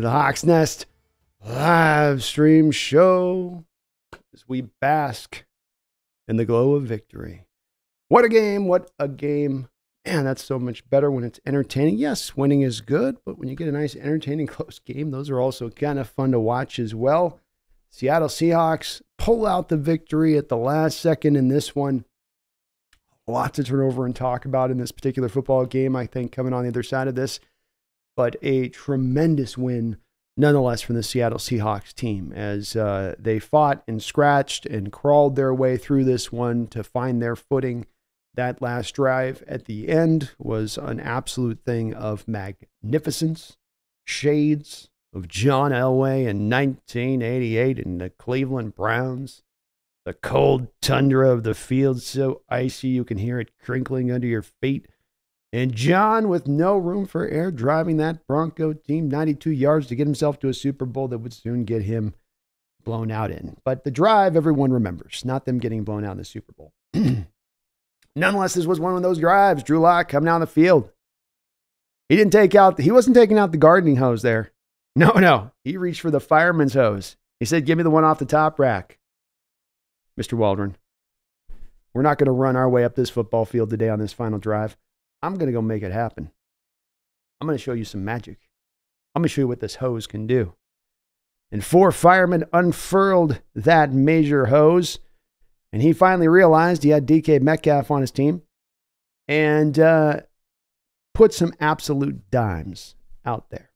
the Hawks Nest live stream show as we bask in the glow of victory. What a game! What a game! Man, that's so much better when it's entertaining. Yes, winning is good, but when you get a nice, entertaining, close game, those are also kind of fun to watch as well. Seattle Seahawks pull out the victory at the last second in this one a lot to turn over and talk about in this particular football game, I think, coming on the other side of this. But a tremendous win, nonetheless, from the Seattle Seahawks team as uh, they fought and scratched and crawled their way through this one to find their footing. That last drive at the end was an absolute thing of magnificence, shades of John Elway in 1988 in the Cleveland Browns the cold tundra of the field so icy you can hear it crinkling under your feet. And John, with no room for air, driving that Bronco team 92 yards to get himself to a Super Bowl that would soon get him blown out in. But the drive, everyone remembers, not them getting blown out in the Super Bowl. Nonetheless, this was one of those drives. Drew Lock coming down the field. He didn't take out, he wasn't taking out the gardening hose there. No, no. He reached for the fireman's hose. He said, Give me the one off the top rack. Mr. Waldron. We're not going to run our way up this football field today on this final drive. I'm going to go make it happen. I'm going to show you some magic. I'm going to show you what this hose can do. And four firemen unfurled that major hose. And he finally realized he had DK Metcalf on his team and uh, put some absolute dimes out there.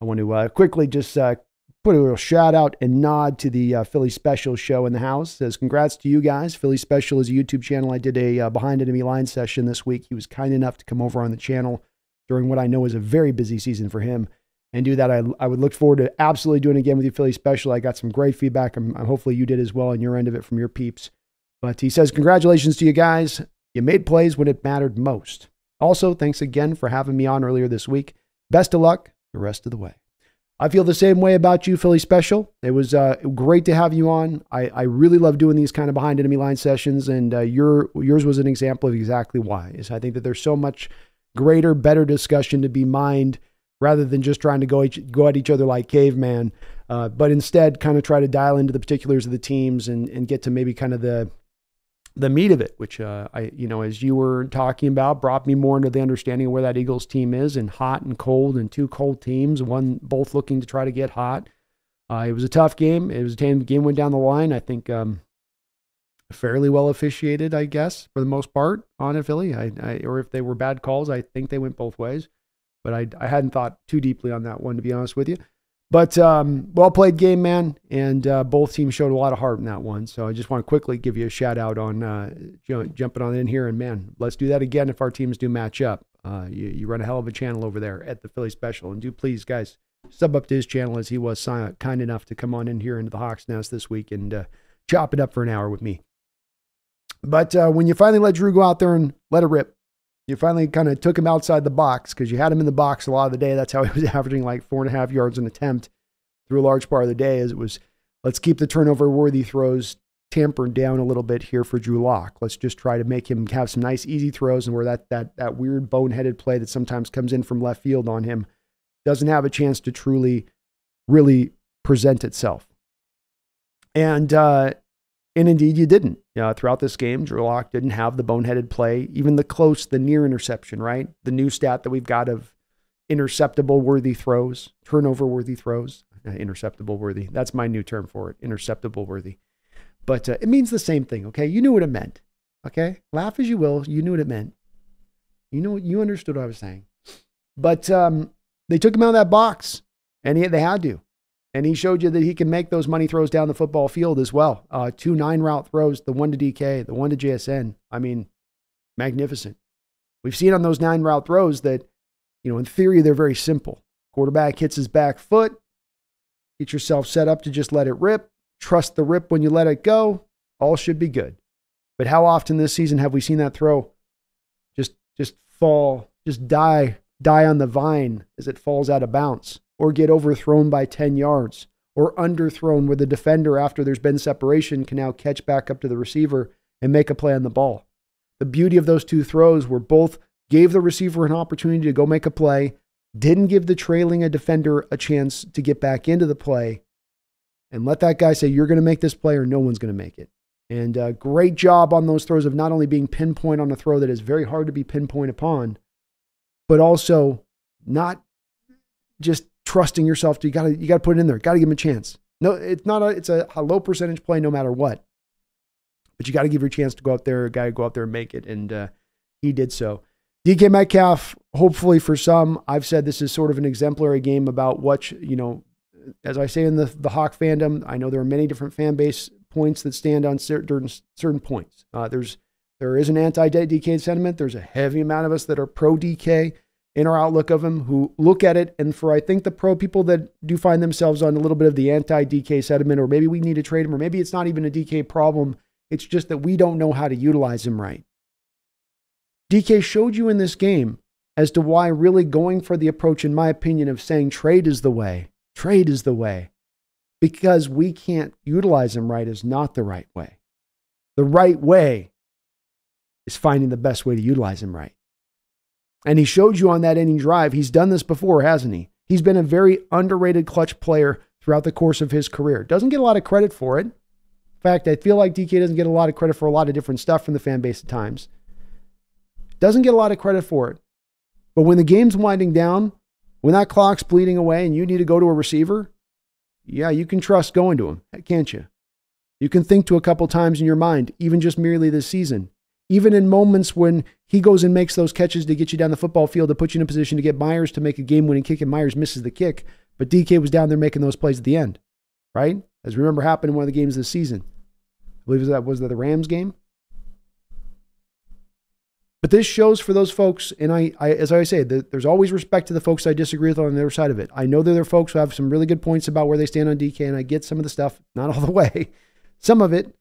I want to uh, quickly just uh, put a little shout out and nod to the uh, Philly Special show in the house. Says congrats to you guys. Philly Special is a YouTube channel. I did a uh, behind enemy line session this week. He was kind enough to come over on the channel during what I know is a very busy season for him and do that. I, I would look forward to absolutely doing it again with you, Philly Special. I got some great feedback. I'm, I'm hopefully you did as well on your end of it from your peeps. But he says congratulations to you guys. You made plays when it mattered most. Also, thanks again for having me on earlier this week. Best of luck the rest of the way. I feel the same way about you, Philly Special. It was uh, great to have you on. I, I really love doing these kind of behind enemy line sessions, and uh, your yours was an example of exactly why. Is I think that there's so much greater, better discussion to be mined rather than just trying to go each, go at each other like caveman, uh, but instead kind of try to dial into the particulars of the teams and and get to maybe kind of the the meat of it, which uh, I, you know, as you were talking about, brought me more into the understanding of where that Eagles team is, and hot and cold, and two cold teams, one both looking to try to get hot. Uh, it was a tough game. It was a game went down the line. I think um, fairly well officiated, I guess, for the most part on a Philly. I, I, or if they were bad calls, I think they went both ways. But I, I hadn't thought too deeply on that one, to be honest with you. But um, well played game, man. And uh, both teams showed a lot of heart in that one. So I just want to quickly give you a shout out on uh, jumping on in here. And man, let's do that again if our teams do match up. Uh, you, you, run a hell of a channel over there at the Philly Special. And do please, guys, sub up to his channel as he was kind enough to come on in here into the Hawks Nest this week and uh, chop it up for an hour with me. But uh, when you finally let Drew go out there and let it rip, you finally kind of took him outside the box because you had him in the box a lot of the day. That's how he was averaging like four and a half yards an attempt through a large part of the day. As it was, let's keep the turnover worthy throws tampered down a little bit here for Drew Lock. Let's just try to make him have some nice easy throws and where that that that weird boneheaded play that sometimes comes in from left field on him doesn't have a chance to truly, really present itself. And uh, and indeed, you didn't. Uh, throughout this game, Drew Lock didn't have the boneheaded play, even the close, the near interception, right? The new stat that we've got of interceptable worthy throws, turnover worthy throws, uh, interceptable worthy. That's my new term for it, interceptable worthy. But uh, it means the same thing, okay? You knew what it meant, okay? Laugh as you will, you knew what it meant. You know, you understood what I was saying. But um, they took him out of that box, and he, they had to. And he showed you that he can make those money throws down the football field as well. Uh, two nine route throws, the one to DK, the one to JSN. I mean, magnificent. We've seen on those nine route throws that, you know, in theory, they're very simple. Quarterback hits his back foot, get yourself set up to just let it rip, trust the rip when you let it go. All should be good. But how often this season have we seen that throw just just fall, just die, die on the vine as it falls out of bounds? Or get overthrown by 10 yards or underthrown where the defender, after there's been separation, can now catch back up to the receiver and make a play on the ball. the beauty of those two throws were both gave the receiver an opportunity to go make a play, didn't give the trailing a defender a chance to get back into the play, and let that guy say, You're going to make this play or no one's going to make it. And uh, great job on those throws of not only being pinpoint on a throw that is very hard to be pinpoint upon, but also not just trusting yourself to you gotta you gotta put it in there. Gotta give him a chance. No, it's not a it's a, a low percentage play no matter what. But you got to give your chance to go out there, a guy go out there and make it. And uh, he did so. DK Metcalf, hopefully for some, I've said this is sort of an exemplary game about what, you know, as I say in the, the Hawk fandom, I know there are many different fan base points that stand on certain, certain points. Uh, there's there is an anti-DK sentiment. There's a heavy amount of us that are pro DK in our outlook of him who look at it. And for I think the pro people that do find themselves on a little bit of the anti-DK sentiment, or maybe we need to trade him, or maybe it's not even a DK problem. It's just that we don't know how to utilize him right. DK showed you in this game as to why really going for the approach, in my opinion, of saying trade is the way, trade is the way, because we can't utilize him right is not the right way. The right way is finding the best way to utilize him right. And he showed you on that inning drive. He's done this before, hasn't he? He's been a very underrated clutch player throughout the course of his career. Doesn't get a lot of credit for it. In fact, I feel like DK doesn't get a lot of credit for a lot of different stuff from the fan base at times. Doesn't get a lot of credit for it. But when the game's winding down, when that clock's bleeding away and you need to go to a receiver, yeah, you can trust going to him, can't you? You can think to a couple times in your mind, even just merely this season even in moments when he goes and makes those catches to get you down the football field to put you in a position to get Myers to make a game winning kick, and Myers misses the kick. But DK was down there making those plays at the end, right? As we remember happened in one of the games this season. I believe that was the Rams game. But this shows for those folks, and I, I as I say, the, there's always respect to the folks I disagree with on the other side of it. I know that there are folks who have some really good points about where they stand on DK, and I get some of the stuff, not all the way, some of it.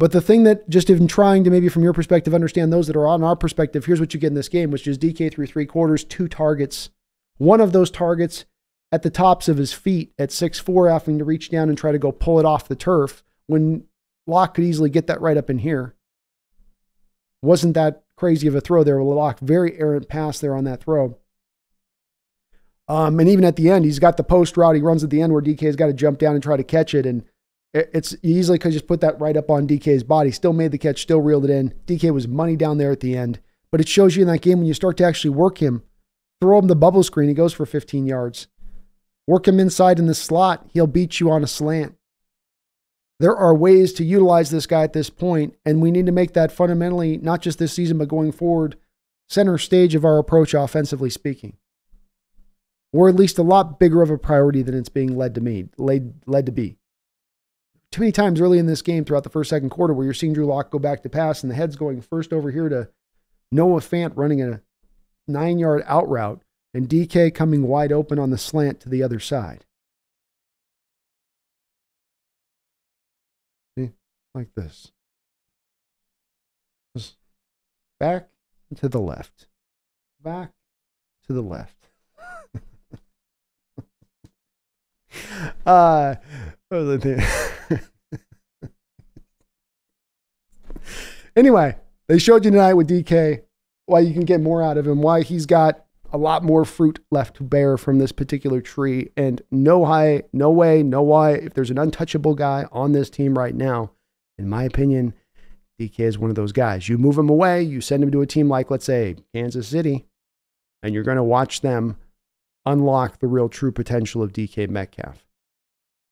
But the thing that just in trying to maybe from your perspective understand those that are on our perspective, here's what you get in this game, which is DK through three quarters, two targets. One of those targets at the tops of his feet at six four, having to reach down and try to go pull it off the turf when Lock could easily get that right up in here. Wasn't that crazy of a throw there? Lock very errant pass there on that throw. Um, and even at the end, he's got the post route. He runs at the end where DK's got to jump down and try to catch it. And it's easily could just put that right up on DK's body. Still made the catch, still reeled it in. DK was money down there at the end. But it shows you in that game when you start to actually work him, throw him the bubble screen, he goes for 15 yards. Work him inside in the slot, he'll beat you on a slant. There are ways to utilize this guy at this point, and we need to make that fundamentally, not just this season, but going forward, center stage of our approach offensively speaking. Or at least a lot bigger of a priority than it's being led to me, led, led to be too many times early in this game throughout the first second quarter where you're seeing Drew Lock go back to pass and the head's going first over here to Noah Fant running a nine yard out route and DK coming wide open on the slant to the other side. See, like this. Just back to the left, back to the left. uh, anyway, they showed you tonight with DK why you can get more out of him, why he's got a lot more fruit left to bear from this particular tree. And no high, no way, no why. If there's an untouchable guy on this team right now, in my opinion, DK is one of those guys. You move him away, you send him to a team like, let's say, Kansas City, and you're going to watch them unlock the real true potential of DK Metcalf.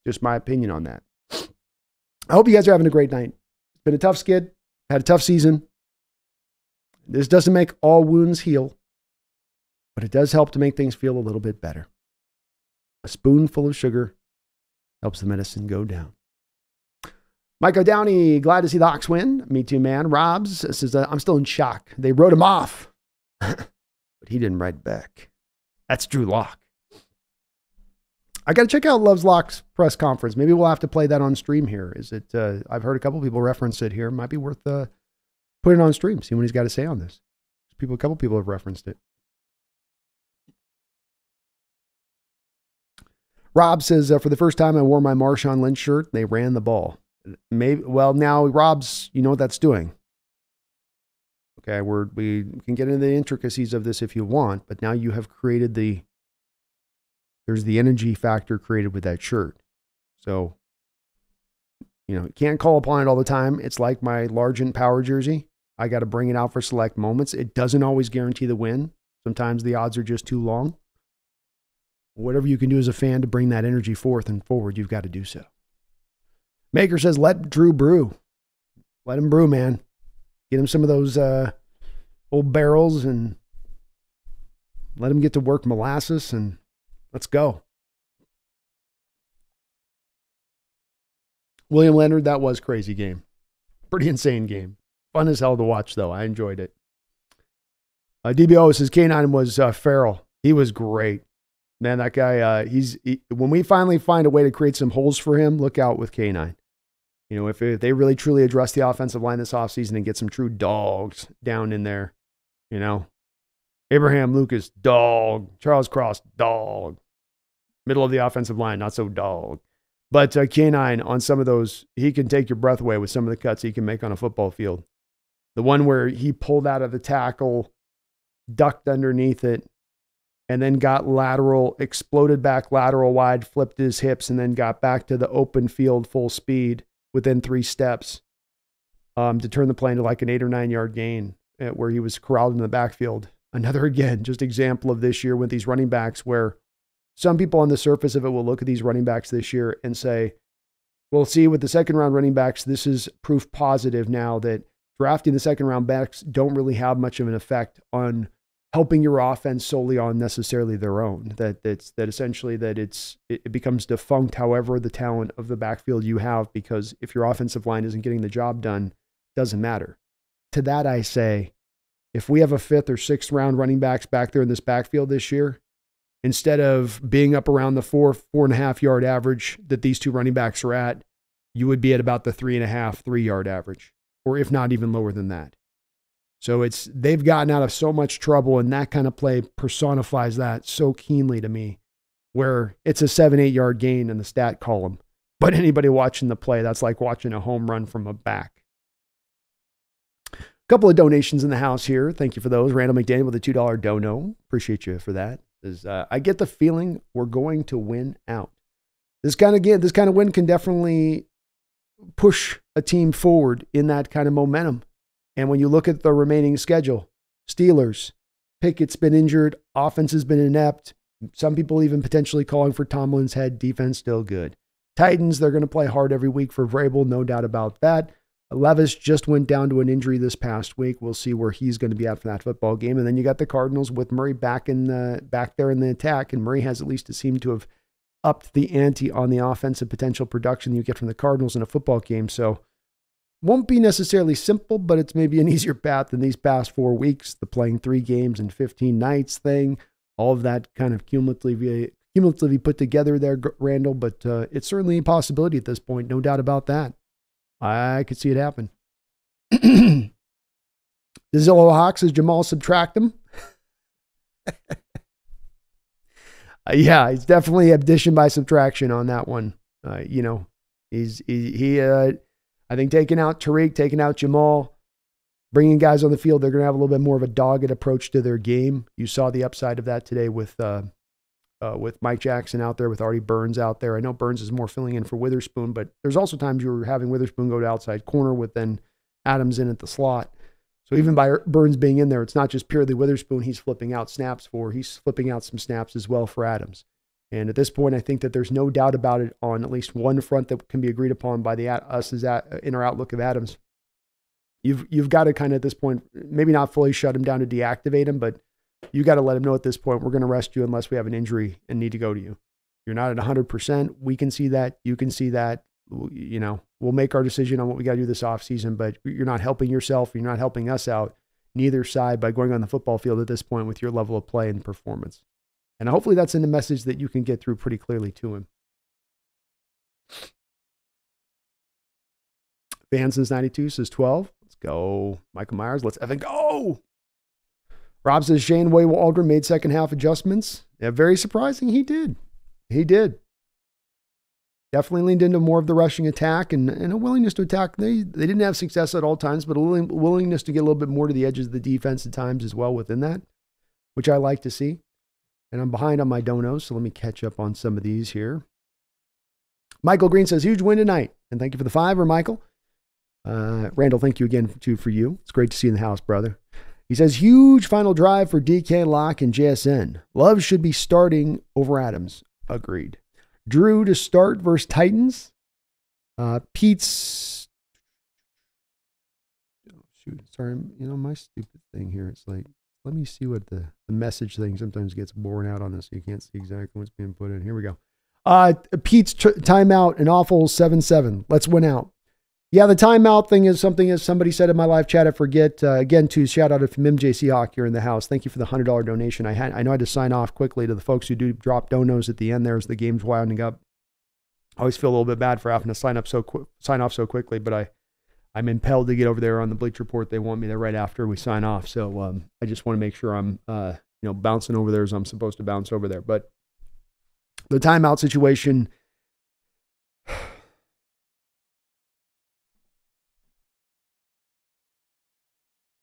Just my opinion on that. I hope you guys are having a great night. It's been a tough skid, had a tough season. This doesn't make all wounds heal, but it does help to make things feel a little bit better. A spoonful of sugar helps the medicine go down. Michael Downey, glad to see the Hawks win. Me too, man. Robs says, uh, I'm still in shock. They wrote him off, but he didn't write back. That's Drew Lock. I got to check out Love's Locks press conference. Maybe we'll have to play that on stream here. Is it? Uh, I've heard a couple people reference it here. Might be worth uh, putting it on stream. See what he's got to say on this. People, a couple people have referenced it. Rob says, uh, for the first time, I wore my Marshawn Lynch shirt. They ran the ball. Maybe. Well, now Rob's. You know what that's doing. Okay, we're, we can get into the intricacies of this if you want, but now you have created the there's the energy factor created with that shirt. So, you know, you can't call upon it all the time. It's like my Largent Power jersey. I got to bring it out for select moments. It doesn't always guarantee the win. Sometimes the odds are just too long. Whatever you can do as a fan to bring that energy forth and forward, you've got to do so. Maker says, let Drew brew. Let him brew, man. Get him some of those uh, old barrels and let him get to work molasses and let's go. William Leonard, that was crazy game. Pretty insane game. Fun as hell to watch, though. I enjoyed it. Uh, DBO says K9 was uh, feral. He was great. Man, that guy, uh, he's he, when we finally find a way to create some holes for him, look out with K9. You know, if, if they really truly address the offensive line this offseason and get some true dogs down in there, you know, Abraham Lucas, dog. Charles Cross, dog. Middle of the offensive line, not so dog. But uh, K9 on some of those, he can take your breath away with some of the cuts he can make on a football field. The one where he pulled out of the tackle, ducked underneath it, and then got lateral, exploded back lateral wide, flipped his hips, and then got back to the open field full speed within three steps um, to turn the play into like an eight or nine yard gain uh, where he was corralled in the backfield. Another, again, just example of this year with these running backs where some people on the surface of it will look at these running backs this year and say, well, see, with the second round running backs, this is proof positive now that drafting the second round backs don't really have much of an effect on helping your offense solely on necessarily their own. That that's that essentially that it's it becomes defunct. However, the talent of the backfield you have, because if your offensive line isn't getting the job done, doesn't matter. To that I say, if we have a fifth or sixth round running backs back there in this backfield this year, instead of being up around the four four and a half yard average that these two running backs are at, you would be at about the three and a half three yard average, or if not even lower than that. So it's they've gotten out of so much trouble, and that kind of play personifies that so keenly to me, where it's a seven, eight yard gain in the stat column. But anybody watching the play, that's like watching a home run from a back. Couple of donations in the house here. Thank you for those. Randall McDaniel with a $2 dono. Appreciate you for that. Is uh, I get the feeling we're going to win out. This kind of game, this kind of win can definitely push a team forward in that kind of momentum. And when you look at the remaining schedule, Steelers, Pickett's been injured, offense has been inept. Some people even potentially calling for Tomlin's head. Defense still good. Titans, they're going to play hard every week for Vrabel, no doubt about that. Levis just went down to an injury this past week. We'll see where he's going to be at for that football game. And then you got the Cardinals with Murray back in the back there in the attack, and Murray has at least seemed to have upped the ante on the offensive potential production you get from the Cardinals in a football game. So won't be necessarily simple, but it's maybe an easier path than these past four weeks. The playing three games in 15 nights thing, all of that kind of cumulatively, cumulatively put together there, Randall. But uh, it's certainly a possibility at this point, no doubt about that. I could see it happen. the Zillow Hawks is Jamal subtract them. uh, yeah, he's definitely addition by subtraction on that one. Uh, you know, he's he, he uh, I think taking out Tariq, taking out Jamal, bringing guys on the field, they're going to have a little bit more of a dogged approach to their game. You saw the upside of that today with uh, with Mike Jackson out there, with Artie Burns out there. I know Burns is more filling in for Witherspoon, but there's also times you were having Witherspoon go to outside corner with then Adams in at the slot. So even by Burns being in there, it's not just purely Witherspoon he's flipping out snaps for. He's flipping out some snaps as well for Adams. And at this point, I think that there's no doubt about it on at least one front that can be agreed upon by the us as that in our outlook of Adams. You've you've got to kind of at this point, maybe not fully shut him down to deactivate him, but you got to let him know at this point we're going to rest you unless we have an injury and need to go to you. You're not at 100%. We can see that. You can see that. You know, we'll make our decision on what we got to do this offseason, but you're not helping yourself. You're not helping us out, neither side, by going on the football field at this point with your level of play and performance. And hopefully that's in the message that you can get through pretty clearly to him. Fan since 92 says 12. Let's go. Michael Myers, let's Evan go. Rob says Shane Way Waldron made second half adjustments. Yeah, very surprising. He did. He did. definitely leaned into more of the rushing attack and, and a willingness to attack. They they didn't have success at all times, but a willingness to get a little bit more to the edges of the defense at times as well within that, which I like to see. And I'm behind on my donos, so let me catch up on some of these here. Michael Green says, huge win tonight. And thank you for the fiver, Michael. Uh, Randall, thank you again too for you. It's great to see you in the house, brother. He says, huge final drive for DK Lock and JSN. Love should be starting over Adams. Agreed. Drew to start versus Titans. Uh, Pete's. Oh, shoot. Sorry. You know, my stupid thing here. It's like, let me see what the, the message thing sometimes gets borne out on this. So you can't see exactly what's being put in. Here we go. Uh, Pete's t- timeout, an awful 7 7. Let's win out. Yeah, the timeout thing is something as somebody said in my live chat. I forget uh, again to shout out to MJC Hawk here in the house. Thank you for the hundred dollar donation. I had I know I had to sign off quickly to the folks who do drop donos at the end there as the game's winding up. I always feel a little bit bad for having to sign up so quick, sign off so quickly, but I I'm impelled to get over there on the Bleach Report. They want me there right after we sign off, so um, I just want to make sure I'm uh, you know bouncing over there as I'm supposed to bounce over there. But the timeout situation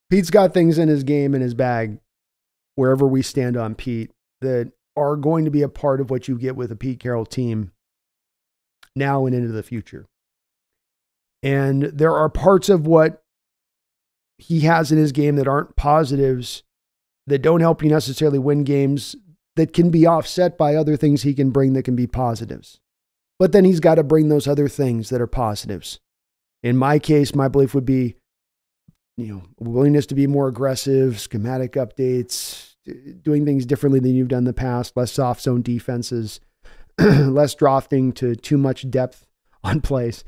Pete's got things in his game in his bag wherever we stand on Pete that are going to be a part of what you get with a Pete Carroll team now and into the future. And there are parts of what he has in his game that aren't positives that don't help you necessarily win games that can be offset by other things he can bring that can be positives. But then he's got to bring those other things that are positives. In my case, my belief would be you know, willingness to be more aggressive, schematic updates, doing things differently than you've done in the past, less soft zone defenses, less drafting to too much depth on plays.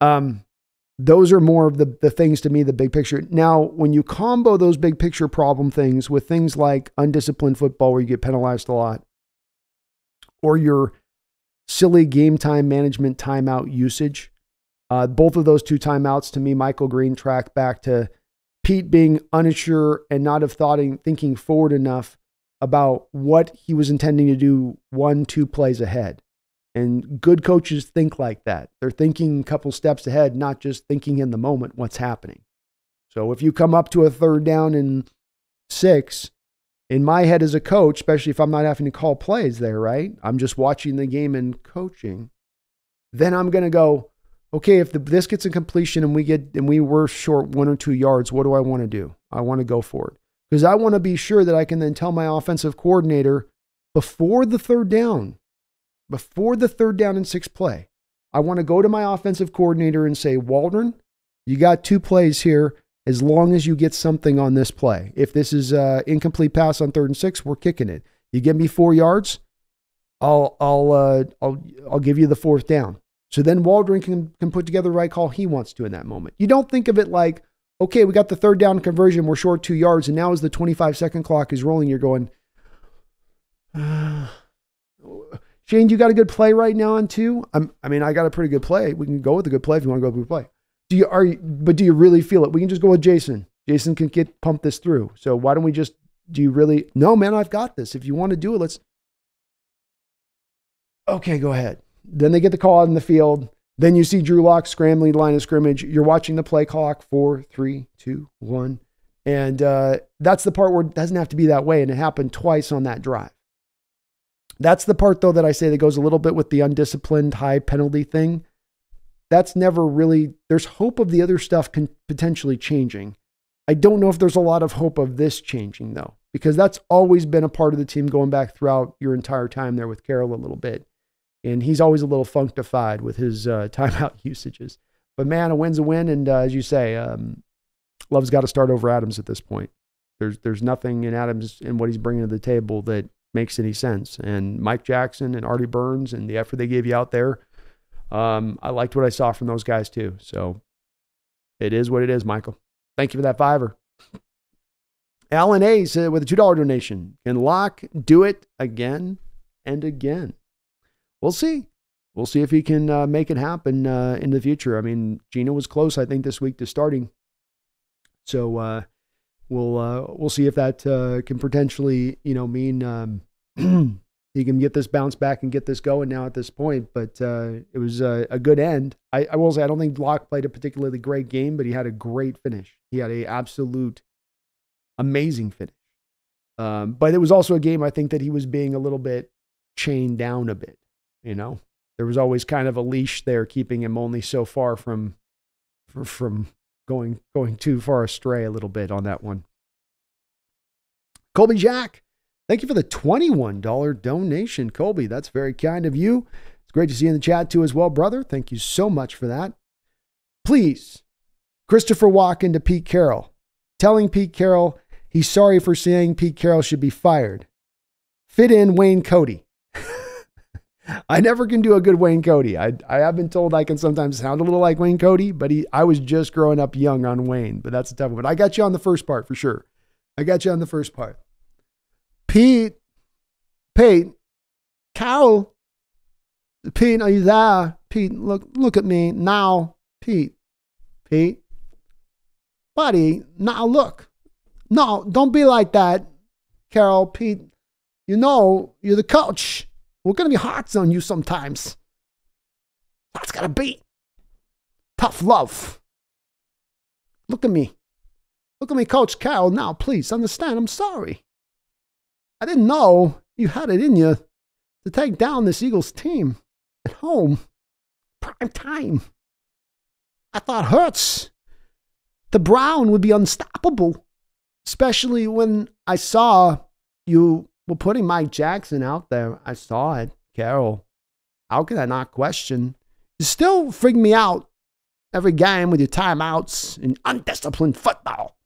Um, those are more of the, the things to me, the big picture. Now, when you combo those big picture problem things with things like undisciplined football where you get penalized a lot, or your silly game time management timeout usage, uh, both of those two timeouts to me, Michael Green track back to Pete being unsure and not have thought thinking forward enough about what he was intending to do one, two plays ahead. And good coaches think like that. They're thinking a couple steps ahead, not just thinking in the moment what's happening. So if you come up to a third down and six, in my head as a coach, especially if I'm not having to call plays there, right? I'm just watching the game and coaching. Then I'm going to go, okay, if the, this gets a completion and we get and we were short one or two yards, what do I want to do? I want to go for it because I want to be sure that I can then tell my offensive coordinator before the third down, before the third down and six play, I want to go to my offensive coordinator and say, Waldron, you got two plays here. As long as you get something on this play, if this is an incomplete pass on third and six, we're kicking it. You give me four yards, I'll I'll uh, I'll I'll give you the fourth down. So then Waldron can, can put together the right call he wants to in that moment. You don't think of it like, okay, we got the third down conversion, we're short two yards, and now as the 25 second clock is rolling, you're going, uh, Shane, you got a good play right now on two? I'm, I mean, I got a pretty good play. We can go with a good play if you want to go with a good play. Do you are you, but do you really feel it? We can just go with Jason. Jason can get pump this through. So why don't we just do you really no man, I've got this. If you want to do it, let's Okay, go ahead. Then they get the call out in the field. Then you see Drew Lock scrambling line of scrimmage. You're watching the play clock four, three, two, one. And uh, that's the part where it doesn't have to be that way. And it happened twice on that drive. That's the part, though, that I say that goes a little bit with the undisciplined high penalty thing. That's never really, there's hope of the other stuff potentially changing. I don't know if there's a lot of hope of this changing, though, because that's always been a part of the team going back throughout your entire time there with Carroll a little bit and he's always a little functified with his uh, timeout usages. But man, a win's a win, and uh, as you say, um, Love's got to start over Adams at this point. There's there's nothing in Adams and what he's bringing to the table that makes any sense. And Mike Jackson and Artie Burns and the effort they gave you out there, um, I liked what I saw from those guys too. So it is what it is, Michael. Thank you for that fiver. Alan A's uh, with a two dollar donation. Can Lock do it again and again? We'll see. We'll see if he can uh, make it happen uh, in the future. I mean, Geno was close, I think, this week to starting. So uh, we'll uh, we'll see if that uh, can potentially, you know, mean um, he can get this bounce back and get this going now at this point. But uh, it was a, a good end. I, I, will say I don't think Lock played a particularly great game, but he had a great finish. He had a absolute amazing finish. Um, but it was also a game I think that he was being a little bit chained down a bit. You know, there was always kind of a leash there keeping him only so far from from going going too far astray a little bit on that one. Colby Jack, thank you for the $21 donation. Colby, that's very kind of you. It's great to see you in the chat too as well, brother. Thank you so much for that. Please, Christopher Walken to Pete Carroll, telling Pete Carroll he's sorry for saying Pete Carroll should be fired. Fit in Wayne Cody. I never can do a good Wayne Cody. I, I have been told I can sometimes sound a little like Wayne Cody, but he, I was just growing up young on Wayne, but that's a tough one. But I got you on the first part for sure. I got you on the first part. Pete, Pete, Carroll, Pete, are you there? Pete, look, look at me now. Pete, Pete, buddy, now look. No, don't be like that, Carroll, Pete. You know, you're the coach. We're going to be hard on you sometimes. That's got to be tough love. Look at me. Look at me, Coach Carroll. Now, please understand, I'm sorry. I didn't know you had it in you to take down this Eagles team at home, prime time. I thought Hurts, the Brown, would be unstoppable, especially when I saw you were putting Mike Jackson out there. I saw it, Carroll. How could I not question? You still freak me out every game with your timeouts and undisciplined football.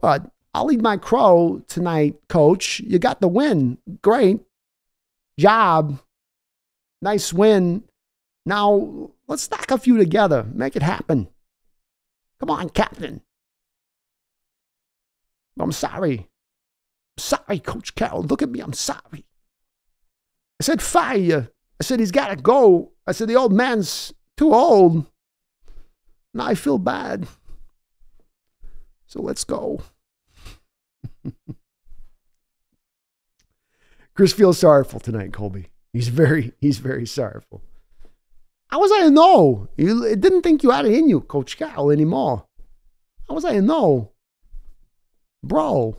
But I'll eat my crow tonight, coach. You got the win. Great job. Nice win. Now, let's stack a few together. Make it happen. Come on, Captain. I'm sorry. Sorry, Coach Carroll. Look at me. I'm sorry. I said, fire. I said, he's got to go. I said, the old man's too old. Now I feel bad. So let's go. Chris feels sorrowful tonight, Colby. He's very, he's very sorrowful. How was I to know? You didn't think you had it in you, Coach Cal, anymore. How was I to know? Bro.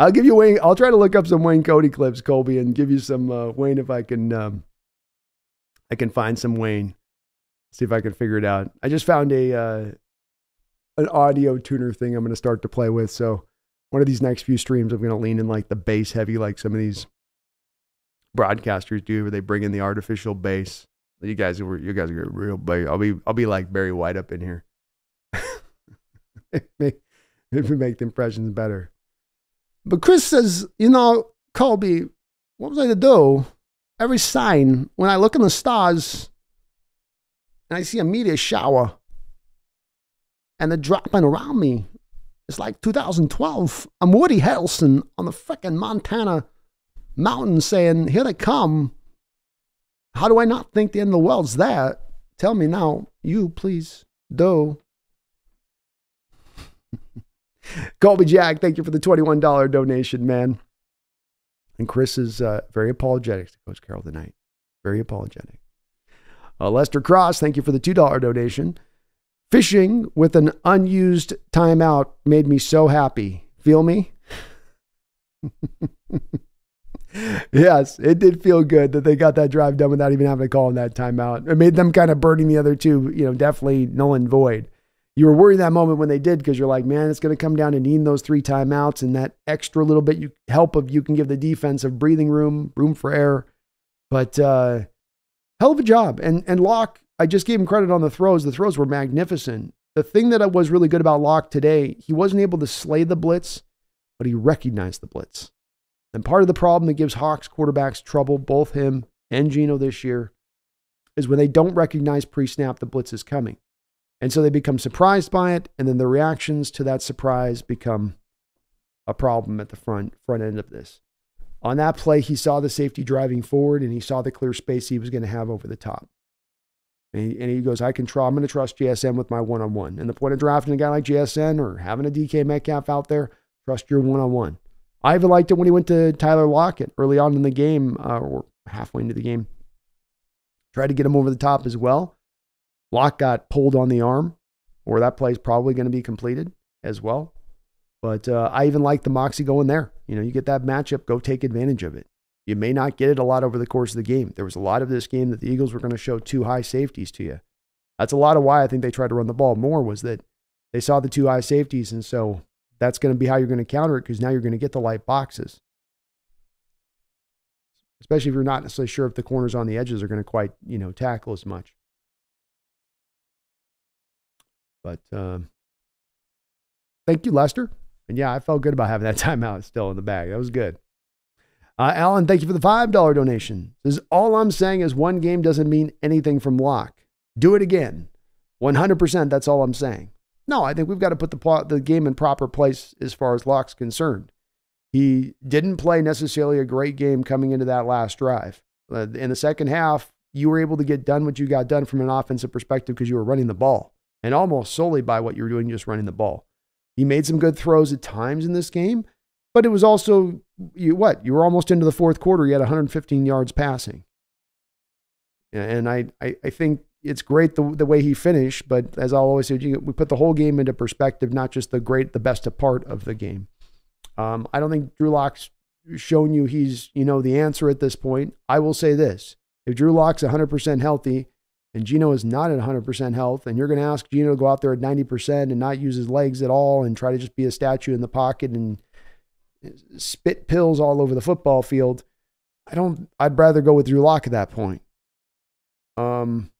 I'll give you Wayne. I'll try to look up some Wayne Cody clips, Colby, and give you some uh, Wayne if I can. Um, I can find some Wayne. See if I can figure it out. I just found a uh, an audio tuner thing I'm going to start to play with. So one of these next few streams, I'm going to lean in like the bass heavy, like some of these broadcasters do, where they bring in the artificial bass. You guys you guys are real. Bass. I'll be I'll be like Barry White up in here. maybe make the impressions better. But Chris says, you know, Colby, what was I to do? Every sign when I look in the stars and I see a meteor shower and they're dropping around me. It's like 2012. I'm Woody Harrelson on the frickin' Montana mountain saying, Here they come. How do I not think the end of the world's there? Tell me now, you please do. Colby Jack, thank you for the $21 donation, man. And Chris is uh, very apologetic to Coach Carroll tonight. Very apologetic. Uh, Lester Cross, thank you for the $2 donation. Fishing with an unused timeout made me so happy. Feel me? yes, it did feel good that they got that drive done without even having to call in that timeout. It made them kind of burning the other two, you know, definitely null and void. You were worried that moment when they did because you're like, man, it's going to come down to needing those three timeouts and that extra little bit you help of you can give the defense of breathing room, room for error. But uh, hell of a job. And and Lock I just gave him credit on the throws. The throws were magnificent. The thing that was really good about Lock today, he wasn't able to slay the blitz, but he recognized the blitz. And part of the problem that gives Hawks quarterbacks trouble, both him and Geno this year, is when they don't recognize pre snap the blitz is coming. And so they become surprised by it, and then the reactions to that surprise become a problem at the front front end of this. On that play, he saw the safety driving forward and he saw the clear space he was going to have over the top. And he, and he goes, I can try, I'm going to trust JSN with my one on one. And the point of drafting a guy like JSN or having a DK Metcalf out there, trust your one on one. I even liked it when he went to Tyler Lockett early on in the game, uh, or halfway into the game. Tried to get him over the top as well. Lock got pulled on the arm, or that play is probably going to be completed as well. But uh, I even like the Moxie going there. You know, you get that matchup, go take advantage of it. You may not get it a lot over the course of the game. There was a lot of this game that the Eagles were going to show two high safeties to you. That's a lot of why I think they tried to run the ball more was that they saw the two high safeties, and so that's going to be how you're going to counter it because now you're going to get the light boxes. Especially if you're not necessarily sure if the corners on the edges are going to quite, you know, tackle as much. But um, thank you, Lester. And yeah, I felt good about having that timeout still in the bag. That was good. Uh, Alan, thank you for the $5 donation. Says, all I'm saying is one game doesn't mean anything from lock. Do it again. 100%, that's all I'm saying. No, I think we've got to put the, plot, the game in proper place as far as Lock's concerned. He didn't play necessarily a great game coming into that last drive. Uh, in the second half, you were able to get done what you got done from an offensive perspective because you were running the ball and almost solely by what you were doing, just running the ball. He made some good throws at times in this game, but it was also you what you were almost into the fourth quarter. You had 115 yards passing, and I I, I think it's great the, the way he finished, but as I'll always say, we put the whole game into perspective, not just the great, the best part of the game. Um, I don't think Drew Lock's shown you he's, you know, the answer at this point. I will say this. If Drew Lock's 100% healthy and Geno is not at 100% health, and you're going to ask Geno to go out there at 90% and not use his legs at all and try to just be a statue in the pocket and spit pills all over the football field, I don't, I'd rather go with Drew Lock at that point. Um,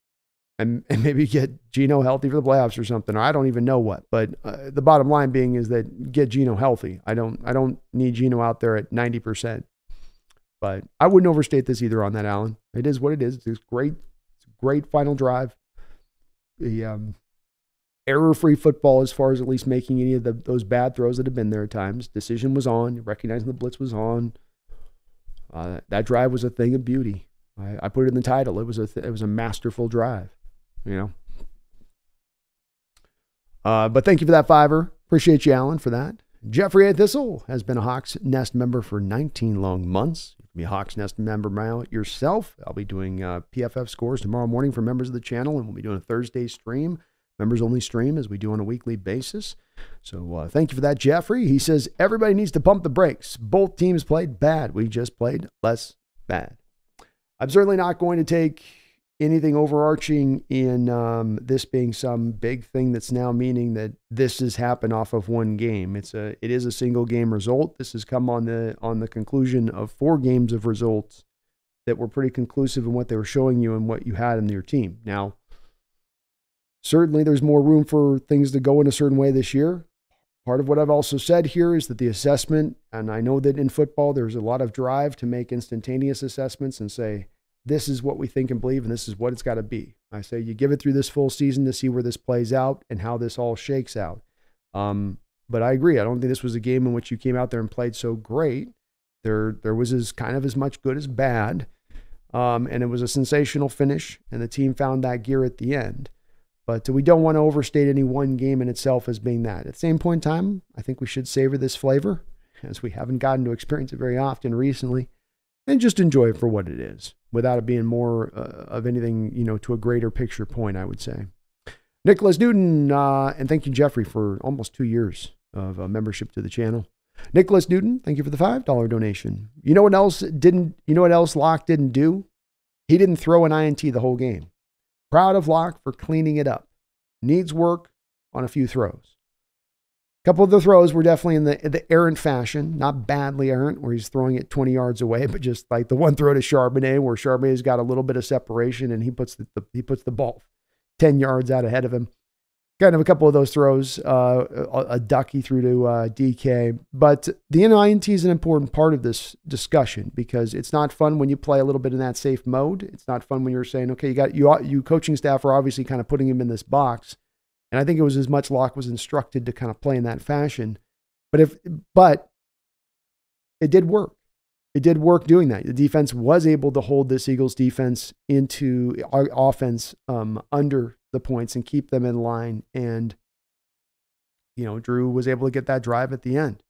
and, and maybe get Geno healthy for the playoffs or something. Or I don't even know what. But uh, the bottom line being is that get Geno healthy. I don't I don't need Geno out there at ninety percent. But I wouldn't overstate this either on that, Alan. It is what it is. It's great. Great final drive. The um, error-free football as far as at least making any of the, those bad throws that have been there at times. Decision was on. Recognizing the blitz was on. Uh, that drive was a thing of beauty. I, I, put it in the title. It was a th- it was a masterful drive you know. Uh, but thank you for that fiver. Appreciate you, Alan, for that. Jeffrey A. Thistle has been a Hawks Nest member for 19 long months. You can be a Hawks Nest member now yourself. I'll be doing uh, PFF scores tomorrow morning for members of the channel, and we'll be doing a Thursday stream, members only stream, as we do on a weekly basis. So uh, thank you for that, Jeffrey. He says everybody needs to pump the brakes. Both teams played bad. We just played less bad. I'm certainly not going to take anything overarching in um, this being some big thing that's now meaning that this has happened off of one game. It's a it is a single game result. This has come on the on the conclusion of four games of results that were pretty conclusive in what they were showing you and what you had in your team. Now, certainly there's more room for things to go in a certain way this year. Part of what I've also said here is that the assessment, and I know that in football there's a lot of drive to make instantaneous assessments and say, this is what we think and believe, and this is what it's got to be. I say you give it through this full season to see where this plays out and how this all shakes out. Um, but I agree. I don't think this was a game in which you came out there and played so great. There, there was as kind of as much good as bad, um, and it was a sensational finish, and the team found that gear at the end. But we don't want to overstate any one game in itself as being that. At the same point in time, I think we should savor this flavor, as we haven't gotten to experience it very often recently, and just enjoy it for what it is without it being more uh, of anything, you know, to a greater picture point, I would say. Nicholas Newton, uh, and thank you, Jeffrey, for almost two years of uh, membership to the channel. Nicholas Newton, thank you for the five dollar donation. You know what else didn't? You know what else Lock didn't do? He didn't throw an INT the whole game. Proud of Lock for cleaning it up. Needs work on a few throws. Couple of the throws were definitely in the the errant fashion, not badly errant, where he's throwing it 20 yards away, but just like the one throw to Charbonnet, where Charbonnet's got a little bit of separation and he puts the, the he puts the ball 10 yards out ahead of him. Kind of a couple of those throws, uh, a, a duck threw to uh, DK. But the NINT is an important part of this discussion because it's not fun when you play a little bit in that safe mode. It's not fun when you're saying, okay, you got you you coaching staff are obviously kind of putting him in this box and I think it was as much Lock was instructed to kind of play in that fashion. But if but it did work. It did work doing that. The defense was able to hold this Eagles defense into our offense um, under the points and keep them in line. And you know, Drew was able to get that drive at the end.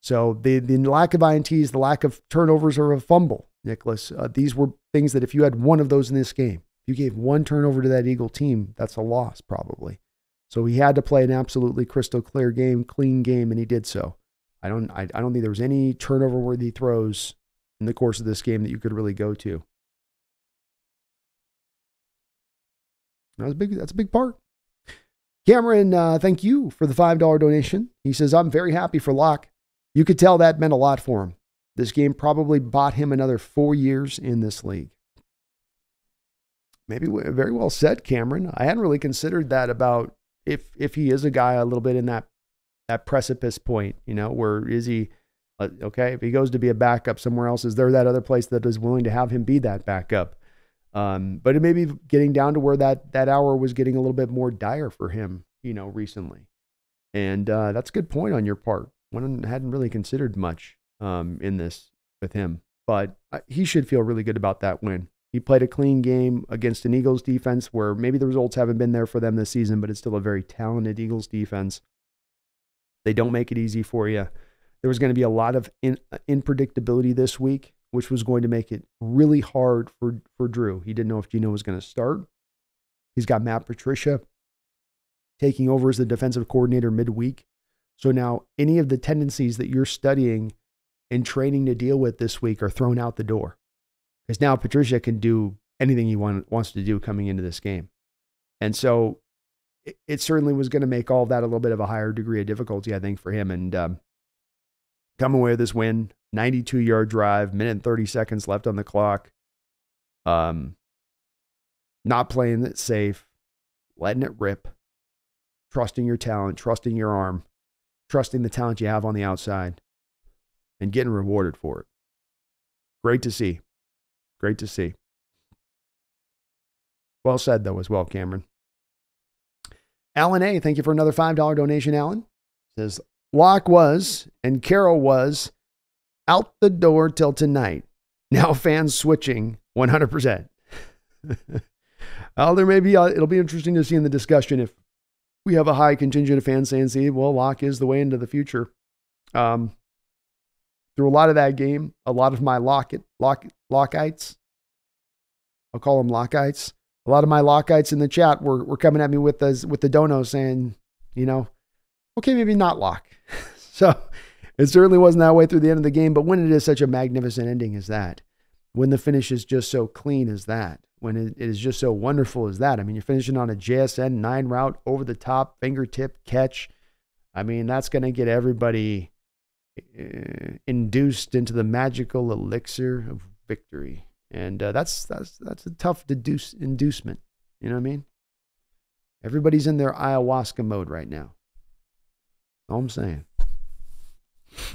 So the, the lack of INTs, the lack of turnovers or a fumble, Nicholas, uh, these were things that if you had one of those in this game, if you gave one turnover to that Eagle team, that's a loss probably. So he had to play an absolutely crystal clear game, clean game, and he did so. I don't I, I don't think there was any turnover worthy throws in the course of this game that you could really go to. That was big. That's a big part. Cameron, uh, thank you for the $5 donation. He says, I'm very happy for Lock. You could tell that meant a lot for him. This game probably bought him another four years in this league. Maybe very well said, Cameron. I hadn't really considered that about if if he is a guy a little bit in that that precipice point, you know, where is he uh, okay, if he goes to be a backup somewhere else, is there that other place that is willing to have him be that backup? Um, but it may be getting down to where that that hour was getting a little bit more dire for him, you know, recently. And uh, that's a good point on your part. One hadn't really considered much um, in this with him, but uh, he should feel really good about that win. He played a clean game against an Eagles defense where maybe the results haven't been there for them this season, but it's still a very talented Eagles defense. They don't make it easy for you. There was going to be a lot of in, uh, unpredictability this week which was going to make it really hard for, for Drew. He didn't know if Geno was going to start. He's got Matt Patricia taking over as the defensive coordinator midweek. So now any of the tendencies that you're studying and training to deal with this week are thrown out the door. Because now Patricia can do anything he want, wants to do coming into this game. And so it, it certainly was going to make all that a little bit of a higher degree of difficulty, I think, for him. And um, come away with this win. 92 yard drive, minute and 30 seconds left on the clock. Um, not playing it safe, letting it rip, trusting your talent, trusting your arm, trusting the talent you have on the outside, and getting rewarded for it. Great to see. Great to see. Well said, though, as well, Cameron. Alan A., thank you for another $5 donation, Alan. Says, Lock was and Carroll was out the door till tonight. Now fans switching 100%. well, there may be, uh, it'll be interesting to see in the discussion if we have a high contingent of fans saying, see, well, Lock is the way into the future. Um, through a lot of that game, a lot of my lock, lock, Lockites, I'll call them Lockites. A lot of my Lockites in the chat were, were coming at me with the, with the dono saying, you know, okay, maybe not Lock. so it certainly wasn't that way through the end of the game. But when it is such a magnificent ending as that, when the finish is just so clean as that, when it is just so wonderful as that, I mean, you're finishing on a JSN nine route over the top fingertip catch. I mean, that's going to get everybody induced into the magical elixir of victory. And uh, that's that's that's a tough deduce, inducement. You know what I mean? Everybody's in their ayahuasca mode right now. All I'm saying.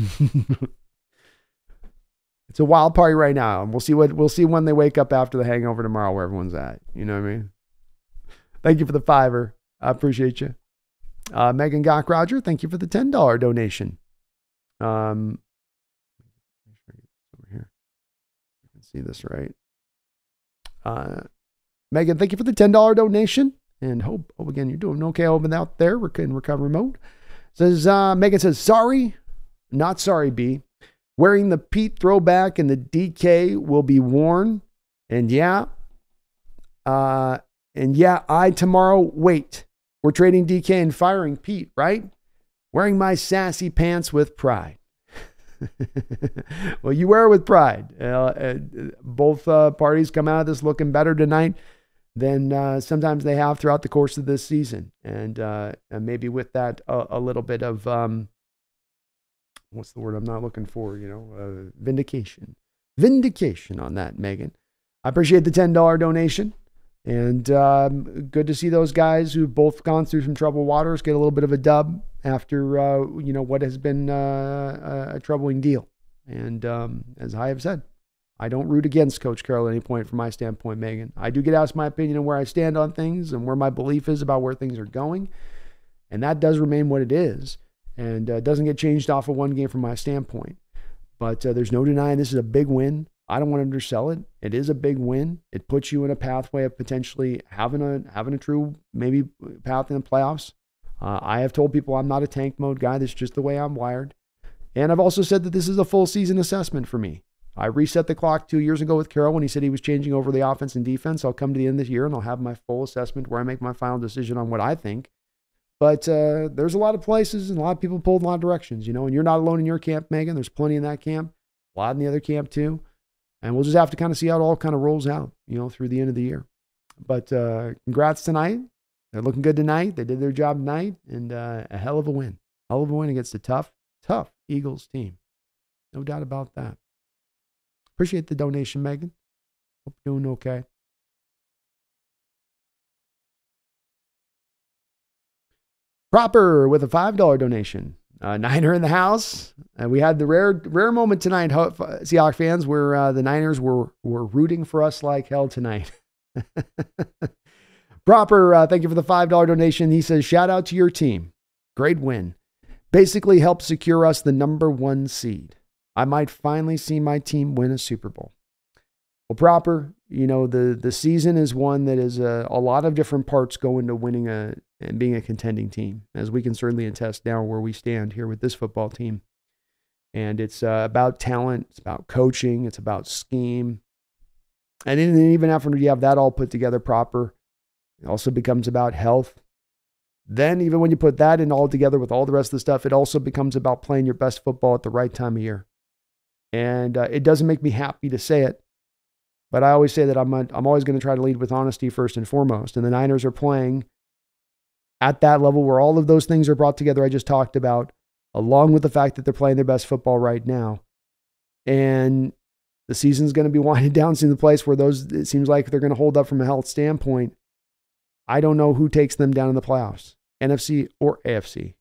it's a wild party right now, and we'll see what we'll see when they wake up after the hangover tomorrow, where everyone's at. You know what I mean? Thank you for the fiver. I appreciate you. Uh, Megan Gock Roger, thank you for the ten dollar donation. Um, over here, I can see this right. Uh, Megan, thank you for the ten dollar donation, and hope, hope again you're doing okay over out there We're in recovery mode. Says uh, Megan says sorry, not sorry, B. Wearing the Pete throwback and the DK will be worn. And yeah, uh, and yeah, I tomorrow wait. We're trading DK and firing Pete, right? Wearing my sassy pants with pride. well, you wear it with pride. Uh, uh, both uh, parties come out of this looking better tonight than uh, sometimes they have throughout the course of this season. And, uh, and maybe with that, a, a little bit of um, what's the word I'm not looking for? You know, uh, vindication. Vindication on that, Megan. I appreciate the $10 donation. And um, good to see those guys who've both gone through some troubled waters get a little bit of a dub after, uh, you know, what has been uh, a troubling deal. And um, as I have said, I don't root against Coach Carroll at any point from my standpoint, Megan. I do get asked my opinion on where I stand on things and where my belief is about where things are going. And that does remain what it is and uh, doesn't get changed off of one game from my standpoint. But uh, there's no denying this is a big win. I don't want to undersell it. It is a big win. It puts you in a pathway of potentially having a having a true maybe path in the playoffs. Uh, I have told people I'm not a tank mode guy. That's just the way I'm wired. And I've also said that this is a full season assessment for me. I reset the clock two years ago with Carroll when he said he was changing over the offense and defense. I'll come to the end of this year and I'll have my full assessment where I make my final decision on what I think. But uh, there's a lot of places and a lot of people pulled in a lot of directions, you know, and you're not alone in your camp, Megan. There's plenty in that camp, a lot in the other camp too. And we'll just have to kind of see how it all kind of rolls out, you know, through the end of the year. But uh, congrats tonight. They're looking good tonight. They did their job tonight and uh, a hell of a win. Hell of a win against a tough, tough Eagles team. No doubt about that. Appreciate the donation, Megan. Hope you're doing okay. Proper with a $5 donation. Uh, Niner in the house. Uh, we had the rare rare moment tonight, Seahawks fans, where uh, the Niners were were rooting for us like hell tonight. Proper, uh, thank you for the $5 donation. He says, shout out to your team. Great win. Basically helped secure us the number one seed. I might finally see my team win a Super Bowl. Well, proper, you know, the, the season is one that is a, a lot of different parts go into winning a and being a contending team, as we can certainly attest now where we stand here with this football team. And it's uh, about talent, it's about coaching, it's about scheme. And then even after you have that all put together proper, it also becomes about health. Then, even when you put that in all together with all the rest of the stuff, it also becomes about playing your best football at the right time of year. And uh, it doesn't make me happy to say it, but I always say that I'm, a, I'm always going to try to lead with honesty first and foremost. And the Niners are playing at that level where all of those things are brought together, I just talked about, along with the fact that they're playing their best football right now. And the season's going to be winding down to the place where those, it seems like they're going to hold up from a health standpoint. I don't know who takes them down in the playoffs, NFC or AFC.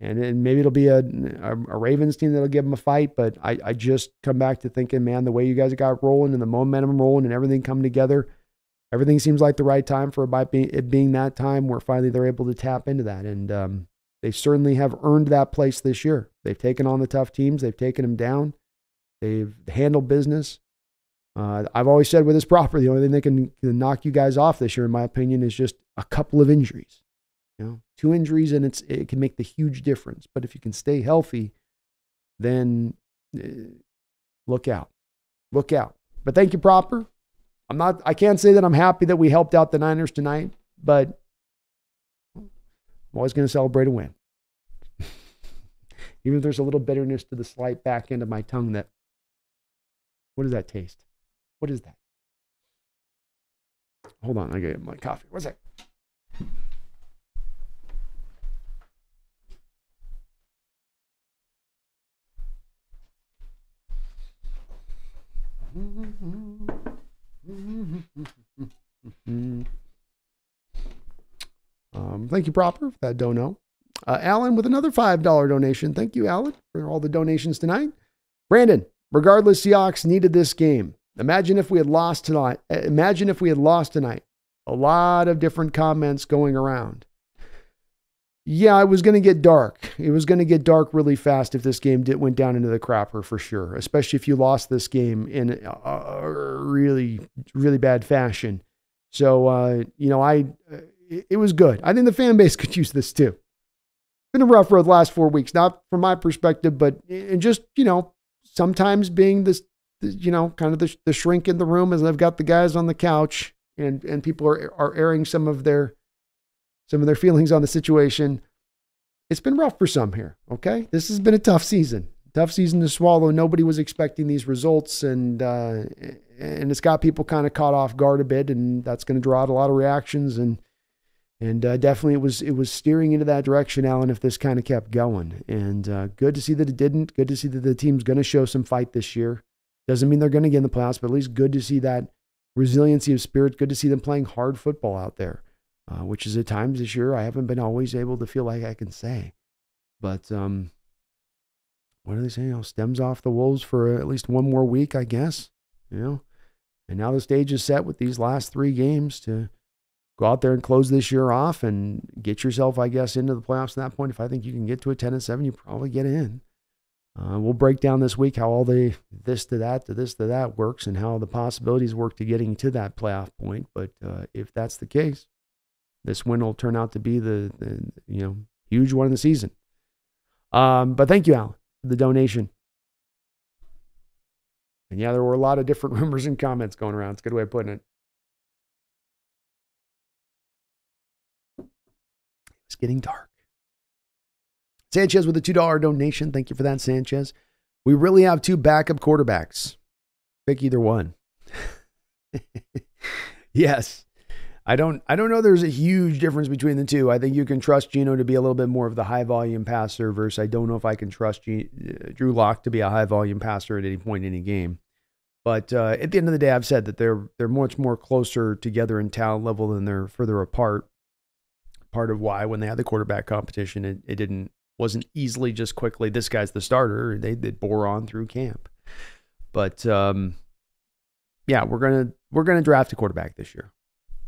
And, and maybe it'll be a, a, a, Ravens team that'll give them a fight. But I, I just come back to thinking, man, the way you guys got rolling and the momentum rolling and everything coming together, everything seems like the right time for it being that time where finally they're able to tap into that. And um, they certainly have earned that place this year. They've taken on the tough teams, they've taken them down, they've handled business. Uh, I've always said with this property, the only thing that can, can knock you guys off this year, in my opinion, is just a couple of injuries. You know, two injuries and it's it can make the huge difference. But if you can stay healthy, then uh, look out, look out. But thank you, proper. I'm not. I can't say that I'm happy that we helped out the Niners tonight, but I'm always going to celebrate a win. Even if there's a little bitterness to the slight back end of my tongue that, what does that taste? What is that? Hold on, I get my coffee. What's that? Um, thank you, Proper, for that dono. Uh, Alan with another $5 donation. Thank you, Alan, for all the donations tonight. Brandon, regardless, Seahawks needed this game. Imagine if we had lost tonight. Uh, imagine if we had lost tonight. A lot of different comments going around. Yeah, it was going to get dark. It was going to get dark really fast if this game did, went down into the crapper for sure, especially if you lost this game in a, really, really bad fashion. So, uh, you know, I it, it was good. I think the fan base could use this too. Been a rough road last four weeks, not from my perspective, but and just you know, sometimes being this, you know, kind of the, the shrink in the room as I've got the guys on the couch and and people are are airing some of their some of their feelings on the situation. It's been rough for some here. Okay. This has been a tough season, tough season to swallow. Nobody was expecting these results, and, uh, and it's got people kind of caught off guard a bit, and that's going to draw out a lot of reactions. And, and uh, definitely it was, it was steering into that direction, Alan, if this kind of kept going. And uh, good to see that it didn't. Good to see that the team's going to show some fight this year. Doesn't mean they're going to get in the playoffs, but at least good to see that resiliency of spirit. Good to see them playing hard football out there uh, which is at times this year I haven't been always able to feel like I can say. But um, what are they saying? Oh, stems off the wolves for at least one more week, I guess. You know, and now the stage is set with these last three games to go out there and close this year off and get yourself, I guess, into the playoffs. At that point, if I think you can get to a ten and seven, you probably get in. Uh, we'll break down this week how all the this to that to this to that works and how the possibilities work to getting to that playoff point. But uh, if that's the case, this win will turn out to be the, the you know huge one of the season. Um, but thank you, Alan, for the donation. And yeah, there were a lot of different rumors and comments going around. It's a good way of putting it. It's getting dark. Sanchez with a $2 donation. Thank you for that, Sanchez. We really have two backup quarterbacks. Pick either one. yes. I don't I don't know there's a huge difference between the two. I think you can trust Geno to be a little bit more of the high volume passer versus I don't know if I can trust G, uh, Drew Lock to be a high volume passer at any point in any game. But uh, at the end of the day, I've said that they're they're much more closer together in talent level than they're further apart. Part of why when they had the quarterback competition, it, it didn't wasn't easily just quickly this guy's the starter. They they bore on through camp. But um, yeah, we're gonna we're gonna draft a quarterback this year.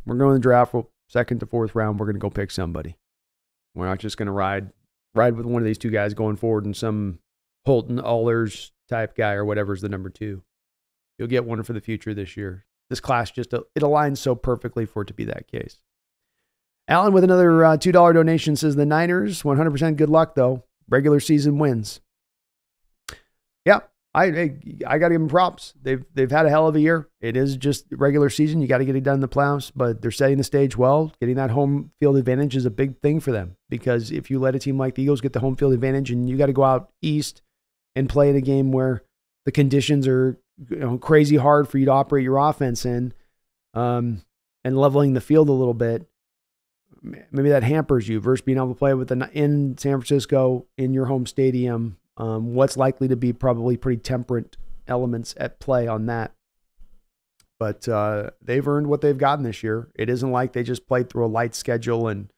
We're going to draft second to fourth round. We're gonna go pick somebody. We're not just gonna ride ride with one of these two guys going forward and some Holton Ahlers type guy or whatever's the number two. You'll get one for the future this year. This class just it aligns so perfectly for it to be that case. Alan with another uh, $2 donation says the Niners, 100% good luck though. Regular season wins. Yeah, I I, got to give them props. They've they've had a hell of a year. It is just regular season. You got to get it done in the playoffs, but they're setting the stage well. Getting that home field advantage is a big thing for them because if you let a team like the Eagles get the home field advantage and you got to go out east and play in a game where the conditions are you know, crazy hard for you to operate your offense in, um, and leveling the field a little bit, maybe that hampers you versus being able to play with the in San Francisco in your home stadium. Um, what's likely to be probably pretty temperate elements at play on that. But uh, they've earned what they've gotten this year. It isn't like they just played through a light schedule and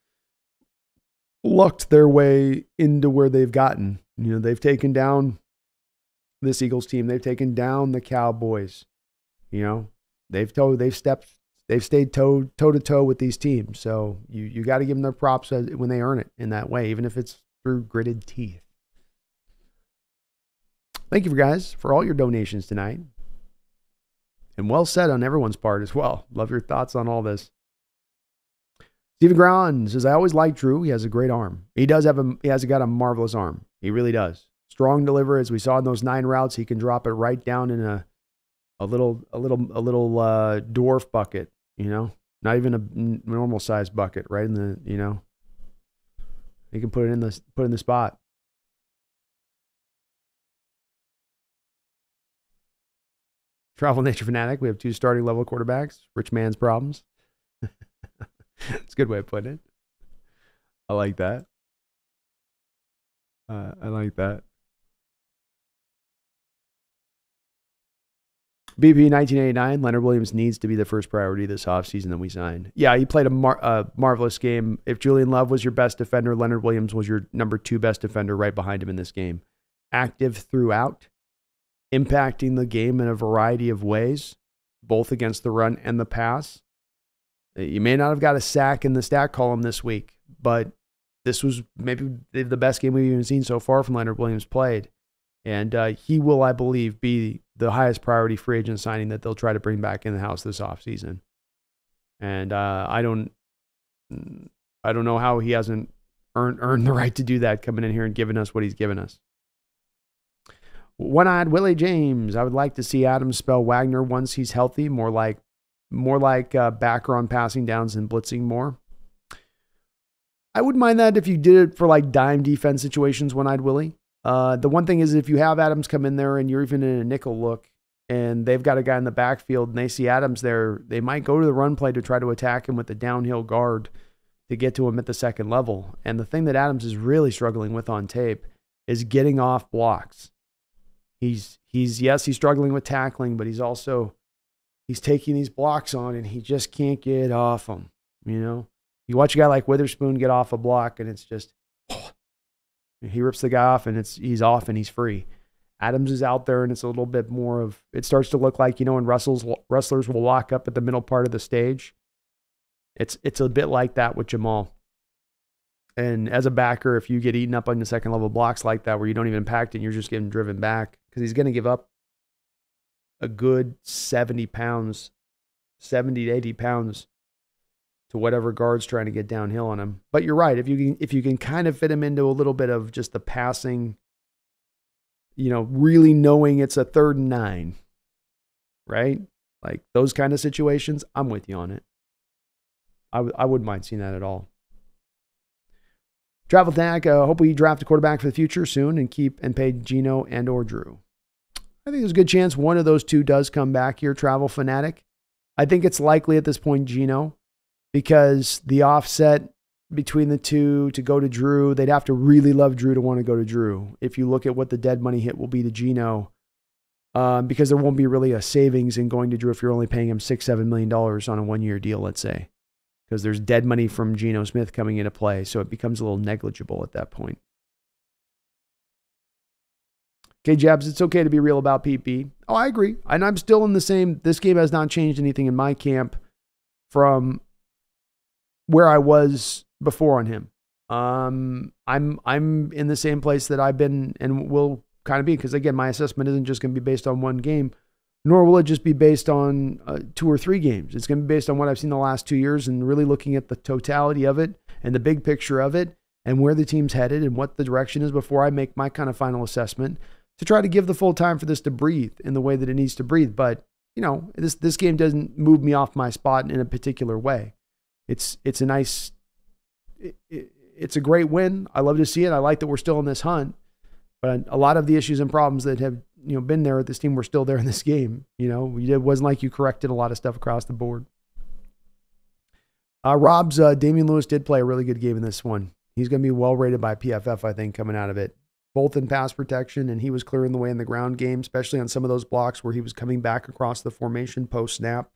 lucked their way into where they've gotten. You know, they've taken down this Eagles team. They've taken down the Cowboys. You know, they've toe, they've stepped, they've stayed toe toe to toe with these teams. So you you got to give them their props when they earn it in that way, even if it's through gritted teeth. Thank you, guys, for all your donations tonight. And well said on everyone's part as well. Love your thoughts on all this. Stephen Ground says, I always like Drew. He has a great arm. He does have a he has got a marvelous arm. He really does strong deliver as we saw in those nine routes. He can drop it right down in a a little a little a little uh, dwarf bucket. You know, not even a normal size bucket. Right in the you know, he can put it in the put in the spot. Travel Nature Fanatic. We have two starting level quarterbacks. Rich man's problems. it's a good way of putting it. I like that. Uh, I like that. BP 1989, Leonard Williams needs to be the first priority this offseason that we sign. Yeah, he played a mar- marvelous game. If Julian Love was your best defender, Leonard Williams was your number two best defender right behind him in this game. Active throughout, impacting the game in a variety of ways, both against the run and the pass. You may not have got a sack in the stat column this week, but this was maybe the best game we've even seen so far from Leonard Williams played. And uh, he will, I believe, be the highest priority free agent signing that they'll try to bring back in the house this offseason. And uh, I don't, I don't know how he hasn't earned earned the right to do that coming in here and giving us what he's given us. One-eyed Willie James. I would like to see Adams spell Wagner once he's healthy, more like more like uh, backer on passing downs and blitzing more. I wouldn't mind that if you did it for like dime defense situations, one-eyed Willie. Uh, the one thing is, if you have Adams come in there and you're even in a nickel look and they've got a guy in the backfield and they see Adams there, they might go to the run play to try to attack him with the downhill guard to get to him at the second level. And the thing that Adams is really struggling with on tape is getting off blocks. He's he's yes, he's struggling with tackling, but he's also he's taking these blocks on and he just can't get off them. You know, you watch a guy like Witherspoon get off a block and it's just he rips the guy off and it's he's off and he's free. Adams is out there and it's a little bit more of it starts to look like you know when Russell's wrestlers will lock up at the middle part of the stage. It's it's a bit like that with Jamal. And as a backer, if you get eaten up on the second level blocks like that, where you don't even impact and you're just getting driven back because he's going to give up a good 70 pounds, 70 to 80 pounds to whatever guard's trying to get downhill on him. But you're right. If you can if you can kind of fit him into a little bit of just the passing, you know, really knowing it's a third and nine, right? Like those kind of situations, I'm with you on it. I w- I wouldn't mind seeing that at all. Travel Tag, uh, hope we draft a quarterback for the future soon and keep and pay Geno and or Drew. I think there's a good chance one of those two does come back here, Travel Fanatic. I think it's likely at this point Geno because the offset between the two to go to Drew, they'd have to really love Drew to want to go to Drew. If you look at what the dead money hit will be to Geno, um, because there won't be really a savings in going to Drew if you're only paying him six, seven million dollars on a one year deal, let's say because there's dead money from Geno Smith coming into play. So it becomes a little negligible at that point. Okay, Jabs, it's okay to be real about PP. Oh, I agree. And I'm still in the same. This game has not changed anything in my camp from where I was before on him. Um, I'm I'm in the same place that I've been and will kind of be because again, my assessment isn't just going to be based on one game nor will it just be based on uh, two or three games. It's going to be based on what I've seen the last two years and really looking at the totality of it and the big picture of it and where the team's headed and what the direction is before I make my kind of final assessment to try to give the full time for this to breathe in the way that it needs to breathe. But, you know, this, this game doesn't move me off my spot in a particular way. It's, it's a nice, it, it, it's a great win. I love to see it. I like that we're still in this hunt. But a lot of the issues and problems that have you know been there at this team were still there in this game. You know, it wasn't like you corrected a lot of stuff across the board. Uh, Rob's uh, Damien Lewis did play a really good game in this one. He's going to be well rated by PFF, I think, coming out of it, both in pass protection and he was clearing the way in the ground game, especially on some of those blocks where he was coming back across the formation post snap,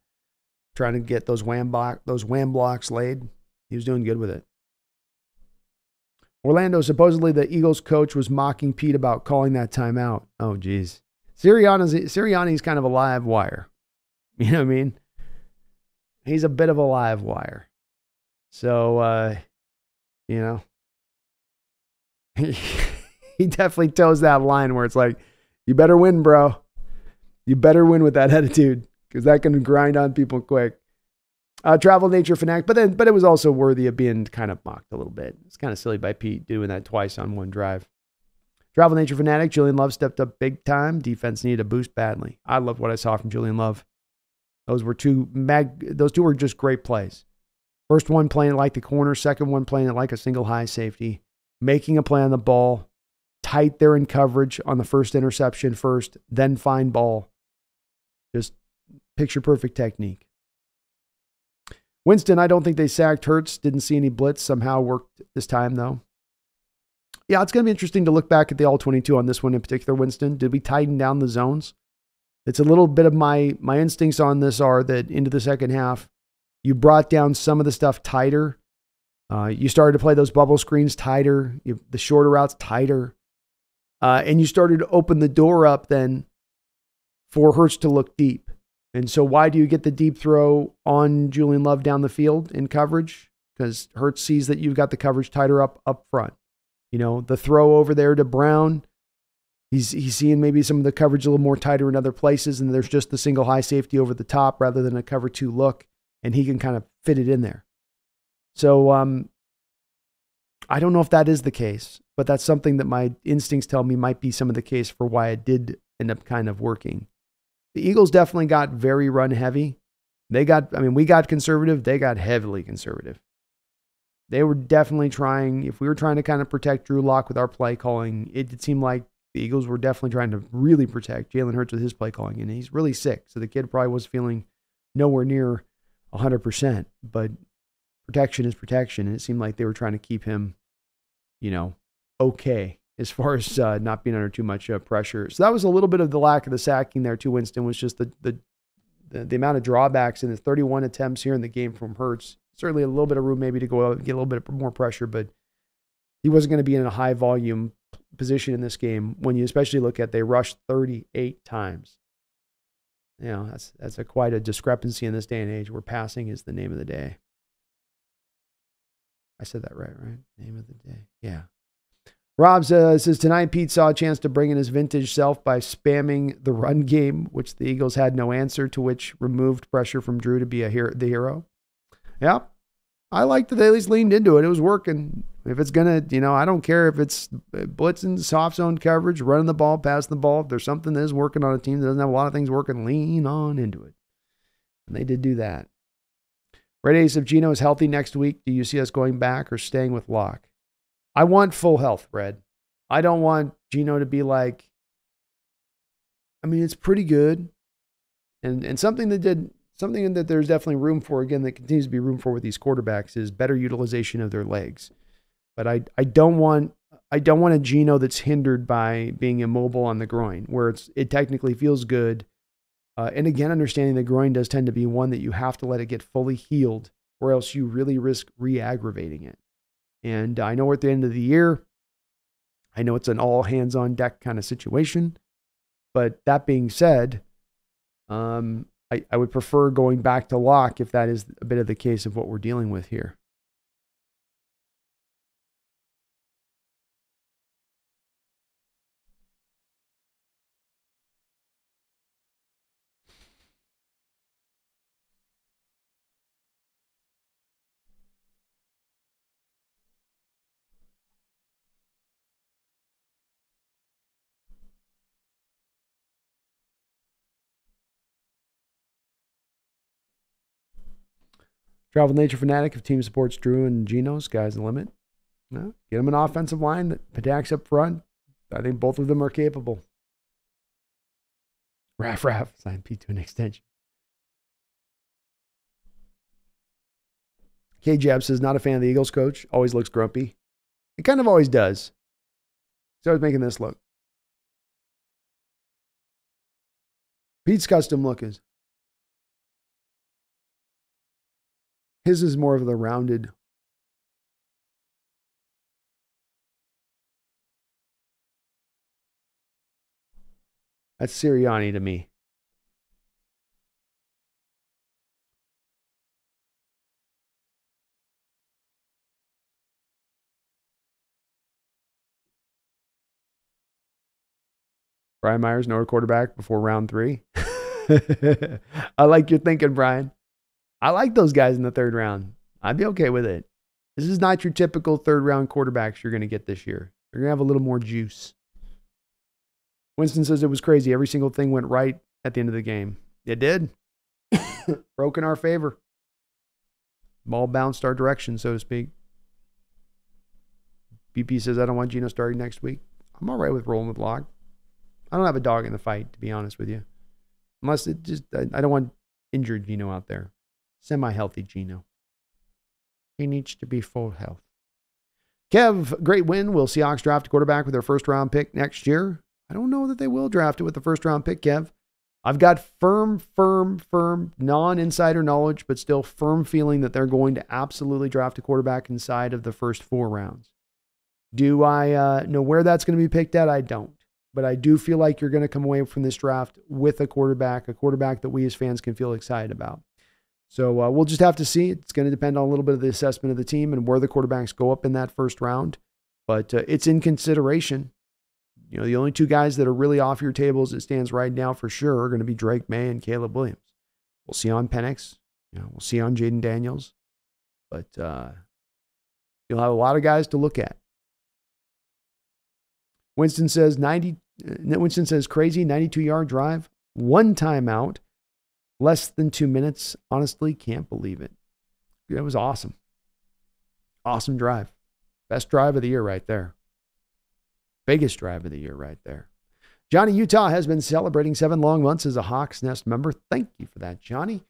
trying to get those wham block those wham blocks laid. He was doing good with it. Orlando, supposedly the Eagles coach was mocking Pete about calling that timeout. Oh, geez. Sirianni's, Sirianni's kind of a live wire. You know what I mean? He's a bit of a live wire. So, uh, you know, he, definitely toes that line where it's like, you better win, bro. You better win with that attitude because that can grind on people quick uh, travel nature fanatic, but then but it was also worthy of being kind of mocked a little bit. It's kind of silly by Pete doing that twice on one drive. Travel nature fanatic, Julian Love stepped up big time. Defense needed a boost badly. I loved what I saw from Julian Love. Those were two mag. Those two were just great plays. First one playing it like the corner, second one playing it like a single high safety, making a play on the ball, tight there in coverage on the first interception first, then find ball. Just picture perfect technique. Winston, I don't think they sacked Hurts. Didn't see any blitz. Somehow worked this time, though. Yeah, it's going to be interesting to look back at the all 22 on this one in particular, Winston. Did we tighten down the zones? It's a little bit of my my instincts on this are that into the second half, you brought down some of the stuff tighter. Uh, you started to play those bubble screens tighter, you, the shorter routes tighter, uh, and you started to open the door up then for Hurts to look deep. And so, why do you get the deep throw on Julian Love down the field in coverage? Because Hurts sees that you've got the coverage tighter up up front. You know, the throw over there to Brown, he's he's seeing maybe some of the coverage a little more tighter in other places, and there's just the single high safety over the top rather than a cover two look, and he can kind of fit it in there. So, um, I don't know if that is the case, but that's something that my instincts tell me might be some of the case for why it did end up kind of working. The Eagles definitely got very run heavy. They got, I mean, we got conservative, they got heavily conservative. They were definitely trying, if we were trying to kind of protect Drew Lock with our play calling, it, it seemed like the Eagles were definitely trying to really protect Jalen Hurts with his play calling. And he's really sick. So the kid probably was feeling nowhere near 100%. But protection is protection. And it seemed like they were trying to keep him, you know, okay as far as uh, not being under too much uh, pressure. So that was a little bit of the lack of the sacking there too. Winston was just the the the, the amount of drawbacks in the 31 attempts here in the game from Hurts. Certainly a little bit of room maybe to go out and get a little bit more pressure, but he wasn't going to be in a high volume position in this game when you especially look at they rushed 38 times. You know, that's that's a quite a discrepancy in this day and age where passing is the name of the day. I said that right, right? Name of the day. Yeah. Rob says, tonight Pete saw a chance to bring in his vintage self by spamming the run game, which the Eagles had no answer to, which removed pressure from Drew to be a hero, the hero. Yeah, I like that they at least leaned into it. It was working. If it's gonna, you know, I don't care if it's blitzing, soft zone coverage, running the ball, passing the ball. If there's something that is working on a team that doesn't have a lot of things working, lean on into it. And they did do that. Red Ace, if Geno is healthy next week, do you see us going back or staying with Lock? I want full health, Red. I don't want Geno to be like, I mean, it's pretty good. And and something that did something that there's definitely room for, again, that continues to be room for with these quarterbacks is better utilization of their legs. But I I don't want I don't want a Geno that's hindered by being immobile on the groin, where it's it technically feels good. Uh, and again, understanding the groin does tend to be one that you have to let it get fully healed, or else you really risk re-aggravating it. And I know we're at the end of the year. I know it's an all hands on deck kind of situation. But that being said, um, I, I would prefer going back to lock if that is a bit of the case of what we're dealing with here. Travel Nature Fanatic if team supports Drew and Geno, sky's the limit. No, get them an offensive line that attacks up front. I think both of them are capable. Raff Raff, sign P to an extension. K Jab says, not a fan of the Eagles coach. Always looks grumpy. It kind of always does. He's always making this look. Pete's custom look is His is more of the rounded. That's Sirianni to me. Brian Myers, no quarterback before round three. I like your thinking, Brian. I like those guys in the third round. I'd be okay with it. This is not your typical third round quarterbacks you're going to get this year. You're going to have a little more juice. Winston says it was crazy. Every single thing went right at the end of the game. It did. Broke in our favor. Ball bounced our direction, so to speak. BP says, I don't want Geno starting next week. I'm all right with rolling with Lock. I don't have a dog in the fight, to be honest with you. Unless it just, I, I don't want injured Geno out there semi healthy Geno. He needs to be full health. Kev, great win. Will Seahawks draft a quarterback with their first round pick next year? I don't know that they will draft it with the first round pick, Kev. I've got firm, firm, firm, non insider knowledge, but still firm feeling that they're going to absolutely draft a quarterback inside of the first four rounds. Do I uh, know where that's going to be picked at? I don't. But I do feel like you're going to come away from this draft with a quarterback, a quarterback that we as fans can feel excited about. So uh, we'll just have to see. It's going to depend on a little bit of the assessment of the team and where the quarterbacks go up in that first round. But uh, it's in consideration. You know, the only two guys that are really off your table as it stands right now for sure are going to be Drake Maye and Caleb Williams. We'll see on Penix. You know, we'll see on Jayden Daniels. But uh, you'll have a lot of guys to look at. Winston says 90. Uh, Winston says crazy 92 yard drive, one timeout Less than two minutes. Honestly, can't believe it. It was awesome. Awesome drive. Best drive of the year right there. Biggest drive of the year right there. Johnny Utah has been celebrating seven long months as a Hawks Nest member. Thank you for that, Johnny.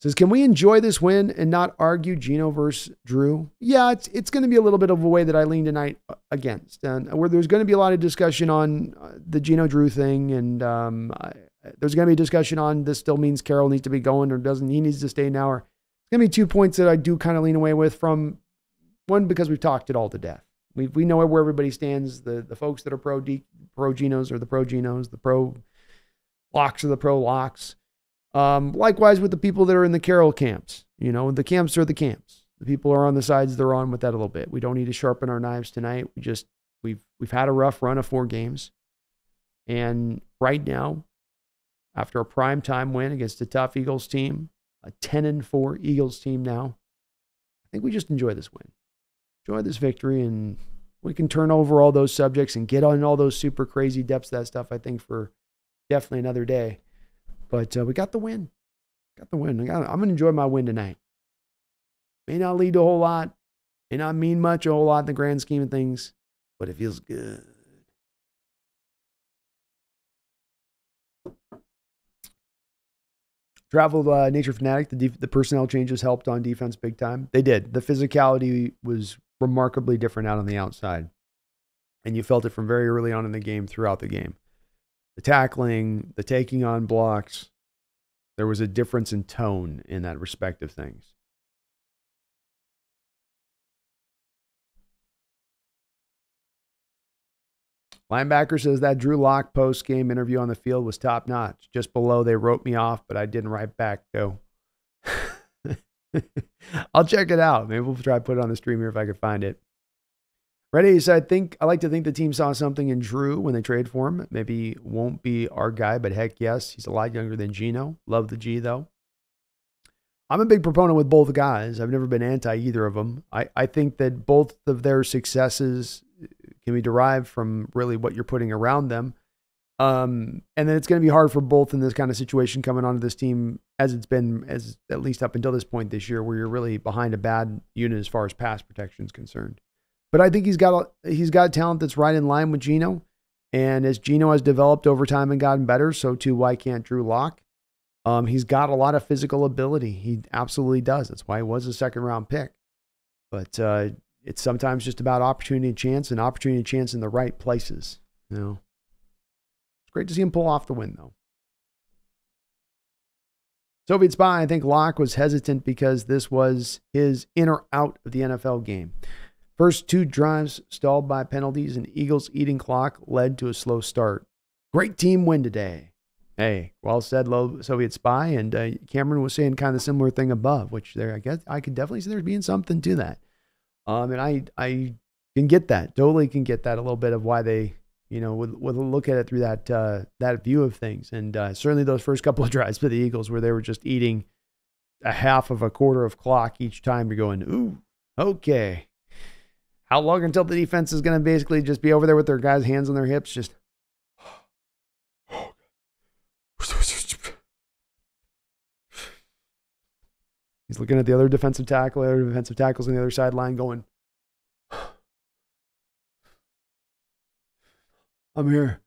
Says, can we enjoy this win and not argue Geno versus Drew? Yeah, it's it's going to be a little bit of a way that I lean tonight against, and where there's going to be a lot of discussion on uh, the Geno Drew thing, and um, I, there's going to be a discussion on this still means Carroll needs to be going or doesn't he needs to stay now. Or it's going to be two points that I do kind of lean away with from one because we've talked it all to death. We we know where everybody stands. The the folks that are pro D, pro Genos or the pro Genos, the pro locks are the pro locks. Um, likewise with the people that are in the Carroll camps. You know, the camps are the camps. The people are on the sides they're on with that a little bit. We don't need to sharpen our knives tonight. We just we've we've had a rough run of four games. And right now, after a prime time win against a tough Eagles team, a 10 and 4 Eagles team now. I think we just enjoy this win, enjoy this victory, and we can turn over all those subjects and get on all those super crazy depths of that stuff. I think for definitely another day. But uh, we got the win. Got the win. Got, I'm going to enjoy my win tonight. May not lead to a whole lot, may not mean much a whole lot in the grand scheme of things, but it feels good. Traveled uh, Nature Fanatic. The, def- the personnel changes helped on defense big time. They did. The physicality was remarkably different out on the outside. And you felt it from very early on in the game throughout the game. The tackling, the taking on blocks, there was a difference in tone in that respect of things. Linebacker says that Drew Lock post game interview on the field was top notch. Just below, they wrote me off, but I didn't write back. Go. I'll check it out. Maybe we'll try to put it on the stream here if I could find it. Ready? So I think I like to think the team saw something in Drew when they trade for him. Maybe won't be our guy, but heck yes, he's a lot younger than Geno. Love the G though. I'm a big proponent with both guys. I've never been anti either of them. I, I think that both of their successes can be derived from really what you're putting around them. Um, and then it's going to be hard for both in this kind of situation coming onto this team as it's been as at least up until this point this year, where you're really behind a bad unit as far as pass protection is concerned. But I think he's got he's got talent that's right in line with Geno. And as Geno has developed over time and gotten better, so too why can't Drew Lock? Um, he's got a lot of physical ability. He absolutely does. That's why he was a second round pick. But uh, it's sometimes just about opportunity and chance, and opportunity and chance in the right places. You know, it's great to see him pull off the win, though. Soviet Spy, I think Lock was hesitant because this was his in or out of the NFL game. First two drives stalled by penalties, and Eagles' eating clock led to a slow start. Great team win today. Hey, well said, low Soviet spy. And uh, Cameron was saying kind of similar thing above, which there, I guess I could definitely see there being something to that. Um, and I, I can get that. Totally can get that a little bit of why they, you know, would, would look at it through that, uh, that view of things. And uh, certainly those first couple of drives for the Eagles where they were just eating a half of a quarter of clock each time you're going, ooh, okay. How long until the defense is going to basically just be over there with their guys' hands on their hips, just He's looking at the other defensive tackle, other defensive tackles on the other sideline going, I'm here.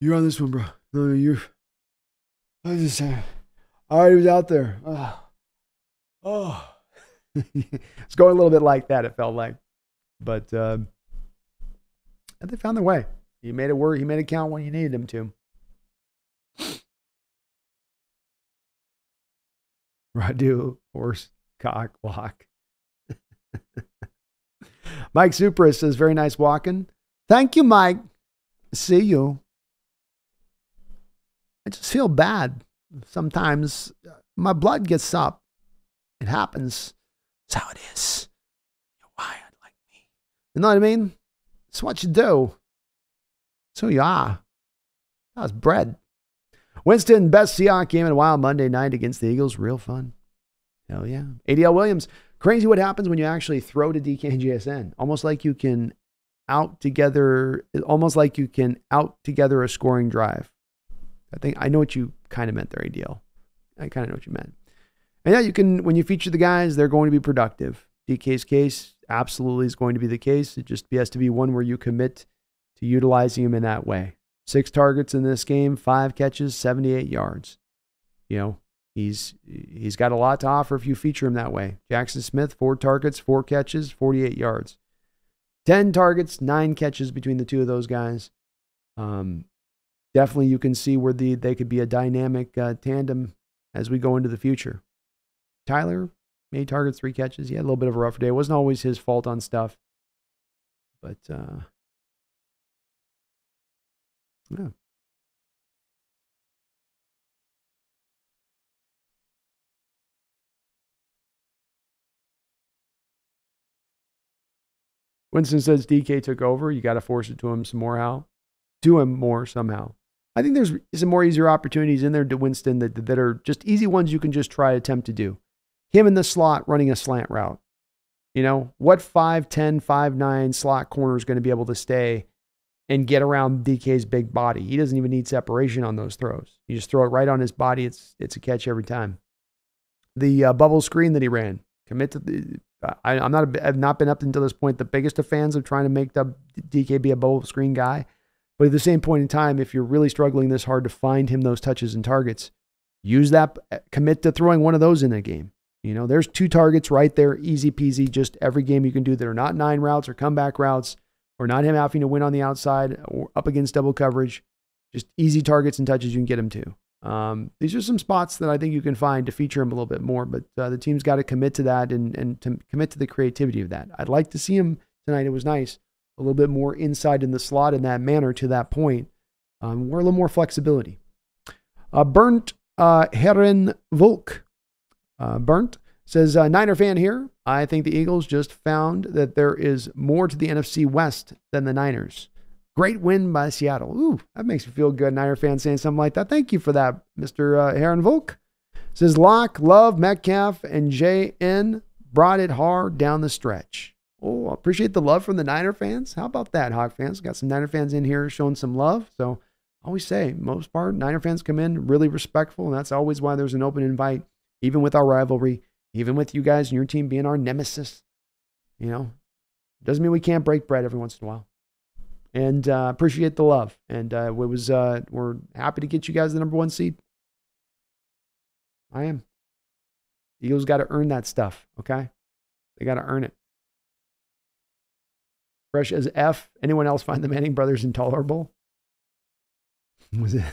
You're on this one, bro. No, you're. I just, I already was out there. Oh. oh. it's going a little bit like that, it felt like. But uh, they found their way. He made it work. He made it count when you needed him to. Radu, horse, cock, walk. Mike Supra says, very nice walking. Thank you, Mike. See you. I just feel bad. Sometimes uh, my blood gets up. It happens. That's how it is. You're wired like me. You know what I mean? It's what you do. So you are. That's bread. Winston, best Seahawk game in a while Monday night against the Eagles. Real fun. Hell yeah. ADL Williams, crazy what happens when you actually throw to DKJSN. Almost like you can out together, almost like you can out together a scoring drive. I think I know what you kind of meant there, ADL. I kind of know what you meant. And yeah, you can, when you feature the guys, they're going to be productive. DK's case absolutely is going to be the case. It just has to be one where you commit to utilizing him in that way. Six targets in this game, five catches, 78 yards. You know, he's he's got a lot to offer if you feature him that way. Jaxon Smith, four targets, four catches, 48 yards. 10 targets, nine catches between the two of those guys. Um, definitely you can see where the they could be a dynamic uh, tandem as we go into the future. Tyler made targets, three catches. He had a little bit of a rough day. It wasn't always his fault on stuff. But uh, yeah. Winston says DK took over. You got to force it to him some more. How? Do him more somehow. I think there's some more easier opportunities in there to Winston that, that are just easy ones you can just try attempt to do. Him in the slot running a slant route. You know, what 5'10, 5'9 slot corner is going to be able to stay and get around DK's big body? He doesn't even need separation on those throws. You just throw it right on his body. It's it's a catch every time. The uh, bubble screen that he ran, commit to the. I, I'm not. A, I've not been up until this point the biggest of fans of trying to make the DK be a bubble screen guy. But at the same point in time, if you're really struggling this hard to find him those touches and targets, use that. Commit to throwing one of those in a game. You know, there's two targets right there, easy peasy. Just every game you can do that are not nine routes or comeback routes, or not him having to win on the outside or up against double coverage. Just easy targets and touches you can get him to. Um, these are some spots that I think you can find to feature him a little bit more, but uh, the team's got to commit to that and, and to commit to the creativity of that. I'd like to see him tonight. It was nice. A little bit more inside in the slot in that manner to that point. Um, we're a little more flexibility. Uh, Burnt uh, Herren Volk uh, Burnt says, uh, Niner fan here. I think the Eagles just found that there is more to the NFC West than the Niners. Great win by Seattle. Ooh, that makes me feel good. Niner fan saying something like that. Thank you for that, Mr. Uh, Heron Volk. Says Lock, Love, Metcalf, and JN brought it hard down the stretch. Oh, appreciate the love from the Niner fans. How about that, Hawk fans? Got some Niner fans in here showing some love. So I always say, most part, Niner fans come in really respectful, and that's always why there's an open invite even with our rivalry, even with you guys and your team being our nemesis. You know, doesn't mean we can't break bread every once in a while. And uh, appreciate the love. And uh, it was uh, we're happy to get you guys the number one seed. I am. Eagles got to earn that stuff. Okay, they got to earn it. Fresh as F. Anyone else find the Manning brothers intolerable? Was it?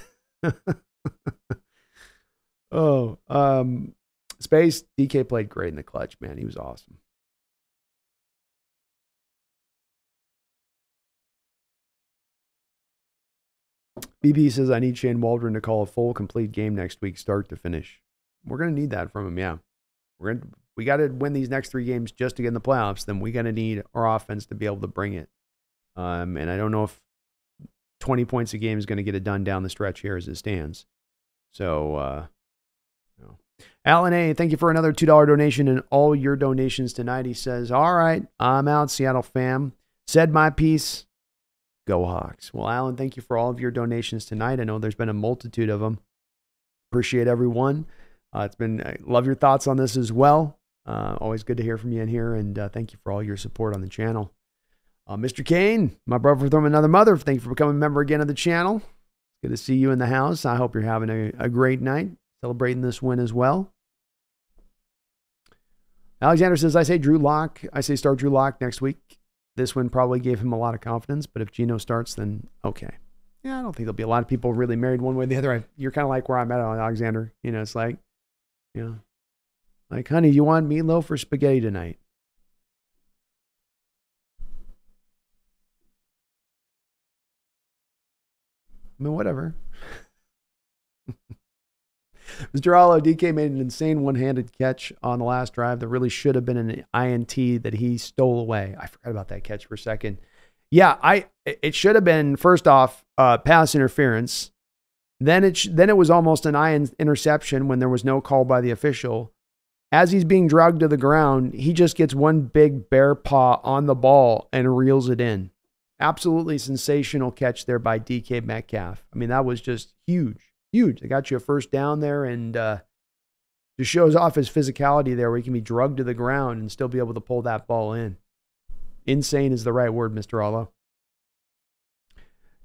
oh, um, Space, DK played great in the clutch, man. He was awesome. BB says, I need Shane Waldron to call a full, complete game next week, start to finish. We're going to need that from him, yeah. We're going to, we got to win these next three games just to get in the playoffs. Then we got to need our offense to be able to bring it. Um, and I don't know if 20 points a game is going to get it done down the stretch here as it stands. So, uh, Alan A., thank you for another $2 donation and all your donations tonight. He says, All right, I'm out, Seattle fam. Said my piece. Go Hawks. Well, Alan, thank you for all of your donations tonight. I know there's been a multitude of them. Appreciate everyone. Uh, it's been, I love your thoughts on this as well. Uh, always good to hear from you in here, and uh, thank you for all your support on the channel. Uh, Mr. Kane, my brother from another mother, thank you for becoming a member again of the channel. It's good to see you in the house. I hope you're having a, a great night celebrating this win as well. Alexander says, I say Drew Lock. I say start Drew Lock next week. This win probably gave him a lot of confidence, but if Geno starts, then okay. Yeah, I don't think there'll be a lot of people really married one way or the other. You're kind of like where I'm at on Alexander. You know, it's like, you know, like, honey, you want meatloaf or spaghetti tonight? I mean, whatever. Mr. Allo, DK made an insane one handed catch on the last drive that really should have been an INT that he stole away. I forgot about that catch for a second. Yeah, I it should have been first off uh, pass interference. Then it sh- then it was almost an I interception when there was no call by the official. As he's being dragged to the ground, he just gets one big bear paw on the ball and reels it in. Absolutely sensational catch there by DK Metcalf. I mean, that was just huge huge. They got you a first down there and uh, just shows off his physicality there where he can be drugged to the ground and still be able to pull that ball in. Insane is the right word, Mr. Allo.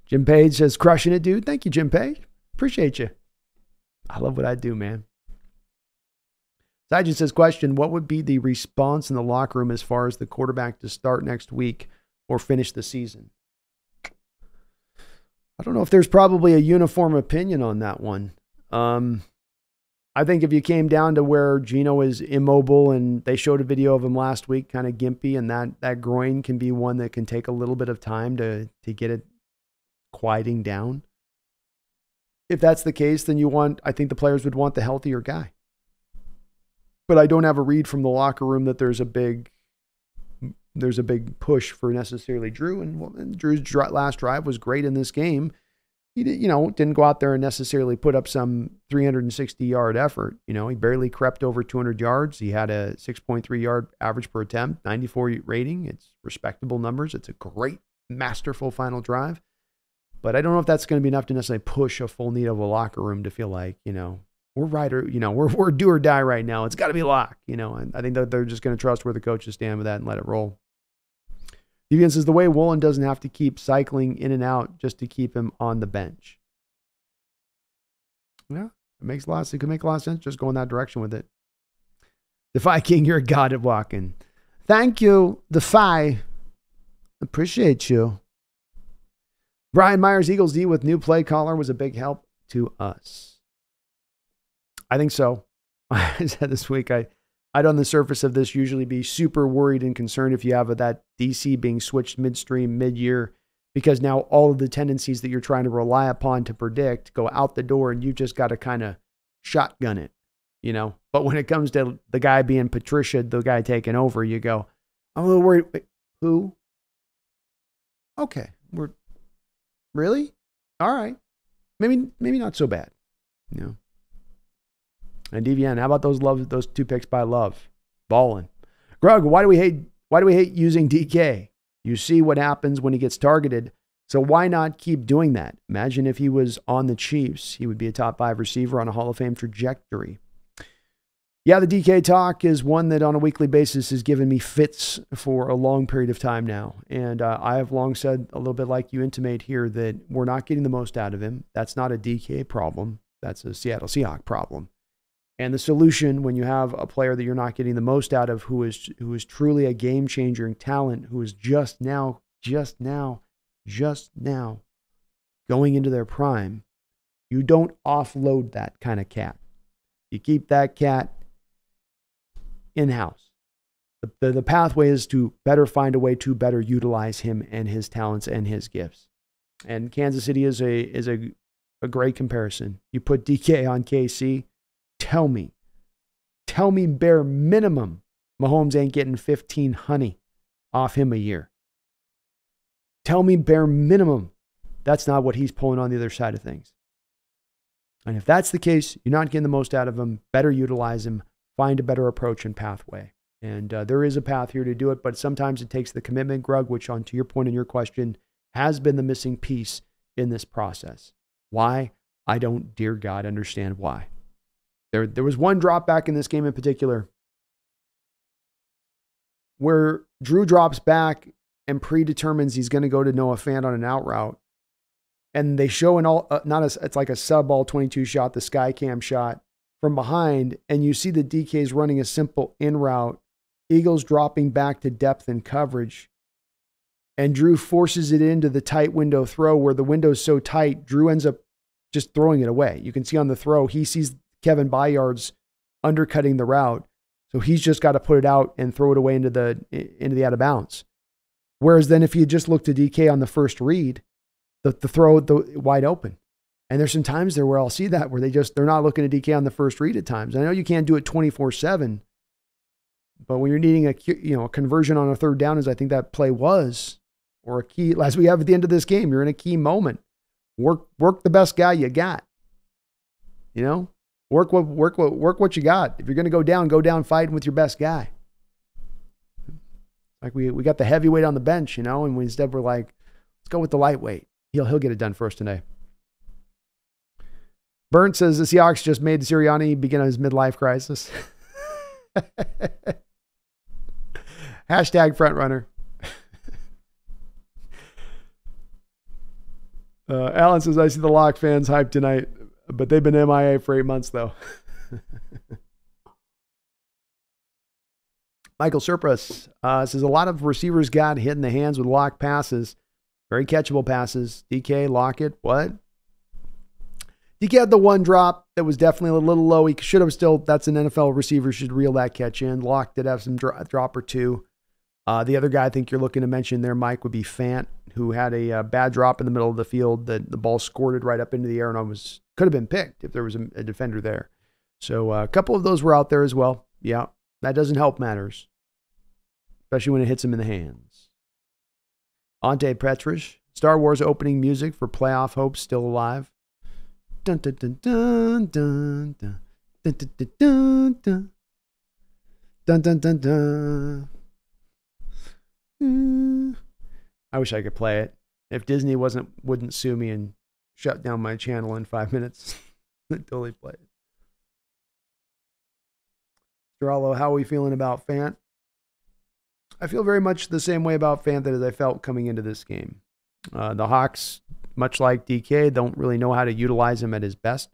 Jim Page says, crushing it, dude. Thank you, Jim Page. Appreciate you. I love what I do, man. Sajid says, question, what would be the response in the locker room as far as the quarterback to start next week or finish the season? I don't know if there's probably a uniform opinion on that one. Um, I think if you came down to where Geno is immobile and they showed a video of him last week, kind of gimpy, and that that groin can be one that can take a little bit of time to to get it quieting down. If that's the case, then you want I think the players would want the healthier guy. But I don't have a read from the locker room that there's a big there's a big push for necessarily Drew, and, and Drew's last drive was great in this game. he did, you know didn't go out there and necessarily put up some 360 yard effort. You know, he barely crept over 200 yards. He had a 6.3 yard average per attempt, 94 rating. It's respectable numbers. It's a great, masterful final drive. But I don't know if that's going to be enough to necessarily push a full need of a locker room to feel like you know we're right or you know we're we're do or die right now. It's got to be lock. You know, and I think that they're just going to trust where the coaches stand with that and let it roll. Deviant says the way Woolen doesn't have to keep cycling in and out just to keep him on the bench. Yeah, it makes a lot. Of, it could make a lot of sense. Just go in that direction with it. Defy King, you're a god at walking. Thank you, Defy. Appreciate you. Brian Myers, Eagles D with new play caller was a big help to us. I think so. I said this week, I I'd on the surface of this usually be super worried and concerned if you have that DC being switched midstream, mid year, because now all of the tendencies that you're trying to rely upon to predict go out the door and you've just got to kind of shotgun it, you know? But when it comes to the guy being Patricia, the guy taking over, you go, I'm a little worried. Wait, who? Okay. We're really? All right. Maybe, maybe not so bad, you know? And DVN, how about those love those two picks by Love? Balling. Grug, why do we hate why do we hate using DK? You see what happens when he gets targeted. So why not keep doing that? Imagine if he was on the Chiefs, he would be a top five receiver on a Hall of Fame trajectory. Yeah, the DK talk is one that on a weekly basis has given me fits for a long period of time now. And uh, I have long said, a little bit like you intimate here, that we're not getting the most out of him. That's not a DK problem. That's a Seattle Seahawk problem. And the solution when you have a player that you're not getting the most out of who is who is truly a game changer and talent who is just now just now just now going into their prime, you don't offload that kind of cat. You keep that cat in house. The, the, the, pathway is to better find a way to better utilize him and his talents and his gifts. And Kansas City is a is a, a great comparison. You put DK on KC, Tell me, tell me bare minimum Mahomes ain't getting 15 honey off him a year. Tell me bare minimum that's not what he's pulling on the other side of things. And if that's the case, you're not getting the most out of him. Better utilize him. Find a better approach and pathway. And uh, there is a path here to do it, but sometimes it takes the commitment, Grug, which, on to your point in your question, has been the missing piece in this process. Why? I don't, dear God, understand why. There, there was one drop back in this game in particular where Drew drops back and predetermines he's going to go to Noah Fant on an out route. And they show an all, uh, not a, it's like a sub all 22 shot, the sky cam shot from behind. And you see the DKs running a simple in route, Eagles dropping back to depth and coverage. And Drew forces it into the tight window throw where the window's so tight, Drew ends up just throwing it away. You can see on the throw, he sees Kevin Byard's undercutting the route. So he's just got to put it out and throw it away into the into the out of bounds. Whereas then if you just look to DK on the first read, the, the throw the wide open. And there's some times there where I'll see that where they just they're not looking at DK on the first read at times. I know you can't do it 24/7, but when you're needing a you know a conversion on a third down, as I think that play was, or a key as we have at the end of this game, you're in a key moment. Work work the best guy you got. You know, Work what work what work what you got. If you're to go down, go down fighting with your best guy. Like we we got the heavyweight on the bench, you know, and we instead we're like, let's go with the lightweight. He'll he'll get it done for us today. Burnt says the Seahawks just made Sirianni begin his midlife crisis. Hashtag front runner. Uh, Alan says, I see the Lock fans hype tonight. But they've been MIA for eight months, though. Michael Surplus uh, says a lot of receivers got hit in the hands with lock passes, very catchable passes. DK, Lockett, what? DK had the one drop that was definitely a little low. He should have still, that's an NFL receiver, should reel that catch in. Lock did have some drop or two. Uh, the other guy I think you're looking to mention there, Mike, would be Fant, who had a uh, bad drop in the middle of the field that the ball squirted right up into the air and I was could have been picked if there was a, a defender there. So uh, a couple of those were out there as well. Yeah, that doesn't help matters, especially when it hits him in the hands. Ante Petrish Star Wars opening music for playoff hopes still alive. Dun dun dun dun dun dun dun dun dun dun dun dun dun dun. Mm. I wish I could play it. If Disney wasn't wouldn't sue me and shut down my channel in five minutes, I'd totally play it. How are we feeling about Fant? I feel very much the same way about Fant that as I felt coming into this game. Uh, the Hawks, much like DK, don't really know how to utilize him at his best.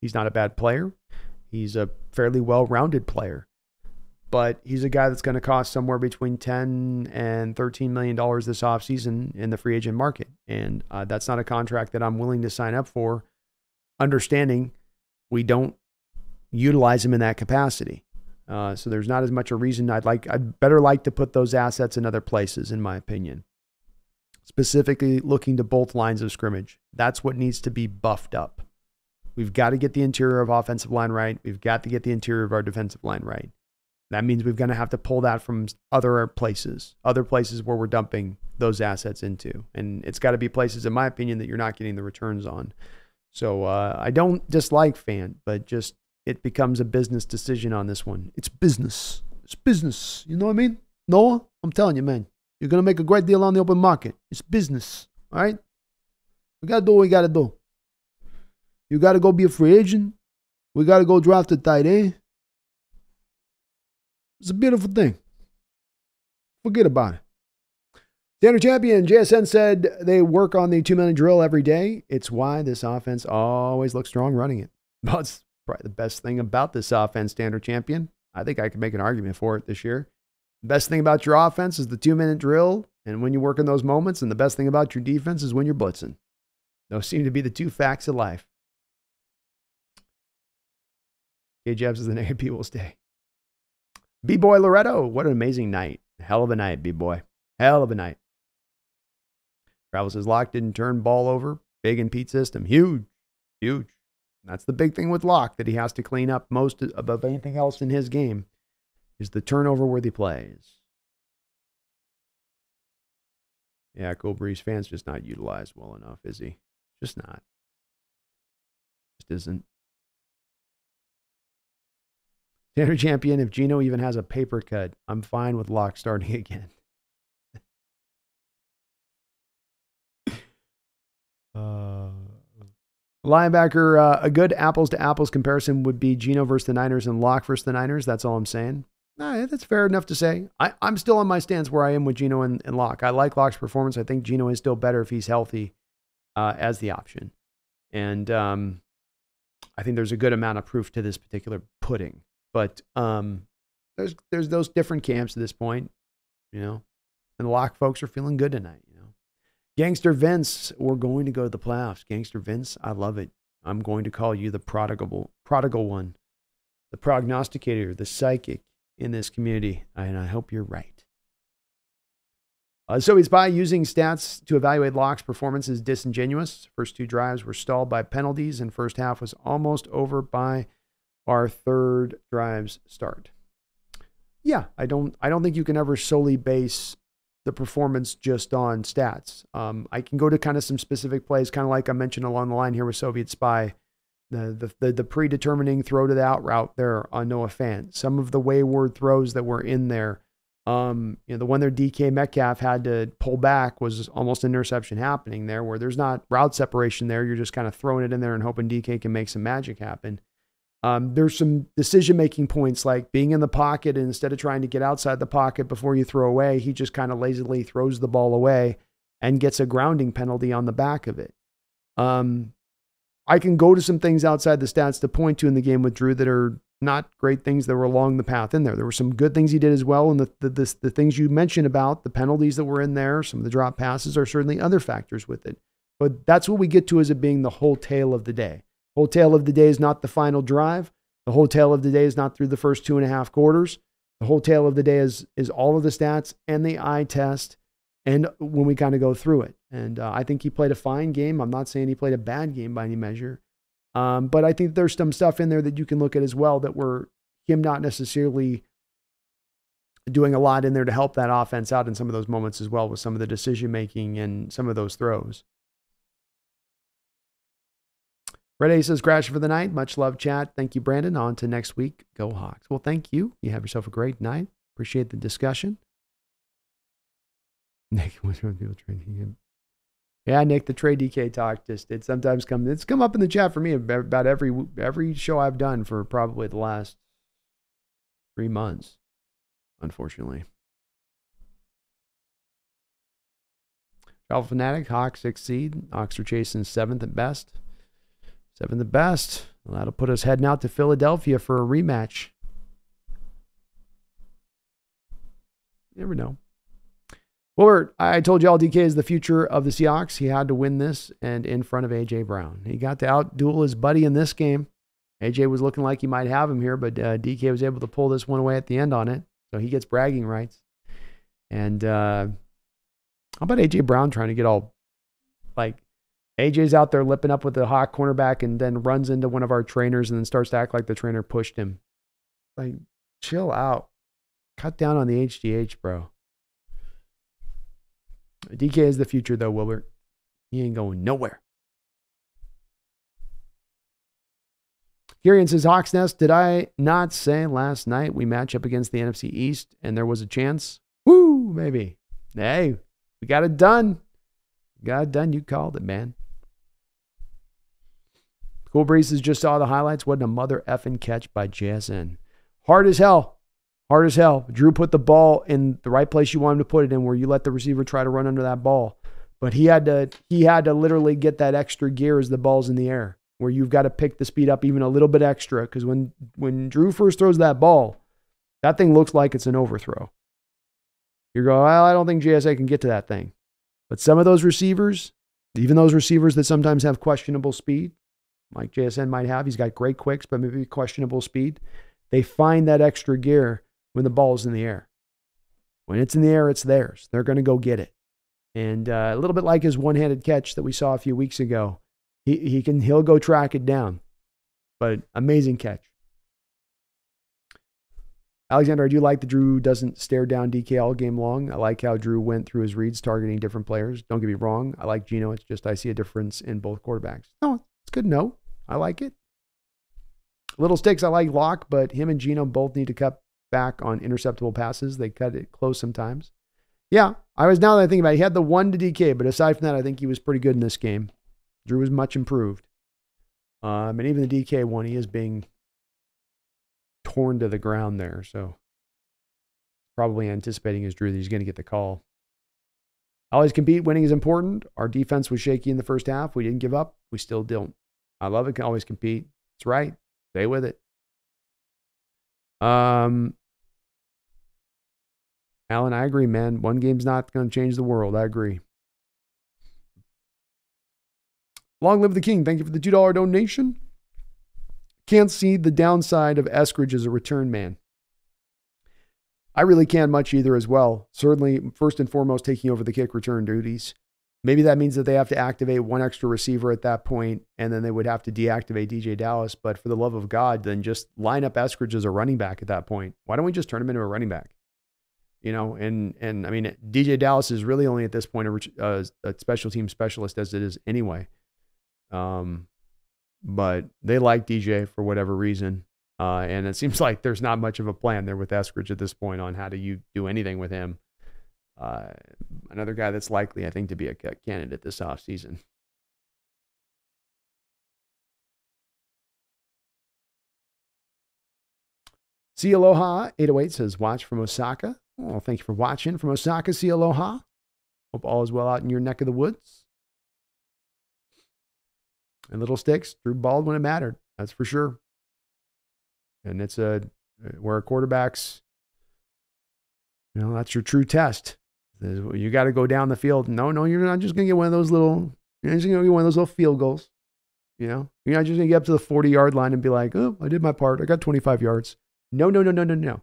He's not a bad player. He's a fairly well rounded player but he's a guy that's going to cost somewhere between 10 and 13 million dollars this offseason in the free agent market. And uh, that's not a contract that i'm willing to sign up for understanding we don't utilize him in that capacity. Uh, so there's not as much a reason i'd like i'd better like to put those assets in other places in my opinion. Specifically looking to both lines of scrimmage. That's what needs to be buffed up. We've got to get the interior of offensive line right. We've got to get the interior of our defensive line right that means we're going to have to pull that from other places, other places where we're dumping those assets into. And it's got to be places, in my opinion, that you're not getting the returns on. So uh, I don't dislike Fant, but just it becomes a business decision on this one. It's business. It's business. You know what I mean? Noah, I'm telling you, man, you're going to make a great deal on the open market. It's business. All right? We got to do what we got to do. You got to go be a free agent. We got to go draft a tight end. It's a beautiful thing. Forget about it. Standard champion JSN said they work on the two minute drill every day. It's why this offense always looks strong running it. That's probably the best thing about this offense, standard champion. I think I could make an argument for it this year. The best thing about your offense is the two minute drill and when you work in those moments. And the best thing about your defense is when you're blitzing. Those seem to be the two facts of life. K Jabs is the negative people stay. B Boy Loretto, what an amazing night. Hell of a night, B Boy. Hell of a night. Travel says Lock didn't turn ball over. Big in Pete system. Huge. Huge. That's the big thing with Lock that he has to clean up most above anything else in his game is the turnover worthy plays. Yeah, Cool Breeze fans just not utilized well enough, is he? Just not. Just isn't. Standard champion, if Geno even has a paper cut, I'm fine with Lock starting again. uh, linebacker, uh, a good apples to apples comparison would be Geno versus the Niners and Lock versus the Niners. That's all I'm saying. Nah, that's fair enough to say. I, am still on my stance where I am with Geno and, and Lock. I like Lock's performance. I think Geno is still better if he's healthy uh, as the option. And um, I think there's a good amount of proof to this particular pudding. But um, there's there's those different camps at this point, you know. And the lock folks are feeling good tonight, you know. Gangster Vince, we're going to go to the playoffs. Gangster Vince, I love it. I'm going to call you the prodigal prodigal one, the prognosticator, the psychic in this community, and I hope you're right. Uh, so he's by using stats to evaluate Lock's performance is disingenuous. First two drives were stalled by penalties, and first half was almost over by our third drives start. Yeah, I don't I don't think you can ever solely base the performance just on stats. Um, I can go to kind of some specific plays, kind of like I mentioned along the line here with Soviet Spy, the the the, the predetermining throw to the out route there on Noah Fant. Some of the wayward throws that were in there. Um, you know, the one there DK Metcalf had to pull back was almost an interception happening there, where there's not route separation there. You're just kind of throwing it in there and hoping DK can make some magic happen. Um, there's some decision making points like being in the pocket and instead of trying to get outside the pocket before you throw away, he just kind of lazily throws the ball away and gets a grounding penalty on the back of it. Um, I can go to some things outside the stats to point to in the game with Drew that are not great things that were along the path in there. There were some good things he did as well. And the, the, the, the things you mentioned about the penalties that were in there, some of the drop passes are certainly other factors with it. But that's what we get to as it being the whole tale of the day. Tale of the day is not the final drive. The tale of the day is not through the first two and a half quarters. The tale of the day is is all of the stats and the eye test, and when we kind of go through it. And uh, I think he played a fine game. I'm not saying he played a bad game by any measure, um, but I think there's some stuff in there that you can look at as well that were him not necessarily doing a lot in there to help that offense out in some of those moments as well with some of the decision making and some of those throws. Red A says, crash for the night. Much love, chat. Thank you, Brandon. On to next week. Go Hawks. Well, thank you. You have yourself a great night. Appreciate the discussion. Nick, what's wrong people trading Yeah, Nick, the trade DK talk just it sometimes comes. It's come up in the chat for me about every every show I've done for probably the last three months. Unfortunately, Travel Fanatic, Hawks six seed. Hawks are chasing seventh at best. Seventh the best. Well, that'll put us heading out to Philadelphia for a rematch. You never know. Well, I told you all DK is the future of the Seahawks. He had to win this and in front of A.J. Brown. He got to outduel his buddy in this game. A.J. was looking like he might have him here, but uh, DK was able to pull this one away at the end on it. So he gets bragging rights. And uh, how about A.J. Brown trying to get all like AJ's out there lipping up with the hot cornerback and then runs into one of our trainers and then starts to act like the trainer pushed him. Like, chill out. Cut down on the HGH, bro. DK is the future, though, Wilbert. He ain't going nowhere. Garion says, Hawks Nest, did I not say last night we match up against the NFC East and there was a chance? Woo, maybe. Hey, we got it done. Got it done. You called it, man. Cool Breezes just saw the highlights. Wasn't a mother effing catch by JSN. Hard as hell. Hard as hell. Drew put the ball in the right place you want him to put it in, where you let the receiver try to run under that ball. But he had to he had to literally get that extra gear as the ball's in the air, where you've got to pick the speed up even a little bit extra. Because when when Drew first throws that ball, that thing looks like it's an overthrow. You go, well, I don't think JSN can get to that thing. But some of those receivers, even those receivers that sometimes have questionable speed, like JSN might have, he's got great quicks, but maybe questionable speed. They find that extra gear when the ball's in the air. When it's in the air, it's theirs. They're going to go get it. And uh, a little bit like his one-handed catch that we saw a few weeks ago, he he can he'll go track it down. But amazing catch. Alexander, I do like that Drew doesn't stare down DK all game long. I like how Drew went through his reads targeting different players. Don't get me wrong. I like Geno. It's just I see a difference in both quarterbacks. No, it's good to know. I like it. Little sticks, I like Lock, but him and Geno both need to cut back on interceptable passes. They cut it close sometimes. Yeah, I was now that I think about it, he had the one to DK, but aside from that, I think he was pretty good in this game. Drew was much improved. Um, and even the DK one, he is being torn to the ground there. So probably anticipating as Drew that he's going to get the call. Always compete. Winning is important. Our defense was shaky in the first half. We didn't give up. We still don't. I love it. Can always compete. It's right. Stay with it. Um, Alan, I agree, man. One game's not going to change the world. I agree. Long live the king. Thank you for the $2 donation. Can't see the downside of Eskridge as a return man. I really can't much either as well. Certainly, first and foremost, taking over the kick return duties. Maybe that means that they have to activate one extra receiver at that point, and then they would have to deactivate DJ Dallas. But for the love of God, then just line up Eskridge as a running back at that point. Why don't we just turn him into a running back? you know, and and I mean, DJ Dallas is really only at this point a, uh, a special team specialist as it is anyway. Um, but they like DJ for whatever reason, uh, and it seems like there's not much of a plan there with Eskridge at this point on how do you do anything with him. Uh, another guy that's likely, I think, to be a candidate this offseason. See Aloha 808 says, watch from Osaka. Well, thank you for watching from Osaka. See Aloha. Hope all is well out in your neck of the woods. And little sticks Drew ball when it mattered. That's for sure. And it's a where quarterbacks, you know, that's your true test. You got to go down the field. No, no, you're not just going to get one of those little, you're just going to get one of those little field goals. You know, you're not just going to get up to the 40 yard line and be like, oh, I did my part. I got 25 yards. No, no, no, no, no, no.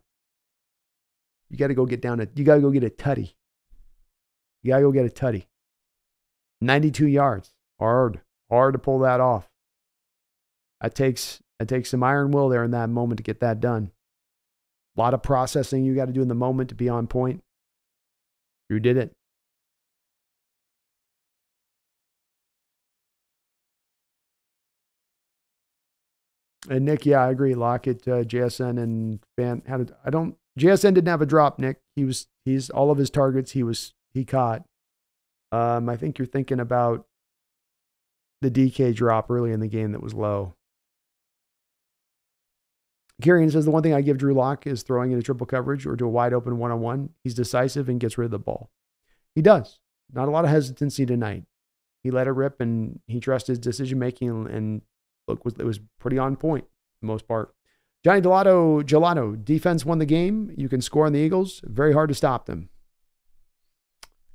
You got to go get down you got to go get a tutty. You got to go get a tutty. 92 yards. Hard, hard to pull that off. That takes, that takes some iron will there in that moment to get that done. A lot of processing you got to do in the moment to be on point. Drew did it. And Nick, yeah, I agree. Lockett, uh, JSN, and Fant had. A, I don't. JSN didn't have a drop. Nick, he was. He's all of his targets. He was. He caught. Um, I think you're thinking about the DK drop early in the game that was low. Kieran says the one thing I give Drew Lock is throwing in a triple coverage or to a wide open one on one. He's decisive and gets rid of the ball. He does. Not a lot of hesitancy tonight. He let it rip and he trusted his decision making and look was it was pretty on point most part. Johnny Gelato, Gelato, defense won the game. You can score on the Eagles. Very hard to stop them.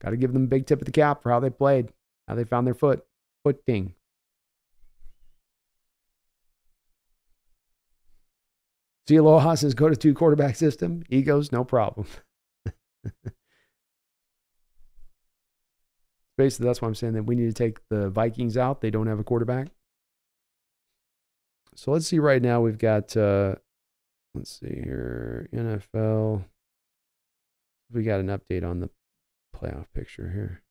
Got to give them a big tip of the cap for how they played, how they found their foot, foot footing. See Aloha says go to two quarterback system. Egos, no problem. Basically, that's why I'm saying that we need to take the Vikings out. They don't have a quarterback. So let's see right now. We've got, uh, let's see here, NFL. We got an update on the playoff picture here.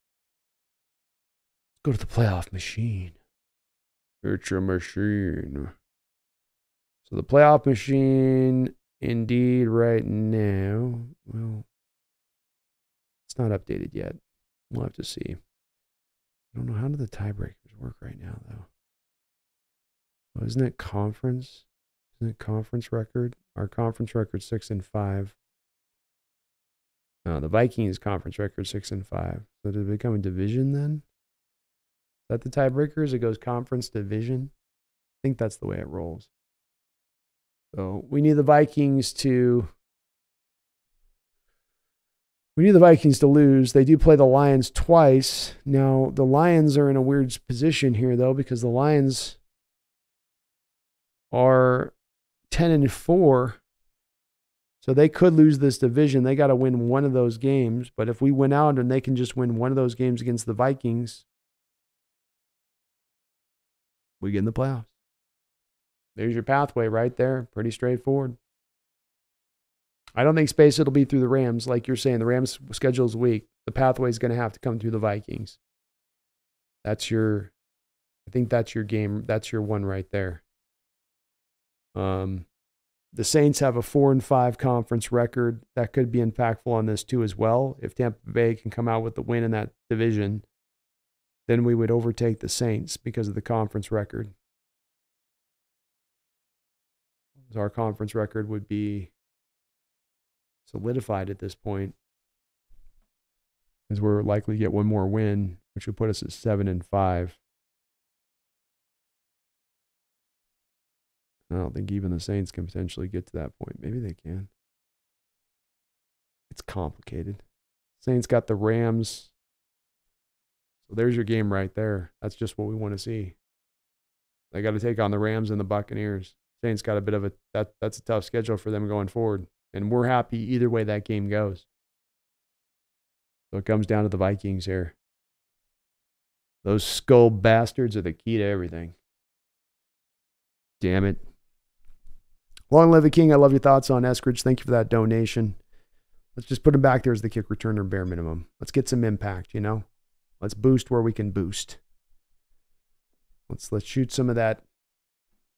Let's go to the playoff machine. It's a machine. So the playoff machine, indeed, right now, well, it's not updated yet. We'll have to see. I don't know how do the tiebreakers work right now, though. Well, isn't it conference? Isn't it conference record? Our conference record six and five. The Vikings conference record six and five. So did it become a division then? Is that the tiebreakers? It goes conference division. I think that's the way it rolls. So we need the Vikings to we need the Vikings to lose. They do play the Lions twice. Now, the Lions are in a weird position here, though, because the Lions are 10 and 4. So they could lose this division. They got to win one of those games. But if we win out and they can just win one of those games against the Vikings, we get in the playoffs. There's your pathway right there. Pretty straightforward. I don't think space it'll be through the Rams. Like you're saying, the Rams schedule is weak. The pathway is going to have to come through the Vikings. That's your, I think that's your game. That's your one right there. Um, the Saints have a four and five conference record. That could be impactful on this too as well. If Tampa Bay can come out with the win in that division, then we would overtake the Saints because of the conference record. Our conference record would be solidified at this point, as we're likely to get one more win, which would put us at seven and five. I don't think even the Saints can potentially get to that point. Maybe they can. It's complicated. Saints got the Rams. So there's your game right there. That's just what we want to see. They got to take on the Rams and the Buccaneers. Saints got a bit of a that that's a tough schedule for them going forward. And we're happy either way that game goes. So it comes down to the Vikings here. Those skull bastards are the key to everything. Damn it. Long live the king. I love your thoughts on Eskridge. Thank you for that donation. Let's just put him back there as the kick returner bare minimum. Let's get some impact, you know? Let's boost where we can boost. Let's let's shoot some of that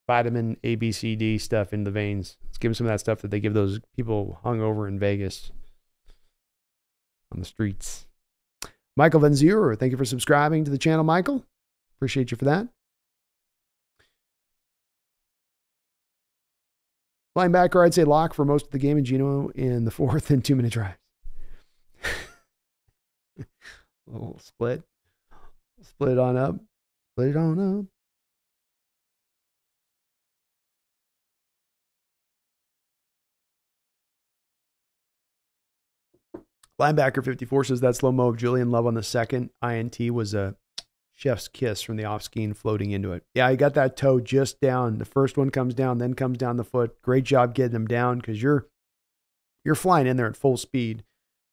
vitamin A, B, C, D stuff in the veins. Let's give them some of that stuff that they give those people hung over in Vegas on the streets. Michael Van Zier, thank you for subscribing to the channel, Michael. Appreciate you for that. Linebacker, I'd say lock for most of the game, and Geno in the fourth and two minute drives. little split. Split it on up. Split it on up. Linebacker 54 says that slow mo of Julian Love on the second INT was a chef's kiss from the off skiing floating into it. Yeah, he got that toe just down. The first one comes down, then comes down the foot. Great job getting him down because you're you're flying in there at full speed.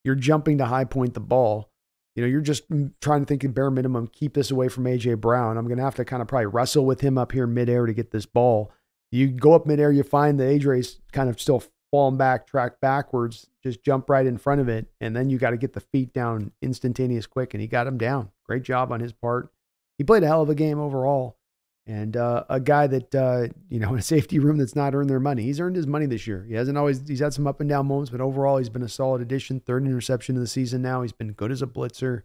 You're jumping to high point the ball. You know, you're just mm, trying to think at bare minimum, keep this away from AJ Brown. I'm gonna have to kind of probably wrestle with him up here midair to get this ball. You go up midair, you find the AJ's kind of still falling back, track backwards, just jump right in front of it. And then you got to get the feet down instantaneous quick. And he got him down. Great job on his part. He played a hell of a game overall. And uh, a guy that, uh, you know, in a safety room that's not earned their money. He's earned his money this year. He hasn't always, he's had some up and down moments, but overall, he's been a solid addition. Third interception of the season now. He's been good as a blitzer.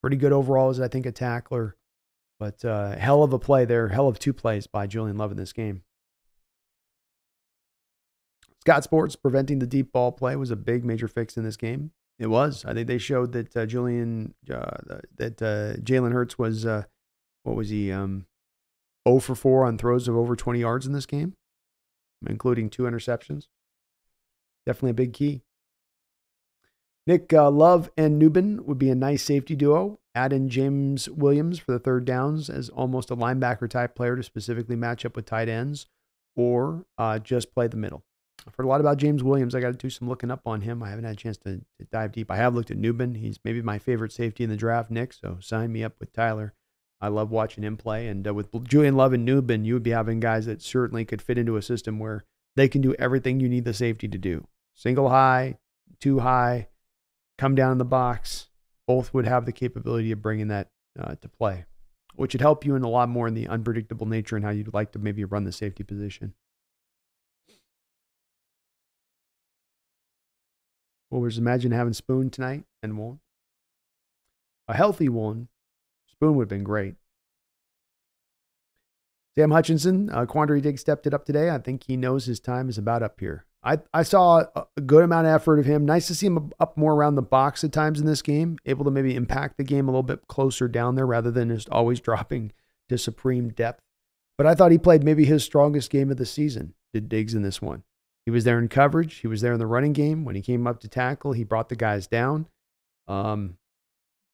Pretty good overall as, I think, a tackler. But uh, hell of a play there. Hell of two plays by Julian Love in this game. Scott Sports preventing the deep ball play was a big major fix in this game. It was. I think they showed that uh, Julian uh, that uh, Jalen Hurts was uh, what was he um, 0 for 4 on throws of over 20 yards in this game, including two interceptions. Definitely a big key. Nick uh, Love and Nubin would be a nice safety duo. Add in James Williams for the third downs as almost a linebacker type player to specifically match up with tight ends, or uh, just play the middle. I've heard a lot about James Williams. I got to do some looking up on him. I haven't had a chance to, to, dive deep. I have looked at Nubin. He's maybe my favorite safety in the draft, Nick. So sign me up with Tyler. I love watching him play. And uh, with Julian Love and Nubin, you would be having guys that certainly could fit into a system where they can do everything you need the safety to do. Single high, two high, come down in the box. Both would have the capability of bringing that uh, to play, which would help you in a lot more in the unpredictable nature and how you'd like to maybe run the safety position. Well, just imagine having Spoon tonight and one. A healthy one. Spoon would have been great. Sam Hutchinson, uh, Quandre Diggs stepped it up today. I think he knows his time is about up here. I, I saw a good amount of effort of him. Nice to see him up more around the box at times in this game, able to maybe impact the game a little bit closer down there rather than just always dropping to supreme depth. But I thought he played maybe his strongest game of the season, did Diggs in this one. He was there in coverage. He was there in the running game. When he came up to tackle, he brought the guys down. Um,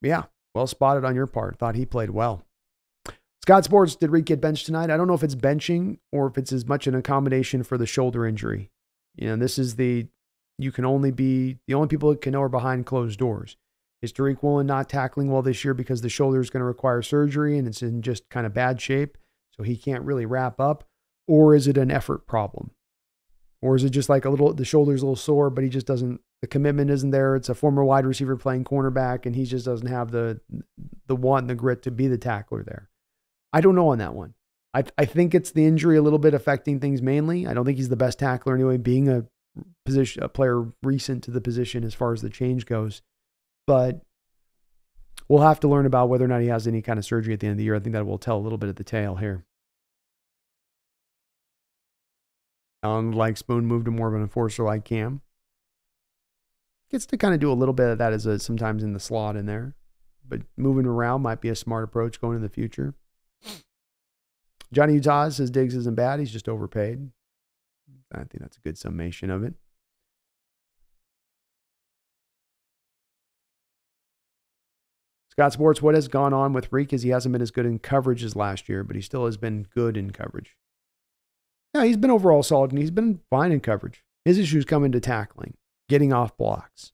yeah, well spotted on your part. Thought he played well. Scott Sports, did Riq get benched tonight? I don't know if it's benching or if it's as much an accommodation for the shoulder injury. You know, this is the, you can only be, the only people that can know are behind closed doors. Is Tariq Woolen not tackling well this year because the shoulder is going to require surgery and it's in just kind of bad shape, so he can't really wrap up? Or is it an effort problem? Or is it just like a little, the shoulder's a little sore, but he just doesn't, the commitment isn't there. It's a former wide receiver playing cornerback, and he just doesn't have the, the want the grit to be the tackler there. I don't know on that one. I, I think it's the injury a little bit affecting things mainly. I don't think he's the best tackler anyway, being a position, a player recent to the position as far as the change goes. But we'll have to learn about whether or not he has any kind of surgery at the end of the year. I think that will tell a little bit of the tale here. Alan like Spoon moved to more of an enforcer like Cam. Gets to kind of do a little bit of that as a sometimes in the slot in there. But moving around might be a smart approach going in the future. Johnny Utah says Diggs isn't bad. He's just overpaid. I think that's a good summation of it. Scott Sports, what has gone on with Riq is he hasn't been as good in coverage as last year, but he still has been good in coverage. Yeah, he's been overall solid and he's been fine in coverage. His issues come into tackling, getting off blocks.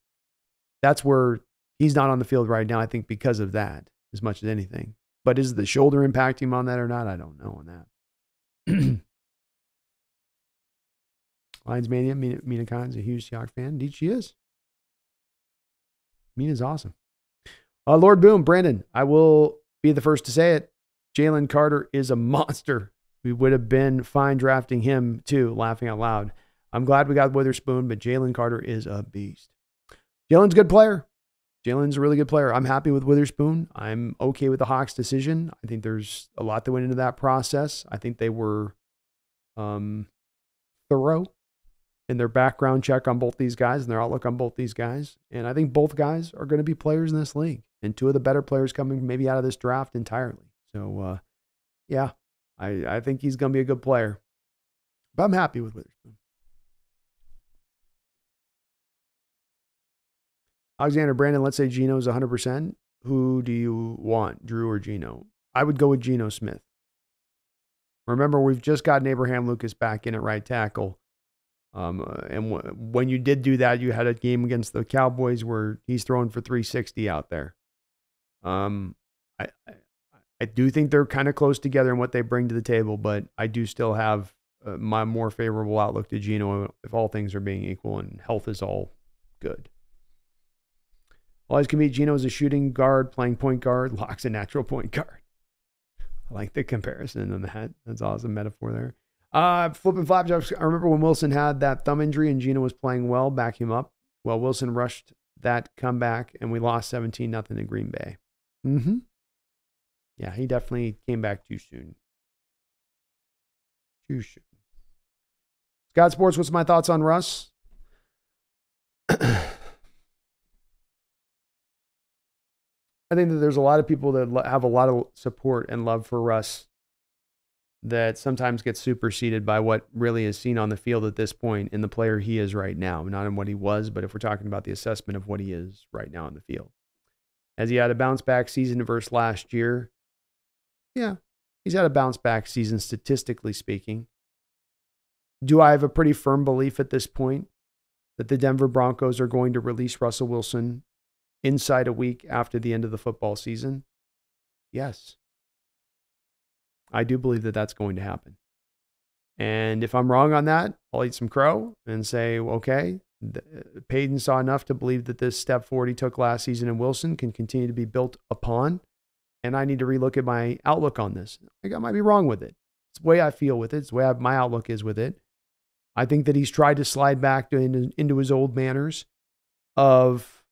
That's where he's not on the field right now, I think, because of that, as much as anything. But is the shoulder impacting him on that or not? I don't know on that. Lions Mania, Mina, Mina Kimes, a huge Seahawks fan. Indeed, she is. Mina's awesome. Uh, Lord Boom, Brandon, I will be the first to say it. Jalen Carter is a monster. We would have been fine drafting him too, laughing out loud. I'm glad we got Witherspoon, but Jalen Carter is a beast. Jalen's a good player. Jalen's a really good player. I'm happy with Witherspoon. I'm okay with the Hawks' decision. I think there's a lot that went into that process. I think they were um, thorough in their background check on both these guys and their outlook on both these guys. And I think both guys are going to be players in this league and two of the better players coming maybe out of this draft entirely. So, uh, yeah, I, I think he's going to be a good player. But I'm happy with Witherspoon. Alexander Brandon, let's say Geno's 100%. Who do you want, Drew or Geno? I would go with Geno Smith. Remember, we've just gotten Abraham Lucas back in at right tackle. Um, uh, and when you did do that, you had a game against the Cowboys where he's throwing for 360 out there. Um, I, I, do think they're kind of close together in what they bring to the table, but I do still have uh, my more favorable outlook to Geno if all things are being equal and health is all good. Always can meet Geno as a shooting guard, playing point guard, locks a natural point guard. I like the comparison on that. That's awesome metaphor there. Uh, flipping flapjacks. I remember when Wilson had that thumb injury and Geno was playing well, back him up. Well, Wilson rushed that comeback and we lost 17 nothing in Green Bay. Mm-hmm. Yeah, he definitely came back too soon. Too soon. Scott Sports, what's my thoughts on Russ? I think that there's a lot of people that have a lot of support and love for Russ that sometimes gets superseded by what really is seen on the field at this point in the player he is right now. Not in what he was, but if we're talking about the assessment of what he is right now in the field. As he had a bounce back season versus last year, yeah, he's had a bounce back season statistically speaking. Do I have a pretty firm belief at this point that the Denver Broncos are going to release Russell Wilson inside a week after the end of the football season? Yes. I do believe that that's going to happen. And if I'm wrong on that, I'll eat some crow and say, okay, Payton saw enough to believe that this step forward he took last season in Wilson can continue to be built upon. And I need to relook at my outlook on this. I might be wrong with it. It's the way I feel with it. It's the way I, my outlook is with it. I think that he's tried to slide back into, into his old manners of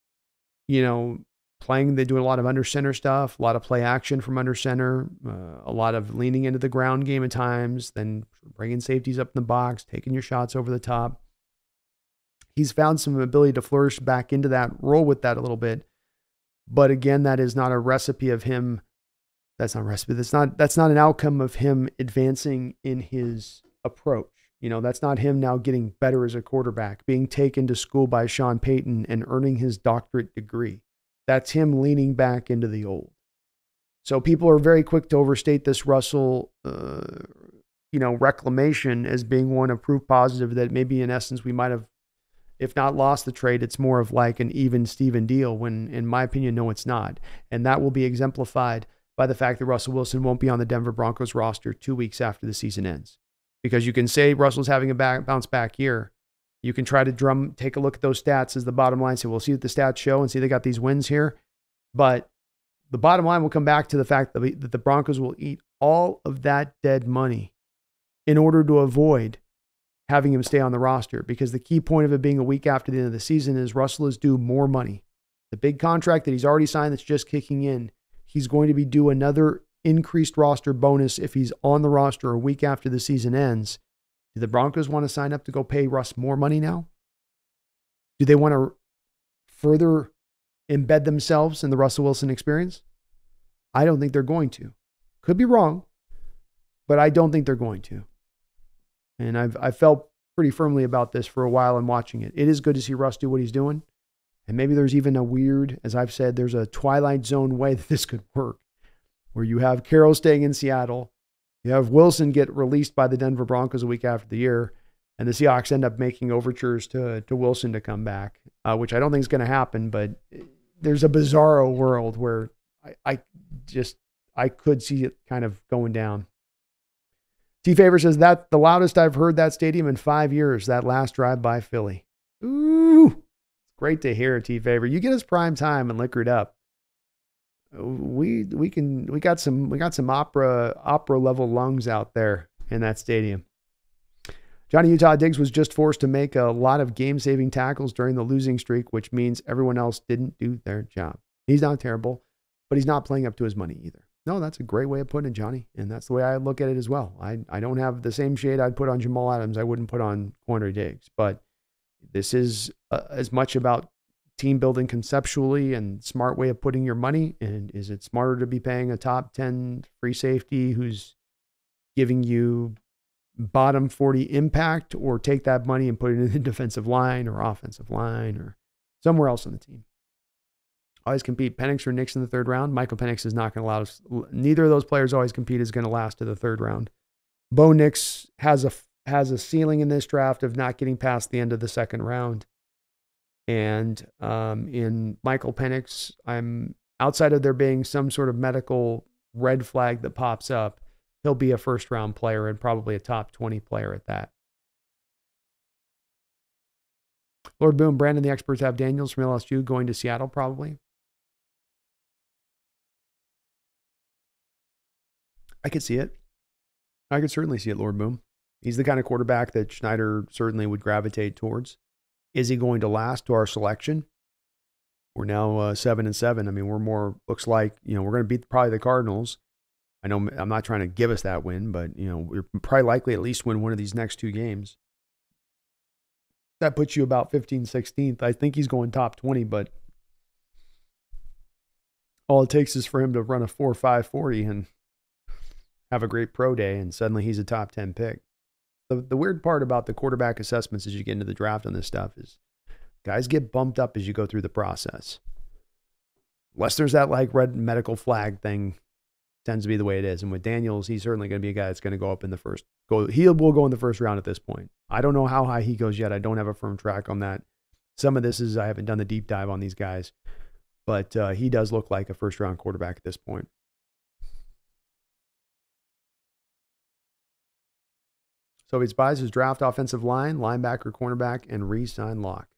you know, playing, they do a lot of under center stuff, a lot of play action from under center, uh, a lot of leaning into the ground game at times, then bringing safeties up in the box, taking your shots over the top. He's found some ability to flourish back into that, roll with that a little bit. But again, that is not a recipe of him. That's not a recipe. That's not that's not an outcome of him advancing in his approach. You know, that's not him now getting better as a quarterback, being taken to school by Sean Payton and earning his doctorate degree. That's him leaning back into the old. So people are very quick to overstate this Russell, uh, you know, reclamation as being one of proof positive that maybe in essence we might have, if not lost the trade, it's more of like an even Steven deal. When in my opinion, no, it's not, and that will be exemplified by the fact that Russell Wilson won't be on the Denver Broncos roster two weeks after the season ends because you can say Russell's having a back, bounce back year. You can try to drum, take a look at those stats as the bottom line. Say, we'll see what the stats show and see they got these wins here. But the bottom line will come back to the fact that, that the Broncos will eat all of that dead money in order to avoid having him stay on the roster. Because the key point of it being a week after the end of the season is Russell is due more money. The big contract that he's already signed that's just kicking in, he's going to be due another increased roster bonus if he's on the roster a week after the season ends. Do the Broncos want to sign up to go pay Russ more money now? Do they want to further embed themselves in the Russell Wilson experience? I don't think they're going to. Could be wrong, but I don't think they're going to. And I've I felt pretty firmly about this for a while and watching it. It is good to see Russ do what he's doing. And maybe there's even a weird, as I've said, there's a twilight zone way that this could work where you have Carroll staying in Seattle, you have Wilson get released by the Denver Broncos a week after the year, and the Seahawks end up making overtures to to Wilson to come back, uh, which I don't think is going to happen. But there's a bizarro world where I, I just I could see it kind of going down. T Favor says that the loudest I've heard that stadium in five years. That last drive by Philly. Ooh, great to hear, T Favor. You get us prime time and liquored up we we can we got some we got some opera opera level lungs out there in that stadium. Johnny Utah Diggs was just forced to make a lot of game saving tackles during the losing streak, which means everyone else didn't do their job. He's not terrible, but he's not playing up to his money either. No, that's a great way of putting it, Johnny. And that's the way I look at it as well. I, I don't have the same shade I'd put on Jamal Adams, I wouldn't put on Quandre Diggs. But this is uh, as much about team building conceptually and smart way of putting your money? And is it smarter to be paying a top 10 free safety who's giving you bottom 40 impact or take that money and put it in the defensive line or offensive line or somewhere else on the team? Always compete. Penix or Nix in the third round. Michael Penix is not going to allow us. Neither of those players always compete is going to last to the third round. Bo Nix has a has a ceiling in this draft of not getting past the end of the second round. And um, in Michael Penix, I'm outside of there being some sort of medical red flag that pops up. he'll be a first round player and probably a top 20 player at that. Lord Boom, Brandon, the experts have Daniels from LSU going to Seattle probably. I could see it. I could certainly see it, Lord Boom. He's the kind of quarterback that Schneider certainly would gravitate towards. Is he going to last to our selection? We're now uh, seven and seven. I mean, we're more looks like you know we're going to beat probably the Cardinals. I know I'm not trying to give us that win, but you know we're probably likely at least win one of these next two games. That puts you about 15, 16th. I think he's going top 20, but all it takes is for him to run a 4 5 40 and have a great pro day, and suddenly he's a top 10 pick. The, the weird part about the quarterback assessments as you get into the draft on this stuff is guys get bumped up as you go through the process. Unless there's that like red medical flag thing, tends to be the way it is. And with Daniels, he's certainly going to be a guy that's going to go up in the first go. He will go in the first round at this point. I don't know how high he goes yet. I don't have a firm track on that. Some of this is I haven't done the deep dive on these guys, but uh, he does look like a first round quarterback at this point. So he buys his draft offensive line, linebacker, cornerback, and re-sign lock.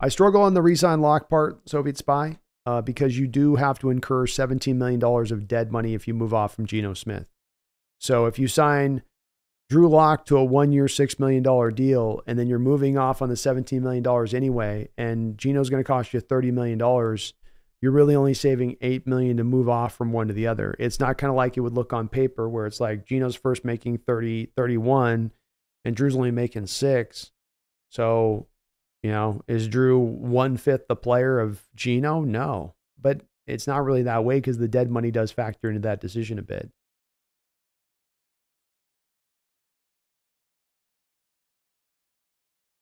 I struggle on the re-sign lock part, Soviet Spy, uh, because you do have to incur $17 million of dead money if you move off from Geno Smith. So if you sign Drew Lock to a one-year, $6 million deal, and then you're moving off on the $17 million anyway, and Geno's going to cost you $30 million, you're really only saving eight million to move off from one to the other. It's not kind of like it would look on paper where it's like Geno's first making 30, 31, and Drew's only making six. So, you know, is Drew one fifth the player of Gino? No. But it's not really that way because the dead money does factor into that decision a bit.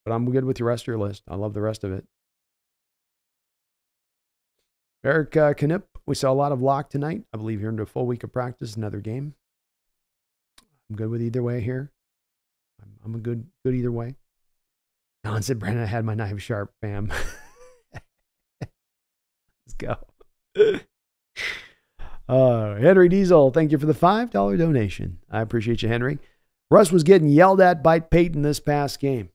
But I'm good with the rest of your list. I love the rest of it. Eric uh, Knupp, we saw a lot of lock tonight. I believe you're into a full week of practice, another game. I'm good with either way here. I'm, I'm a good good either way. Don said, Brandon, I had my knife sharp, fam. Let's go. Uh, Henry Diesel, thank you for the $5 donation. I appreciate you, Henry. Russ was getting yelled at by Payton this past game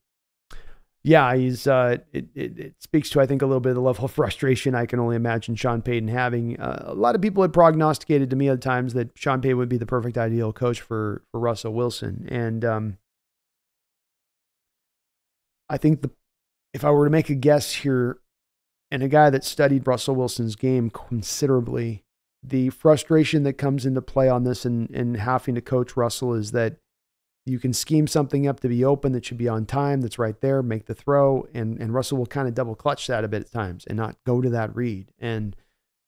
yeah, he's uh, it, it, it, speaks to I think a little bit of the level of frustration I can only imagine Sean Payton having. Uh, a lot of people had prognosticated to me at times that Sean Payton would be the perfect ideal coach for for Russell Wilson, and um, I think the if I were to make a guess here, and a guy that studied Russell Wilson's game considerably, the frustration that comes into play on this and and having to coach Russell is that you can scheme something up to be open that should be on time, that's right there, make the throw, and and Russell will kind of double clutch that a bit at times and not go to that read. And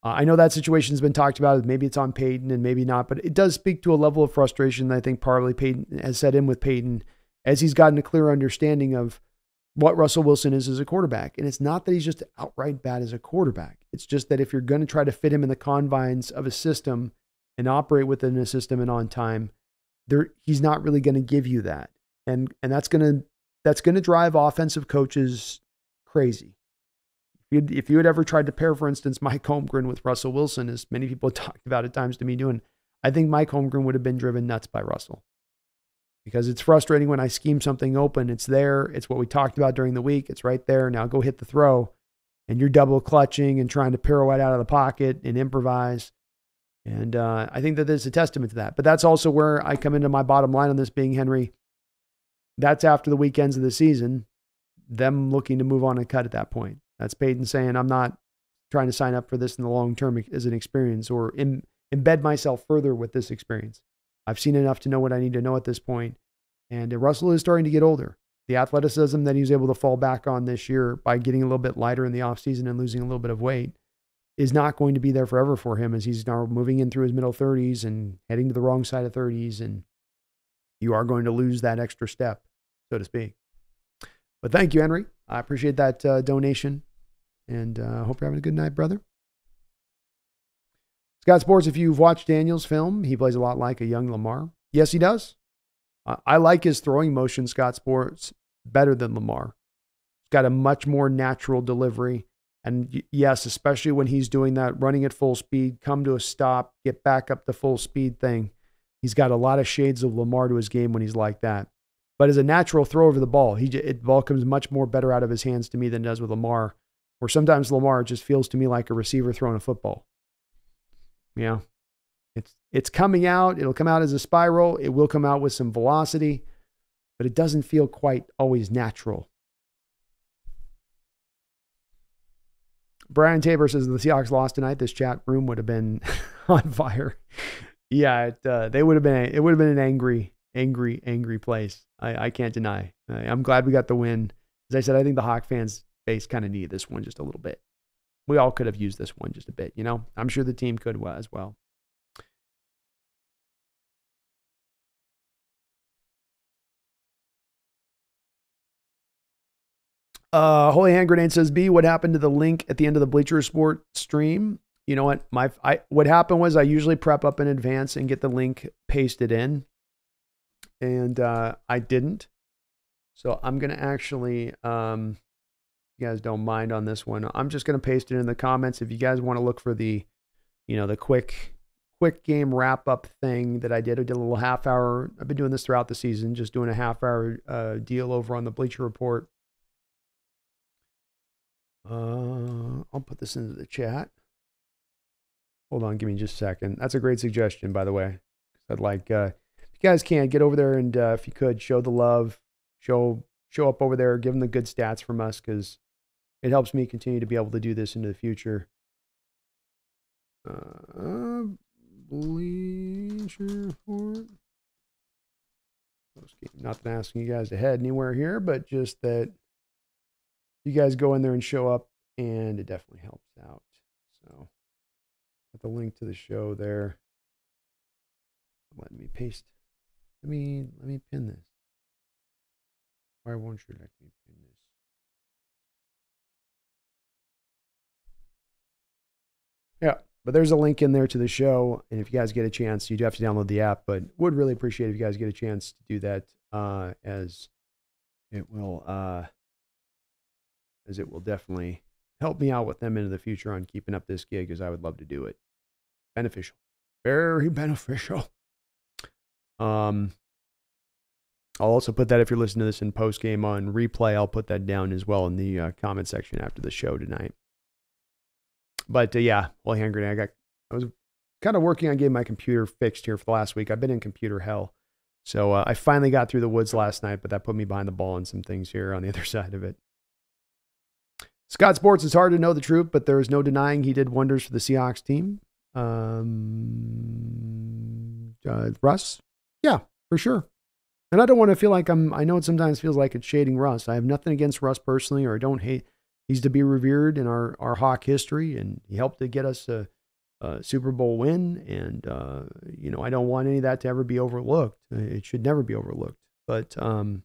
uh, I know that situation's been talked about. Maybe it's on Payton and maybe not, but it does speak to a level of frustration that I think probably Payton has set in with Payton as he's gotten a clear understanding of what Russell Wilson is as a quarterback. And it's not that he's just outright bad as a quarterback. It's just that if you're going to try to fit him in the confines of a system and operate within a system and on time, there he's not really going to give you that. And and that's going to that's going to drive offensive coaches crazy. If you if you had ever tried to pair, for instance, Mike Holmgren with Russell Wilson, as many people talked about at times to me doing, I think Mike Holmgren would have been driven nuts by Russell. Because it's frustrating when I scheme something open. It's there. It's what we talked about during the week. It's right there. Now go hit the throw. And you're double clutching and trying to pirouette out of the pocket and improvise. And uh, I think that there's a testament to that. But that's also where I come into my bottom line on this being Henry. That's after the weekends of the season, them looking to move on and cut at that point. That's Payton saying, I'm not trying to sign up for this in the long term as an experience or Im- embed myself further with this experience. I've seen enough to know what I need to know at this point. And Russell is starting to get older. The athleticism that he was able to fall back on this year by getting a little bit lighter in the offseason and losing a little bit of weight is not going to be there forever for him as he's now moving in through his middle 30s and heading to the wrong side of 30s. And you are going to lose that extra step, so to speak. But thank you, Henry. I appreciate that uh, donation and I uh, hope you're having a good night, brother. Scott Sports, if you've watched Daniel's film, he plays a lot like a young Lamar. Yes, he does. I like his throwing motion, Scott Sports, better than Lamar. He's got a much more natural delivery And yes, especially when he's doing that running at full speed, come to a stop, get back up to full speed thing. He's got a lot of shades of Lamar to his game when he's like that. But as a natural throw over the ball, he it, ball comes much more better out of his hands to me than does with Lamar. Or sometimes Lamar just feels to me like a receiver throwing a football. Yeah. It's it's coming out. It'll come out as a spiral. It will come out with some velocity, but it doesn't feel quite always natural. Brian Tabor says the Seahawks lost tonight. This chat room would have been on fire. Yeah, it, uh, they would have been. It would have been an angry, angry, angry place. I, I can't deny. I, I'm glad we got the win. As I said, I think the Hawk fans base kind of needed this one just a little bit. We all could have used this one just a bit. You know, I'm sure the team could as well. Uh, Holy Hand Grenade says, B, what happened to the link at the end of the Bleacher Report stream? You know what? My I what happened was I usually prep up in advance and get the link pasted in. And uh, I didn't. So I'm gonna actually um you guys don't mind on this one. I'm just gonna paste it in the comments. If you guys want to look for the, you know, the quick quick game wrap up thing that I did. I did a little half hour. I've been doing this throughout the season, just doing a half hour uh, deal over on the Bleacher Report uh, I'll put this into the chat. Hold on, give me just a second. That's a great suggestion, by the way. I'd like uh, if you guys can get over there and uh, if you could show the love, show show up over there, give them the good stats from us because it helps me continue to be able to do this into the future. Uh, Bleacher Report. Not that asking you guys to head anywhere here, but just that you guys go in there and show up, and it definitely helps out. So, got the link to the show there. Let me paste. Let me let me pin this. Why won't you let me pin this? Yeah, but there's a link in there to the show, and if you guys get a chance, you do have to download the app. But would really appreciate if you guys get a chance to do that, uh, as it will uh, it will definitely help me out with them into the future on keeping up this gig as I would love to do it. Beneficial. Very beneficial. Um, I'll also put that if you're listening to this in post game on replay, I'll put that down as well in the uh, comment section after the show tonight. But uh, yeah, well, hand grenade. I got. I was kind of working on getting my computer fixed here for the last week. I've been in computer hell, so uh, I finally got through the woods last night, but that put me behind the ball on some things here on the other side of it. Scott Sports, it's hard to know the truth, but there is no denying he did wonders for the Seahawks team. Um, uh, Russ, yeah, for sure. And I don't want to feel like I'm, I know it sometimes feels like it's shading Russ. I have nothing against Russ personally, or I don't hate. He's to be revered in our, our Hawk history, and he helped to get us a, a Super Bowl win. And, uh, you know, I don't want any of that to ever be overlooked. It should never be overlooked. But, um,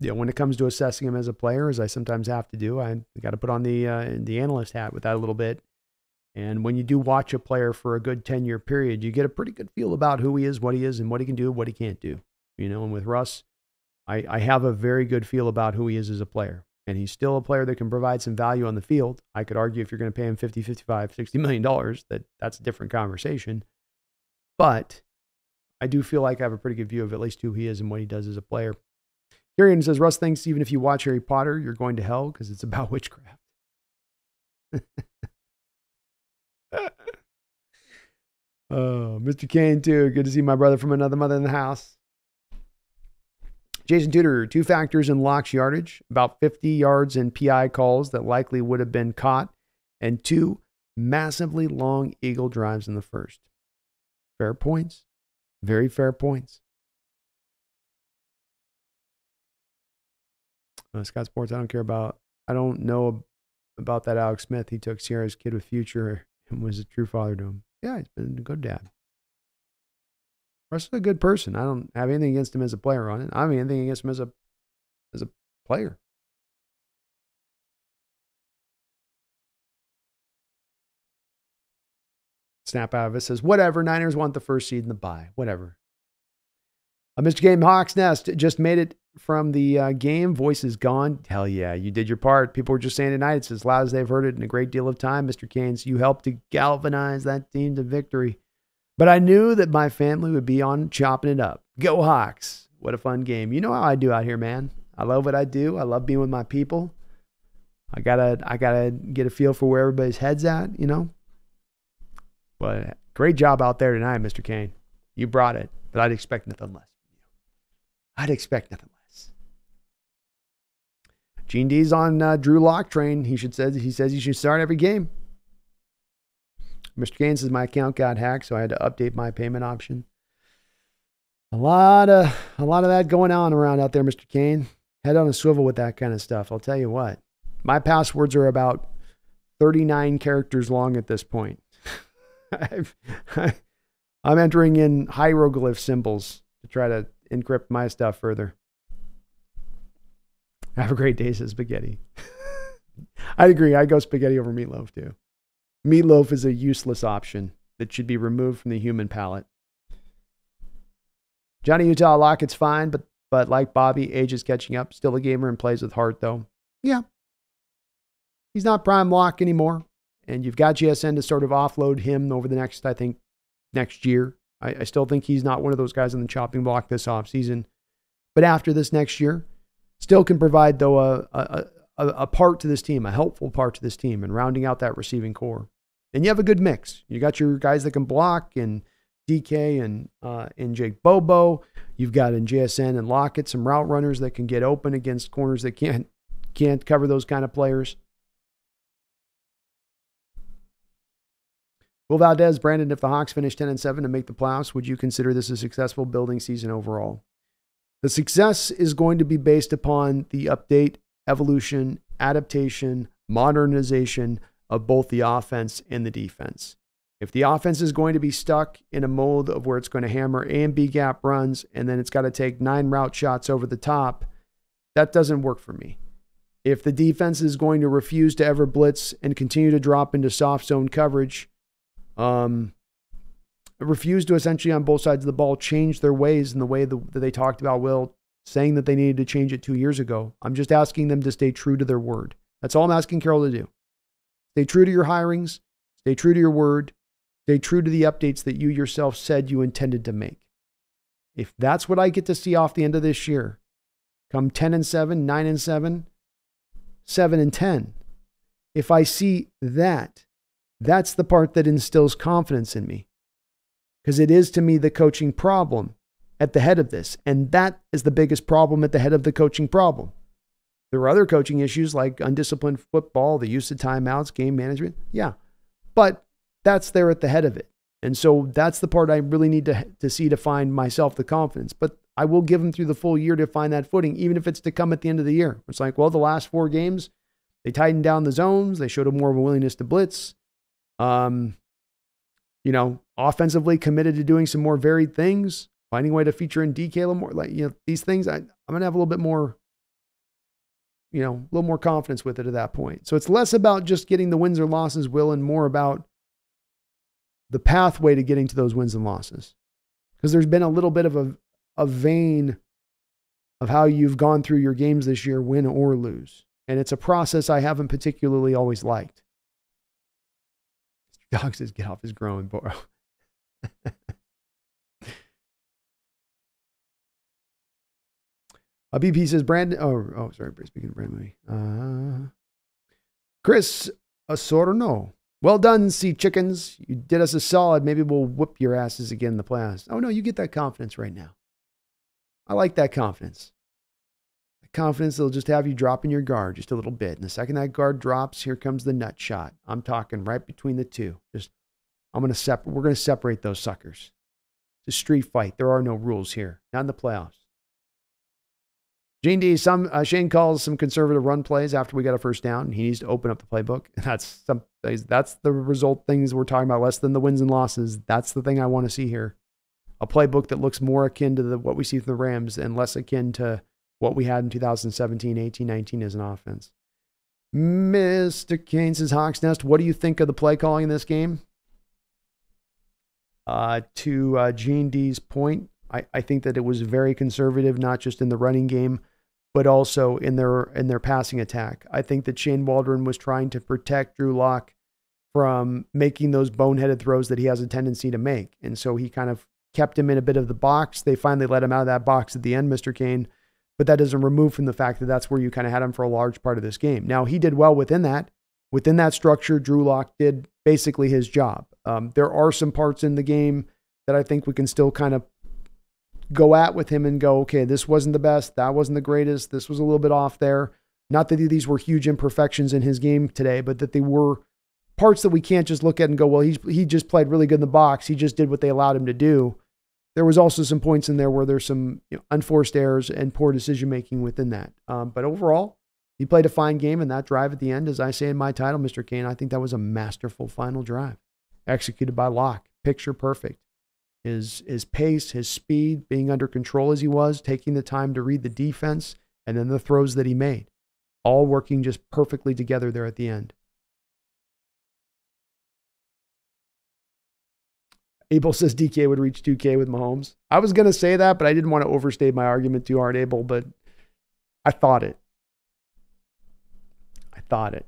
you know, when it comes to assessing him as a player, as I sometimes have to do, I got to put on the uh, the analyst hat with that a little bit. And when you do watch a player for a good ten year period, you get a pretty good feel about who he is, what he is, and what he can do, what he can't do. You know, and with Russ, I, I have a very good feel about who he is as a player. And he's still a player that can provide some value on the field. I could argue if you're going to pay him 50, 55, 60 million dollars, that that's a different conversation. But I do feel like I have a pretty good view of at least who he is and what he does as a player. Tyrion says Russ thinks even if you watch Harry Potter, you're going to hell because it's about witchcraft. oh, Mr. Kane too. Good to see my brother from another mother in the house. Jason Tudor, two factors in Lock's yardage, about 50 yards in PI calls that likely would have been caught, and two massively long eagle drives in the first. Fair points. Very fair points. Uh, Scott Sports, I don't care about. I don't know about that Alex Smith. He took Ciara's kid with future and was a true father to him. Yeah, he's been a good dad. Russ is a good person. I don't have anything against him as a player on it. I have anything against him as a as a player. Snap out of it says, whatever. Niners want the first seed in the bye. Whatever. Uh, Mr. Game Hawks Nest just made it from the uh, game. Voice is gone. Hell yeah, you did your part. People were just saying tonight it's as loud as they've heard it in a great deal of time, Mr. Canes. You helped to galvanize that team to victory. But I knew that my family would be on chopping it up. Go Hawks. What a fun game. You know how I do out here, man. I love what I do. I love being with my people. I gotta I gotta get a feel for where everybody's head's at, you know. But great job out there tonight, Mr. Kane. You brought it, but I'd expect nothing less from you. I'd expect nothing less. Gene D's on uh, Drew Lock train. He should says he says he should start every game. Mr. Kane says my account got hacked, so I had to update my payment option. A lot of a lot of that going on around out there, Mr. Kane. Head on a swivel with that kind of stuff. I'll tell you what. My passwords are about 39 characters long at this point. i am entering in hieroglyph symbols to try to encrypt my stuff further. Have a great day, says Spaghetti. I'd agree. I'd go spaghetti over meatloaf too. Meatloaf is a useless option that should be removed from the human palate. Johnny Utah Lockett's fine, but but like Bobby, age is catching up. Still a gamer and plays with heart, though. Yeah. He's not prime lock anymore. And you've got JSN to sort of offload him over the next, I think, next year. I, I still think he's not one of those guys on the chopping block this offseason. But after this next year, still can provide, though, a, a, a, part to this team, a helpful part to this team, and rounding out that receiving corps. And you have a good mix. You got your guys that can block and DK and uh, and Jake Bobo. You've got in JSN and Lockett some route runners that can get open against corners that can't can't cover those kind of players. Will Valdez, Brandon, if the Hawks finish 10 and 7 to make the playoffs, would you consider this a successful building season overall? The success is going to be based upon the update, evolution, adaptation, modernization of both the offense and the defense. If the offense is going to be stuck in a mold of where it's going to hammer A and B gap runs and then it's got to take nine route shots over the top, that doesn't work for me. If the defense is going to refuse to ever blitz and continue to drop into soft zone coverage, um, refuse to essentially on both sides of the ball change their ways in the way that they talked about Will saying that they needed to change it two years ago. I'm just asking them to stay true to their word. That's all I'm asking Carroll to do. Stay true to your hirings, stay true to your word, Stay true to the updates that you yourself said you intended to make. If that's what I get to see off the end of this year, come 10 and 7, 9 and 7, 7 and 10, if I see that, that's the part that instills confidence in me. Because it is to me the coaching problem at the head of this. And that is the biggest problem at the head of the coaching problem. There are other coaching issues like undisciplined football, the use of timeouts, game management. Yeah. But that's there at the head of it. And so that's the part I really need to, to see to find myself the confidence. But I will give them through the full year to find that footing, even if it's to come at the end of the year. It's like, well, the last four games, they tightened down the zones. They showed a more of a willingness to blitz. Um, you know, offensively committed to doing some more varied things, finding a way to feature in DK a little more. Like, you know, these things, I, I'm going to have a little bit more, you know, a little more confidence with it at that point. So it's less about just getting the wins or losses, Will, and more about the pathway to getting to those wins and losses. Because there's been a little bit of a, a vein of how you've gone through your games this year, win or lose. And it's a process I haven't particularly always liked. Dog says, get off his growing bro. A BP says, Brandon, oh, oh, sorry, speaking of Brandon. Uh, Chris Asorno well done, sea chickens. You did us a solid. Maybe we'll whoop your asses again in the playoffs. Oh, no, you get that confidence right now. I like that confidence. Confidence that'll just have you dropping your guard just a little bit. And the second that guard drops, here comes the nut shot. I'm talking right between the two. Just, I'm to separate, we're going to separate those suckers. It's a street fight. There are no rules here, not in the playoffs. Gene D, some uh, Shane calls some conservative run plays after we got a first down. He needs to open up the playbook. That's some that's the result things we're talking about, less than the wins and losses. That's the thing I want to see here. A playbook that looks more akin to the, what we see from the Rams and less akin to what we had in 2017, 18, 19 as an offense. Mr. Kane says, Hawks Nest, what do you think of the play calling in this game? Uh, to uh, Gene D's point, I, I think that it was very conservative, not just in the running game, but also in their in their passing attack. I think that Shane Waldron was trying to protect Drew Lock from making those boneheaded throws that he has a tendency to make. And so he kind of kept him in a bit of the box. They finally let him out of that box at the end, Mr. Kane. But that doesn't remove from the fact that that's where you kind of had him for a large part of this game. Now, he did well within that. Within that structure, Drew Lock did basically his job. Um, there are some parts in the game that I think we can still kind of go at with him and go, okay, this wasn't the best. That wasn't the greatest. This was a little bit off there. Not that these were huge imperfections in his game today, but that they were parts that we can't just look at and go, well, he's, he just played really good in the box. He just did what they allowed him to do. There was also some points in there where there's some you know, unforced errors and poor decision making within that. Um, but overall, he played a fine game, and that drive at the end, as I say in my title, Mr. Kane, I think that was a masterful final drive, executed by Lock, picture perfect. His his pace, his speed, being under control as he was, taking the time to read the defense, and then the throws that he made, all working just perfectly together there at the end. Abel says DK would reach 2K with Mahomes. I was going to say that, but I didn't want to overstate my argument too hard, Abel, but I thought it. I thought it.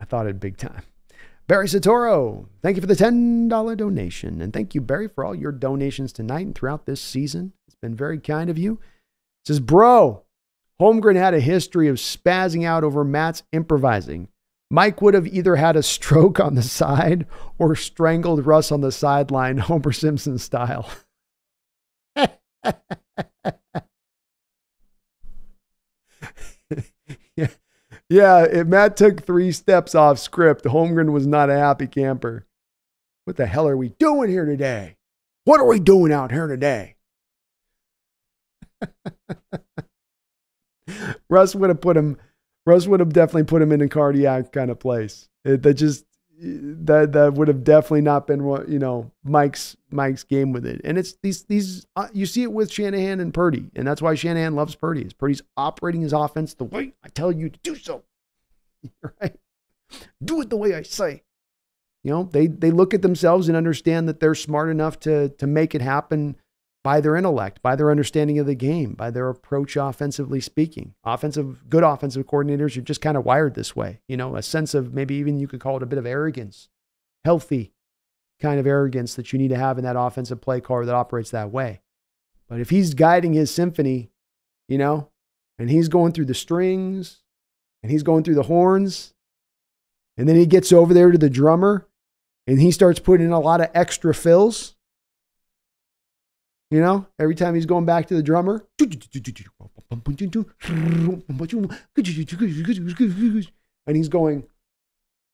I thought it big time. Barry Satoro, thank you for the $10 donation. And thank you, Barry, for all your donations tonight and throughout this season. It's been very kind of you. It says, Bro, Holmgren had a history of spazzing out over Matt's improvising. Mike would have either had a stroke on the side or strangled Russ on the sideline, Homer Simpson style. yeah. yeah, if Matt took three steps off script, Holmgren was not a happy camper. What the hell are we doing here today? What are we doing out here today? Russ would have put him Russ would have definitely put him in a cardiac kind of place. It, that just that that would have definitely not been what you know Mike's Mike's game with it. And it's these these uh, you see it with Shanahan and Purdy, and that's why Shanahan loves Purdy. Is Purdy's operating his offense the way I tell you to do so. right? Do it the way I say. You know, they they look at themselves and understand that they're smart enough to to make it happen by their intellect, by their understanding of the game, by their approach offensively speaking. Offensive, good offensive coordinators are just kind of wired this way. You know, a sense of maybe even you could call it a bit of arrogance, healthy kind of arrogance that you need to have in that offensive play caller that operates that way. But if he's guiding his symphony, you know, and he's going through the strings and he's going through the horns, and then he gets over there to the drummer and he starts putting in a lot of extra fills you know, every time he's going back to the drummer, and he's going,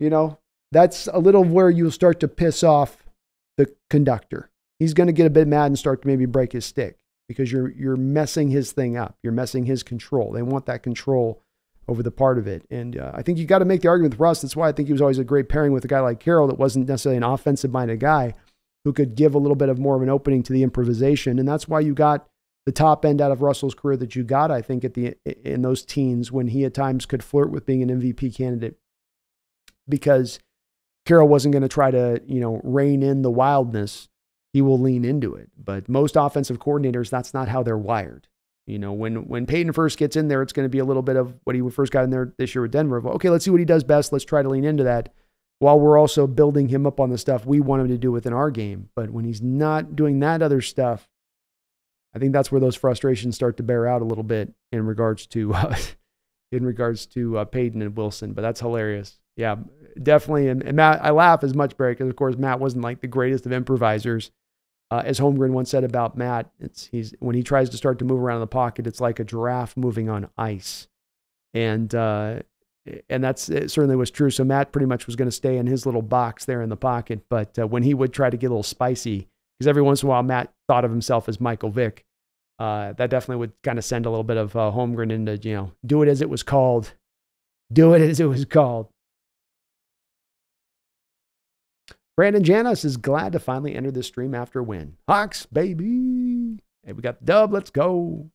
you know, that's a little where you'll start to piss off the conductor. He's going to get a bit mad and start to maybe break his stick because you're you're messing his thing up. You're messing his control. They want that control over the part of it. And uh, I think you got to make the argument with Russ. That's why I think he was always a great pairing with a guy like Carroll that wasn't necessarily an offensive minded guy who could give a little bit of more of an opening to the improvisation. And that's why you got the top end out of Russell's career that you got, I think, at the in those teens when he at times could flirt with being an MVP candidate because Carroll wasn't going to try to, you know, rein in the wildness. He will lean into it. But most offensive coordinators, that's not how they're wired. You know, when when Payton first gets in there, it's going to be a little bit of what he first got in there this year with Denver. Okay, let's see what he does best. Let's try to lean into that while we're also building him up on the stuff we want him to do within our game. But when he's not doing that other stuff, I think that's where those frustrations start to bear out a little bit in regards to uh, in regards to uh, Payton and Wilson. But that's hilarious. Yeah, definitely. And, and Matt, I laugh as much, Barry, because of course Matt wasn't like the greatest of improvisers. Uh, as Holmgren once said about Matt, it's he's when he tries to start to move around in the pocket, it's like a giraffe moving on ice. And uh, and that's certainly was true. So Matt pretty much was going to stay in his little box there in the pocket. But uh, when he would try to get a little spicy, because every once in a while Matt thought of himself as Michael Vick, uh, that definitely would kind of send a little bit of uh, Holmgren into you know do it as it was called, do it as it was called. Brandon Janis is glad to finally enter the stream after a win. Hawks, baby. Hey, we got the dub. Let's go.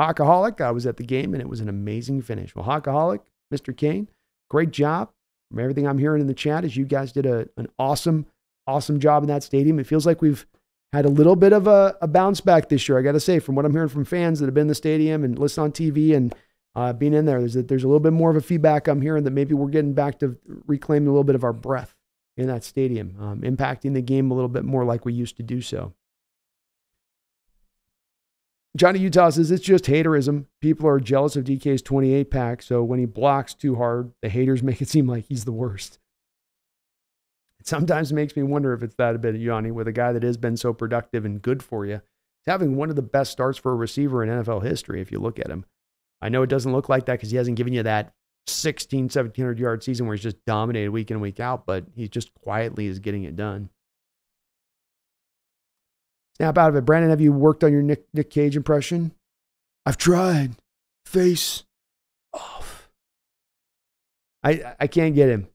Hawkaholic, I was at the game and it was an amazing finish. Well, Hawkaholic, Mr. Kane, great job. From everything I'm hearing in the chat, is you guys did a, an awesome, awesome job in that stadium. It feels like we've had a little bit of a, a bounce back this year. I got to say, from what I'm hearing from fans that have been in the stadium and listen on TV and uh, being in there, there's a, there's a little bit more of a feedback I'm hearing that maybe we're getting back to reclaiming a little bit of our breath in that stadium, um, impacting the game a little bit more like we used to do so. Johnny Utah says it's just haterism. People are jealous of DK's 28 pack, so when he blocks too hard, the haters make it seem like he's the worst it sometimes makes me wonder if it's that a bit, of Yanni, with a guy that has been so productive and good for you. He's having one of the best starts for a receiver in NFL history, if you look at him. I know it doesn't look like that because he hasn't given you that 16, 1700 yard season where he's just dominated week in, week out, but he just quietly is getting it done. Snap out of it. Brandon, have you worked on your Nick, Nick Cage impression? I've tried. Face off. I I can't get him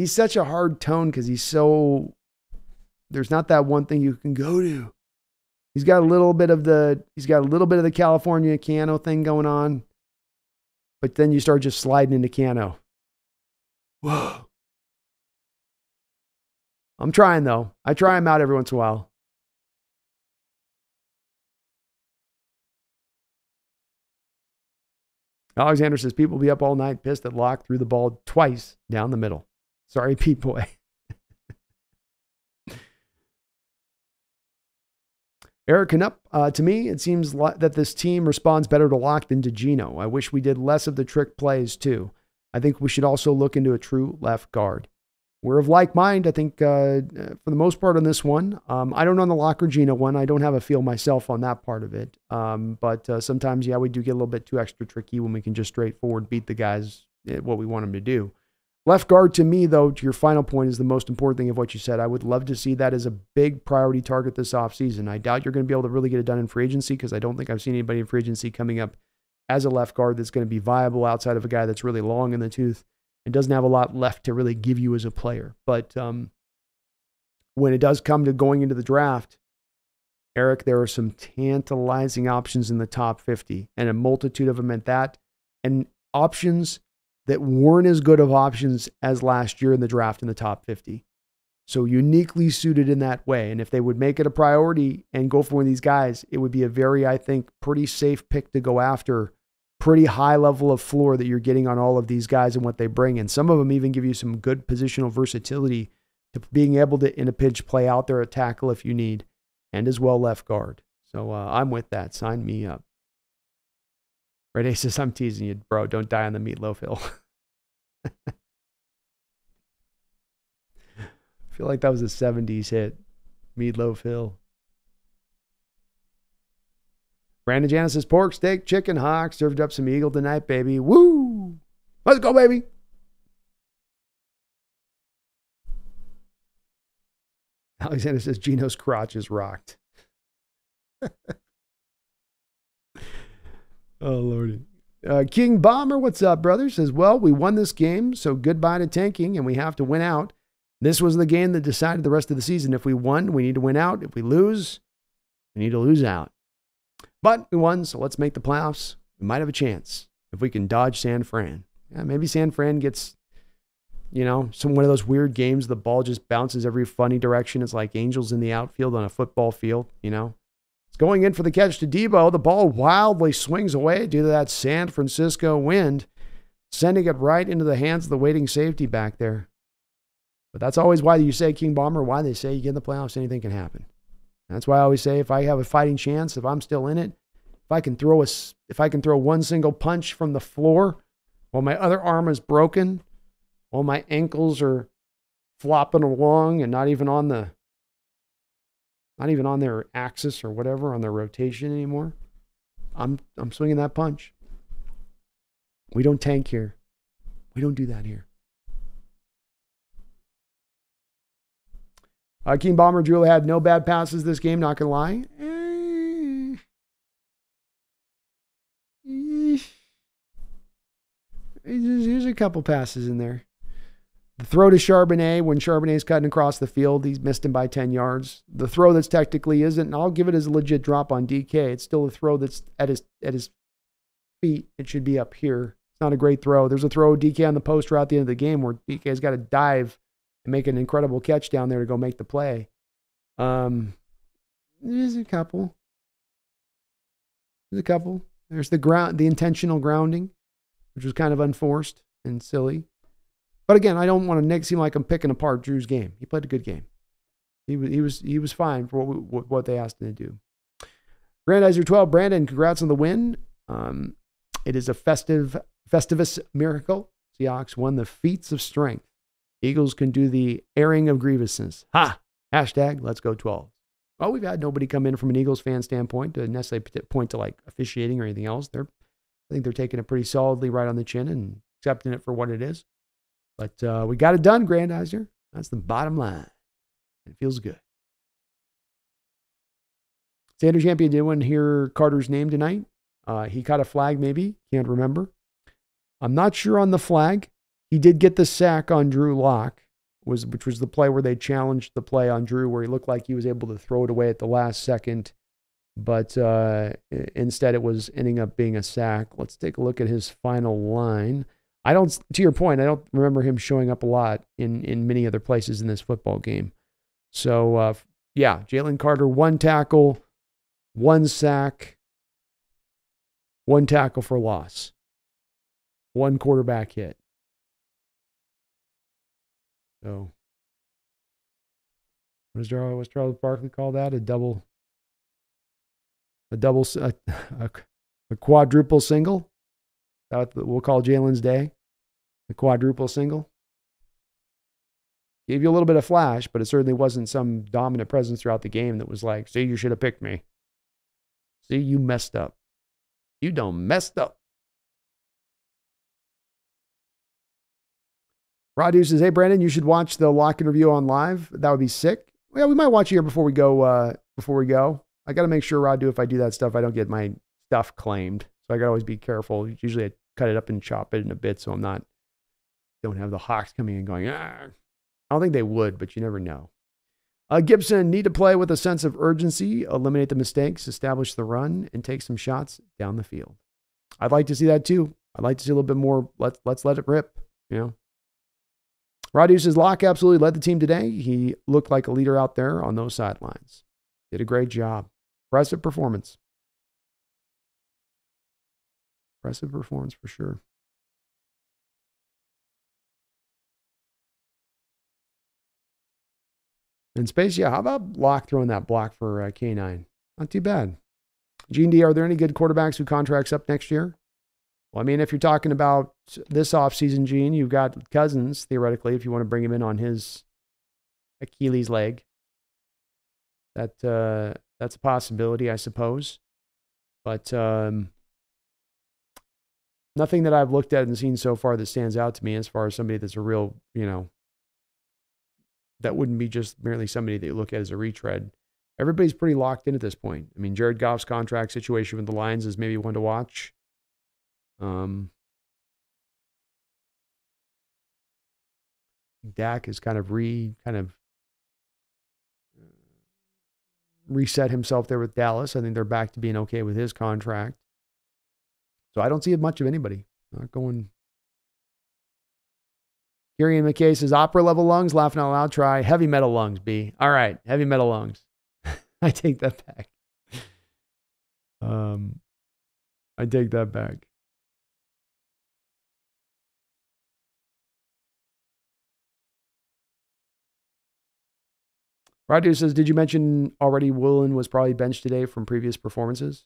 he's such a hard tone because he's so there's not that one thing you can go to. He's got a little bit of the he's got a little bit of the California Cano thing going on, but then you start just sliding into Cano. Whoa. I'm trying though. I try him out every once in a while. Alexander says people will be up all night pissed that Lock threw the ball twice down the middle. Sorry, Pete Boy. Eric Canup, uh, to me, it seems lo- that this team responds better to Lock than to Geno. I wish we did less of the trick plays, too. I think we should also look into a true left guard. We're of like mind, I think, uh, for the most part on this one. Um, I don't know on the Locker Geno one. I don't have a feel myself on that part of it. Um, but uh, sometimes, yeah, we do get a little bit too extra tricky when we can just straightforward beat the guys what we want them to do. Left guard to me, though, to your final point, is the most important thing of what you said. I would love to see that as a big priority target this offseason. I doubt you're going to be able to really get it done in free agency because I don't think I've seen anybody in free agency coming up as a left guard that's going to be viable outside of a guy that's really long in the tooth and doesn't have a lot left to really give you as a player. But um, when it does come to going into the draft, Eric, there are some tantalizing options in the top 50 and a multitude of them at that. And options that weren't as good of options as last year in the draft in the top 50. So uniquely suited in that way. And if they would make it a priority and go for one of these guys, it would be a very, I think, pretty safe pick to go after. Pretty high level of floor that you're getting on all of these guys and what they bring. And some of them even give you some good positional versatility to being able to, in a pinch, play out there at tackle if you need, and as well left guard. So uh, I'm with that. Sign me up. Red says, I'm teasing you, bro. Don't die on the meatloaf hill. I feel like that was a 70s hit. Meatloaf Hill. Brandon Janice says pork, steak, chicken, hawk. Served up some eagle tonight, baby. Woo! Let's go, baby. Alexander says Geno's crotch is rocked. oh, Lordy. Uh, King Bomber, what's up, brother? Says, well, we won this game, so goodbye to tanking, and we have to win out. This was the game that decided the rest of the season. If we won, we need to win out. If we lose, we need to lose out. But we won, so let's make the playoffs. We might have a chance if we can dodge San Fran. Yeah, maybe San Fran gets, you know, some one of those weird games. The ball just bounces every funny direction. It's like angels in the outfield on a football field. You know, It's Going in for the catch to Deebo. the ball wildly swings away due to that San Francisco wind, sending it right into the hands of the waiting safety back there. But that's always why you say King Bomber, why they say you get in the playoffs, anything can happen. That's why I always say if I have a fighting chance, if I'm still in it, if I can throw a, if I can throw one single punch from the floor while my other arm is broken, while my ankles are flopping along and not even on the not even on their axis or whatever, on their rotation anymore. I'm, I'm swinging that punch. We don't tank here. We don't do that here. Uh, King Bomber Drew had no bad passes this game, not to lie. There's a couple passes in there. The throw to Charbonnet when Charbonnet's cutting across the field, he's missed him by 10 yards. The throw that's technically isn't, and I'll give it as a legit drop on DK. It's still a throw that's at his at his feet. It should be up here. It's not a great throw. There's a throw DK on the post route at the end of the game where DK's got to dive and make an incredible catch down there to go make the play. Um, there's a couple. There's a couple. There's the ground, the intentional grounding, which was kind of unforced and silly. But again, I don't want to seem like I'm picking apart Drew's game. He played a good game. He was he was he was fine for what we, what they asked him to do. Grandizer 12, Brandon, congrats on the win. Um, it is a festive Festivus miracle. Seahawks won the feats of strength. Eagles can do the airing of grievances. Ha! Hashtag let's go 12. Well, we've had nobody come in from an Eagles fan standpoint to necessarily point to like officiating or anything else. They're, I think they're taking it pretty solidly right on the chin and accepting it for what it is. But uh, we got it done, Grandizer. That's the bottom line. It feels good. Sanders Champion didn't hear Carter's name tonight. Uh, he caught a flag, maybe. Can't remember. I'm not sure on the flag. He did get the sack on Drew Lock was which was the play where they challenged the play on Drew, where he looked like he was able to throw it away at the last second, but uh, instead it was ending up being a sack. Let's take a look at his final line. I don't, to your point, I don't remember him showing up a lot in in many other places in this football game. So uh, yeah, Jalen Carter, one tackle, one sack, one tackle for loss, one quarterback hit. So, what is Charles, Charles Barkley call that? A double, a double, a, a, a quadruple single. That we'll call Jalen's day, the quadruple single. Gave you a little bit of flash, but it certainly wasn't some dominant presence throughout the game that was like, see, you should have picked me. See, you messed up. You don't messed up. Radu says, "Hey Brandon, you should watch the lock interview on live. That would be sick. Yeah, we might watch it here before we go. Uh, before we go, I got to make sure Radu, if I do that stuff, I don't get my stuff claimed. So I got to always be careful. Usually, I cut it up and chop it in a bit, so I'm not don't have the Hawks coming and going. Ah. I don't think they would, but you never know. Uh, Gibson need to play with a sense of urgency, eliminate the mistakes, establish the run, and take some shots down the field. I'd like to see that too. I'd like to see a little bit more. Let's let's let it rip. You know, Says Lock absolutely led the team today. He looked like a leader out there on those sidelines. Did a great job. Impressive performance. Impressive performance for sure. In space, yeah. How about Lock throwing that block for uh, K9? Not too bad. Gene D, are there any good quarterbacks who contracts up next year? Well, I mean, if you're talking about this offseason, Gene, you've got Cousins, theoretically, if you want to bring him in on his Achilles leg. That uh, that's a possibility, I suppose. But um, nothing that I've looked at and seen so far that stands out to me as far as somebody that's a real, you know, that wouldn't be just merely somebody that you look at as a retread. Everybody's pretty locked in at this point. I mean, Jared Goff's contract situation with the Lions is maybe one to watch. Um, Dak has kind of re kind of uh, reset himself there with Dallas. I think they're back to being okay with his contract. So I don't see much of anybody. Not going. Kieran McKay says opera level lungs, laughing out loud. Try heavy metal lungs, B. All right, heavy metal lungs. I take that back. Um, I take that back. Radu says, Did you mention already Woolen was probably benched today from previous performances?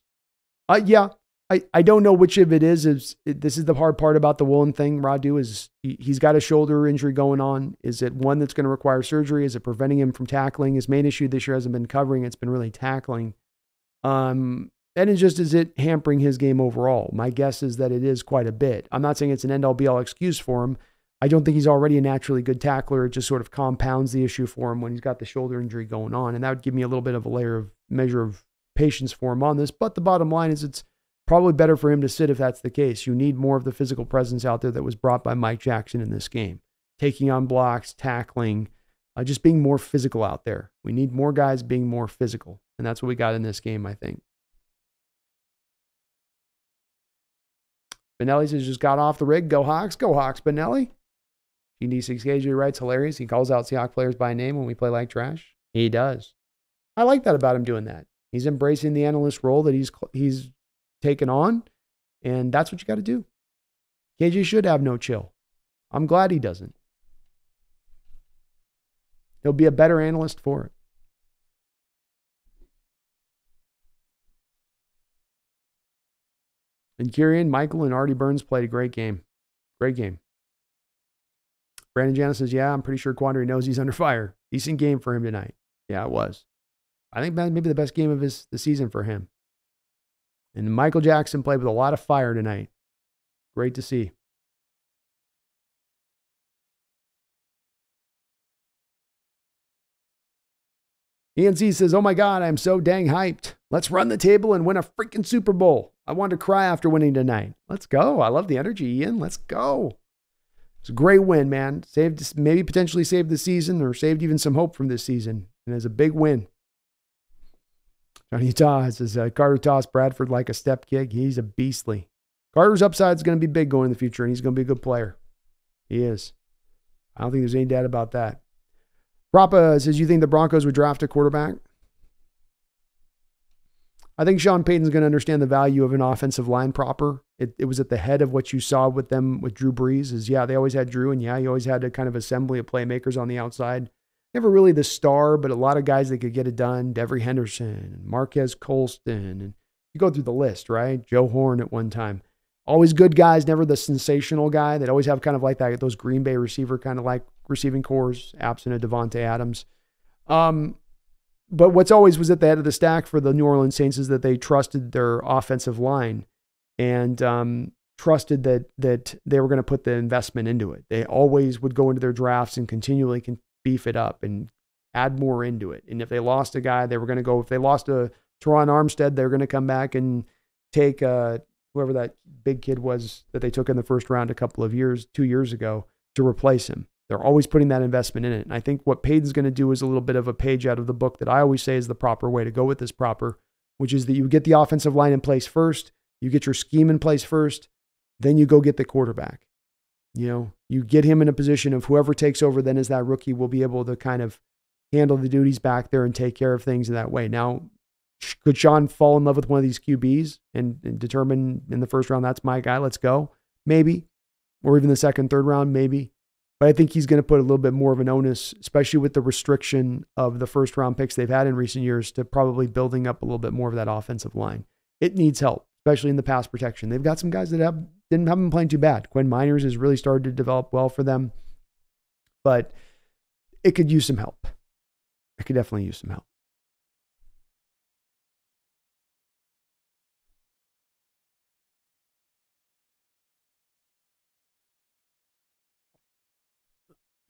Uh, yeah. I, I don't know which of it is. Is it, this is the hard part about the Woolen thing, Radu, is he, he's got a shoulder injury going on. Is it one that's going to require surgery? Is it preventing him from tackling? His main issue this year hasn't been covering, it's been really tackling. Um, and it's just is it hampering his game overall? My guess is that it is quite a bit. I'm not saying it's an end all be all excuse for him, I don't think he's already a naturally good tackler. It just sort of compounds the issue for him when he's got the shoulder injury going on. And that would give me a little bit of a layer of measure of patience for him on this. But the bottom line is it's probably better for him to sit if that's the case. You need more of the physical presence out there that was brought by Mike Jackson in this game, taking on blocks, tackling, uh, just being more physical out there. We need more guys being more physical. And that's what we got in this game, I think. Benelli says just got off the rig. Go Hawks. Go Hawks, Benelli. GD6KJ writes, hilarious. He calls out Seahawk players by name when we play like trash. He does. I like that about him doing that. He's embracing the analyst role that he's he's taken on, and that's what you got to do. KJ should have no chill. I'm glad he doesn't. He'll be a better analyst for it. And Kieran, Michael, and Artie Burns played a great game. Great game. Brandon Janis says, Yeah, I'm pretty sure Quandre knows he's under fire. Decent game for him tonight. Yeah, it was. I think maybe the best game of his the season for him. And Michael Jackson played with a lot of fire tonight. Great to see. ENC says, Oh my God, I'm so dang hyped. Let's run the table and win a freaking Super Bowl. I want to cry after winning tonight. Let's go. I love the energy, Ian. Let's go. It's a great win, man. Saved, maybe potentially saved the season or saved even some hope from this season. And it's a big win. Johnny Utah says, uh, Carter tossed Bradford like a step kick. He's a beastly. Carter's upside is going to be big going in the future, and he's going to be a good player. He is. I don't think there's any doubt about that. Rapa says, You think the Broncos would draft a quarterback? I think Sean Payton's going to understand the value of an offensive line proper. It, it was at the head of what you saw with them with Drew Brees. Is yeah, they always had Drew, and yeah, you always had a kind of assembly of playmakers on the outside. Never really the star, but a lot of guys that could get it done. Devery Henderson and Marques Colston, and you go through the list, right? Joe Horn at one time. Always good guys, never the sensational guy. They'd always have kind of like that, those Green Bay receiver kind of like receiving corps, absent of Davante Adams. Um, but what's always was at the head of the stack for the New Orleans Saints is that they trusted their offensive line and um, trusted that that they were going to put the investment into it. They always would go into their drafts and continually can beef it up and add more into it. And if they lost a guy, they were going to go. If they lost a Terron Armstead, they're going to come back and take uh, whoever that big kid was that they took in the first round a couple of years, two years ago, to replace him. They're always putting that investment in it. And I think what Payton's going to do is a little bit of a page out of the book that I always say is the proper way to go with this proper, which is that you get the offensive line in place first, you get your scheme in place first, then you go get the quarterback. You know, you get him in a position of whoever takes over then as that rookie will be able to kind of handle the duties back there and take care of things in that way. Now, could Sean fall in love with one of these QBs and, and determine in the first round that's my guy? Let's go. Maybe. Or even the second, third round, maybe. But I think he's going to put a little bit more of an onus, especially with the restriction of the first round picks they've had in recent years, to probably building up a little bit more of that offensive line. It needs help, especially in the pass protection. They've got some guys that have didn't have been playing too bad. Quinn Meinerz has really started to develop well for them, but it could use some help. It could definitely use some help.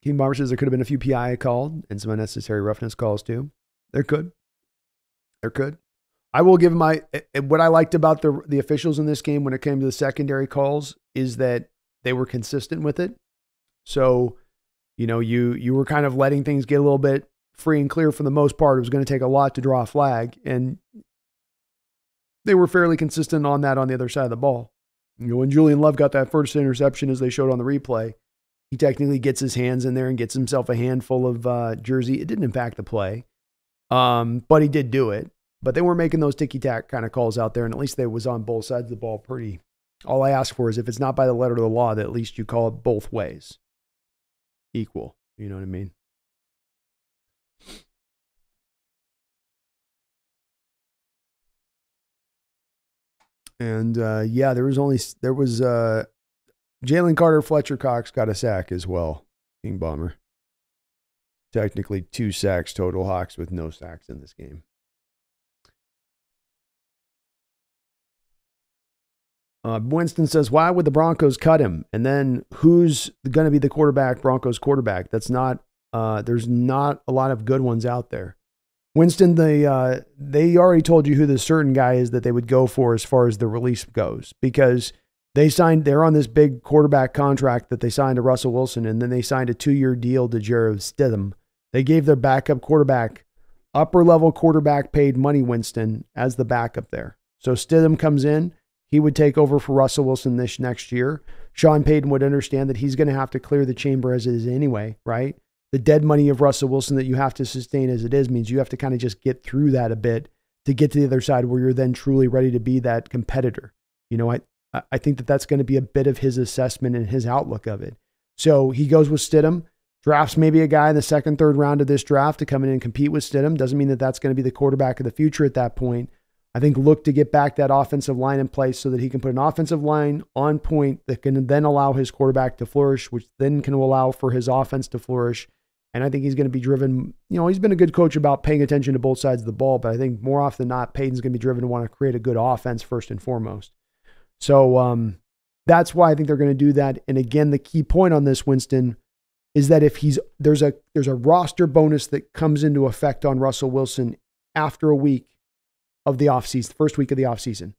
King Bomber says there could have been a few PI called and some unnecessary roughness calls too. There could. There could. I will give my eh, eh, what I liked about the the officials in this game when it came to the secondary calls is that they were consistent with it. So, you know, you you were kind of letting things get a little bit free and clear for the most part. It was going to take a lot to draw a flag, and they were fairly consistent on that on the other side of the ball. You know, when Julian Love got that first interception, as they showed on the replay, he technically gets his hands in there and gets himself a handful of uh, jersey. It didn't impact the play, um, but he did do it. But they weren't making those ticky tack kind of calls out there, and at least they was on both sides of the ball pretty. All I ask for is if it's not by the letter of the law, that at least you call it both ways equal. You know what I mean? And uh, yeah, there was only there was uh, Jalen Carter, Fletcher Cox got a sack as well. King Bomber. Technically, two sacks total. Hawks with no sacks in this game. Uh, Winston says, "Why would the Broncos cut him? And then who's going to be the quarterback? Broncos quarterback? That's not. Uh, there's not a lot of good ones out there. Winston, the uh, they already told you who the certain guy is that they would go for as far as the release goes because they signed, they're on this big quarterback contract that they signed to Russell Wilson, and then they signed a two year deal to Jarrett Stidham. They gave their backup quarterback, upper level quarterback paid money Winston as the backup there. So Stidham comes in, he would take over for Russell Wilson this next year. Sean Payton would understand that he's going to have to clear the chamber as it is anyway, right? the dead money of Russell Wilson that you have to sustain as it is means you have to kind of just get through that a bit to get to the other side where you're then truly ready to be that competitor. You know, I I think that that's going to be a bit of his assessment and his outlook of it. So he goes with Stidham, drafts maybe a guy in the second, third round of this draft to come in and compete with Stidham. Doesn't mean that that's going to be the quarterback of the future at that point. I think look to get back that offensive line in place so that he can put an offensive line on point that can then allow his quarterback to flourish, which then can allow for his offense to flourish and I think he's going to be driven, you know, he's been a good coach about paying attention to both sides of the ball, but I think more often than not, Payton's going to be driven to want to create a good offense first and foremost. So um, that's why I think they're going to do that. And again, the key point on this, Winston, is that if he's there's a there's a roster bonus that comes into effect on Russell Wilson after a week of the offseason, first week of the offseason.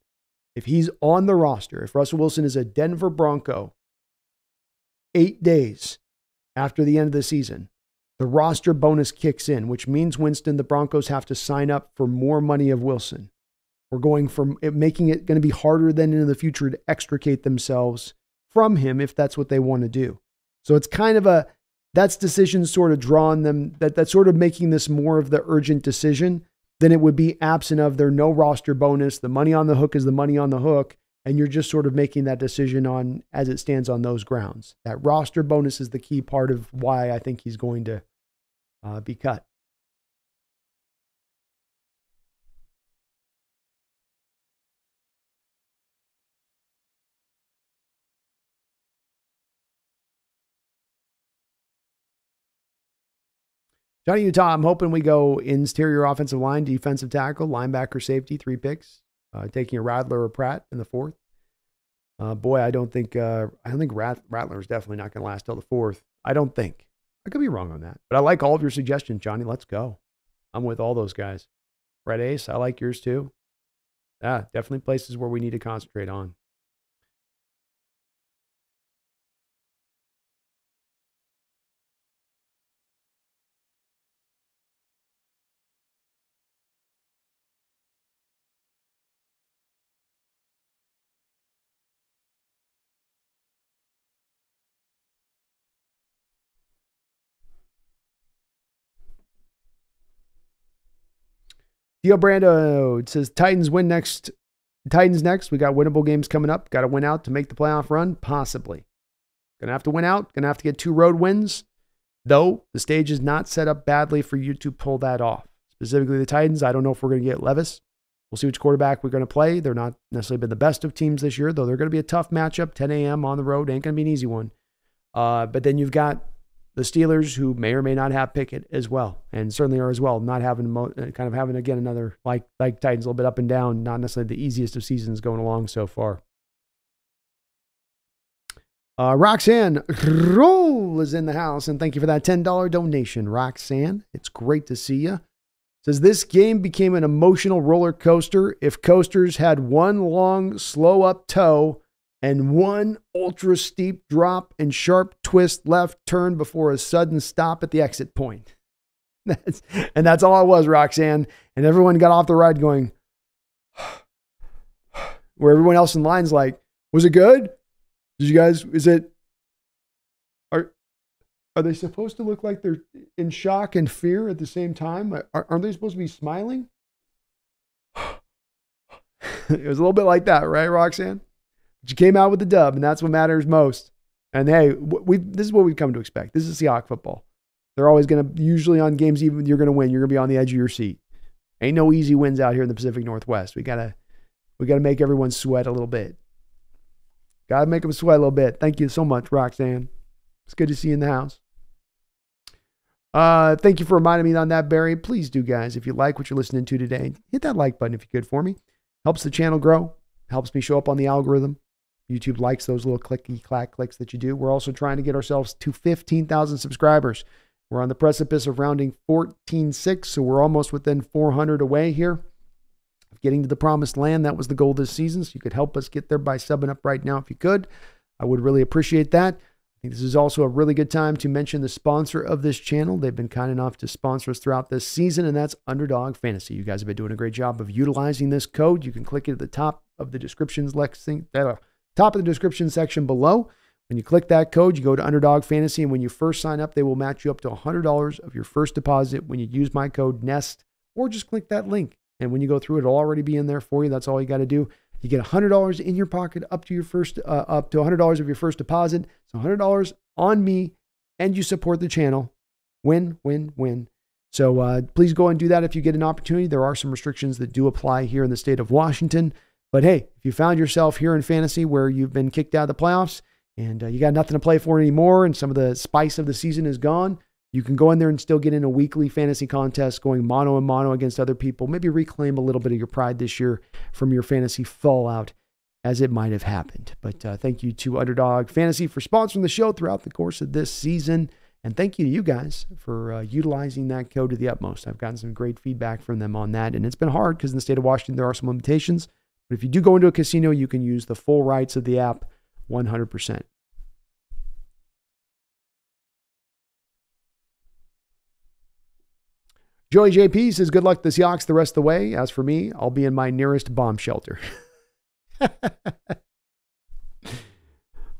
If he's on the roster, if Russell Wilson is a Denver Bronco eight days after the end of the season, the roster bonus kicks in, which means Winston, the Broncos have to sign up for more money of Wilson. We're going from it, making it going to be harder than in the future to extricate themselves from him if that's what they want to do. So it's kind of a that's decision sort of drawn them that that's sort of making this more of the urgent decision than it would be absent of their no roster bonus. The money on the hook is the money on the hook, and you're just sort of making that decision on as it stands on those grounds. That roster bonus is the key part of why I think he's going to uh, be cut. Johnny Utah, I'm hoping we go interior offensive line, defensive tackle, linebacker, safety, three picks uh, taking a Rattler or Pratt in the fourth. Uh, boy, I don't think uh, I don't think Rat- Rattler is definitely not going to last till the fourth. I don't think. I could be wrong on that, but I like all of your suggestions, Johnny. Let's go. I'm with all those guys. Red Ace, I like yours too. Yeah, definitely places where we need to concentrate on. Theo Brando says Titans win next. Titans next. We got winnable games coming up. Got to win out to make the playoff run, possibly. Gonna have to win out. Gonna have to get two road wins. Though the stage is not set up badly for you to pull that off. Specifically, the Titans. I don't know if we're gonna get Levis. We'll see which quarterback we're gonna play. They're not necessarily been the best of teams this year, though. They're gonna be a tough matchup. 10 a.m. on the road ain't gonna be an easy one. Uh, but then you've got the Steelers, who may or may not have Pickett as well, and certainly are as well, not having uh, kind of having again another like like Titans a little bit up and down, not necessarily the easiest of seasons going along so far. Uh, Roxanne Roll is in the house, and thank you for that ten dollar donation, Roxanne. It's great to see you. Says this game became an emotional roller coaster. If coasters had one long slow up toe and one ultra steep drop and sharp twist left turn before a sudden stop at the exit point. That's, and that's all it was, Roxanne. And everyone got off the ride going, where everyone else in line's like, was it good? Did you guys, is it, are, are they supposed to look like they're in shock and fear at the same time? Are, aren't they supposed to be smiling? it was a little bit like that, right, Roxanne? But you came out with the dub, and that's what matters most. And hey, we this is what we've come to expect. This is Seahawk football. They're always going to, usually on games, even you're going to win, you're going to be on the edge of your seat. Ain't no easy wins out here in the Pacific Northwest. We gotta, we gotta make everyone sweat a little bit. Gotta make them sweat a little bit. Thank you so much, Roxanne. It's good to see you in the house. Uh, thank you for reminding me on that, Barry. Please do, guys. If you like what you're listening to today, hit that like button if you could for me. Helps the channel grow. Helps me show up on the algorithm. YouTube likes those little clicky clack clicks that you do. We're also trying to get ourselves to 15,000 subscribers. We're on the precipice of rounding 14.6, so we're almost within 400 away here of getting to the promised land. That was the goal this season. So you could help us get there by subbing up right now if you could. I would really appreciate that. I think this is also a really good time to mention the sponsor of this channel. They've been kind enough to sponsor us throughout this season, and that's Underdog Fantasy. You guys have been doing a great job of utilizing this code. You can click it at the top of the descriptions, Lexing, uh, top of the description section below. When you click that code, you go to Underdog Fantasy, and when you first sign up, they will match you up to $100 of your first deposit when you use my code NEST, or just click that link. And when you go through, it'll already be in there for you. That's all you got to do. You get $100 in your pocket up to your first, uh, up to $100 of your first deposit. So $100 on me, and you support the channel. Win, win, win. So uh, please go and do that if you get an opportunity. There are some restrictions that do apply here in the state of Washington. But hey, if you found yourself here in fantasy where you've been kicked out of the playoffs and uh, you got nothing to play for anymore and some of the spice of the season is gone, you can go in there and still get in a weekly fantasy contest going mono and mono against other people. Maybe reclaim a little bit of your pride this year from your fantasy fallout as it might have happened. But uh, thank you to Underdog Fantasy for sponsoring the show throughout the course of this season. And thank you to you guys for uh, utilizing that code to the utmost. I've gotten some great feedback from them on that. And it's been hard because in the state of Washington, there are some limitations. But if you do go into a casino, you can use the full rights of the app 100%. Joey JP says, Good luck to the Seahawks the rest of the way. As for me, I'll be in my nearest bomb shelter.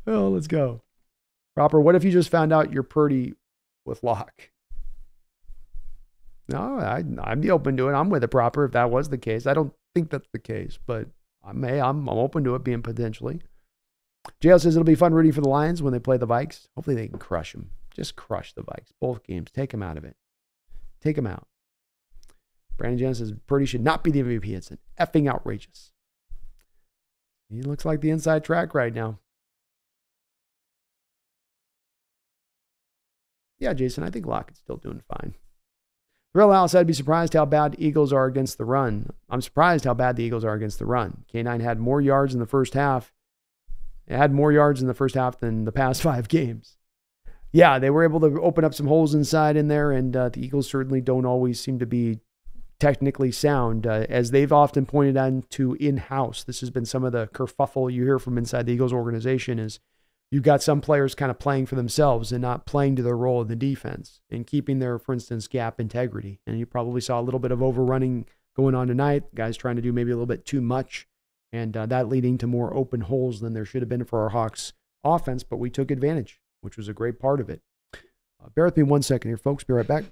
oh, let's go. Proper, what if you just found out you're pretty with Lock? No, I, I'd be open to it. I'm with it, Proper, if that was the case. I don't think that's the case, but I may. I'm, I'm open to it being potentially. JL says it'll be fun rooting for the Lions when they play the Vikes. Hopefully they can crush them. Just crush the Vikes. Both games. Take them out of it. Take them out. Brandon Jones says Purdy should not be the MVP. It's an effing outrageous. He looks like the inside track right now. Yeah, Jason, I think Lockett's still doing fine. Alice, I'd be surprised how bad the Eagles are against the run. I'm surprised how bad the Eagles are against the run. K9 had more yards in the first half. It had more yards in the first half than the past five games. Yeah, they were able to open up some holes inside in there, and uh, the Eagles certainly don't always seem to be technically sound, uh, as they've often pointed out to in-house. This has been some of the kerfuffle you hear from inside the Eagles organization is you've got some players kind of playing for themselves and not playing to their role in the defense and keeping their, for instance, gap integrity. And you probably saw a little bit of overrunning going on tonight. Guys trying to do maybe a little bit too much, and uh, that leading to more open holes than there should have been for our Hawks offense. But we took advantage, which was a great part of it. Uh, bear with me one second here, folks. Be right back.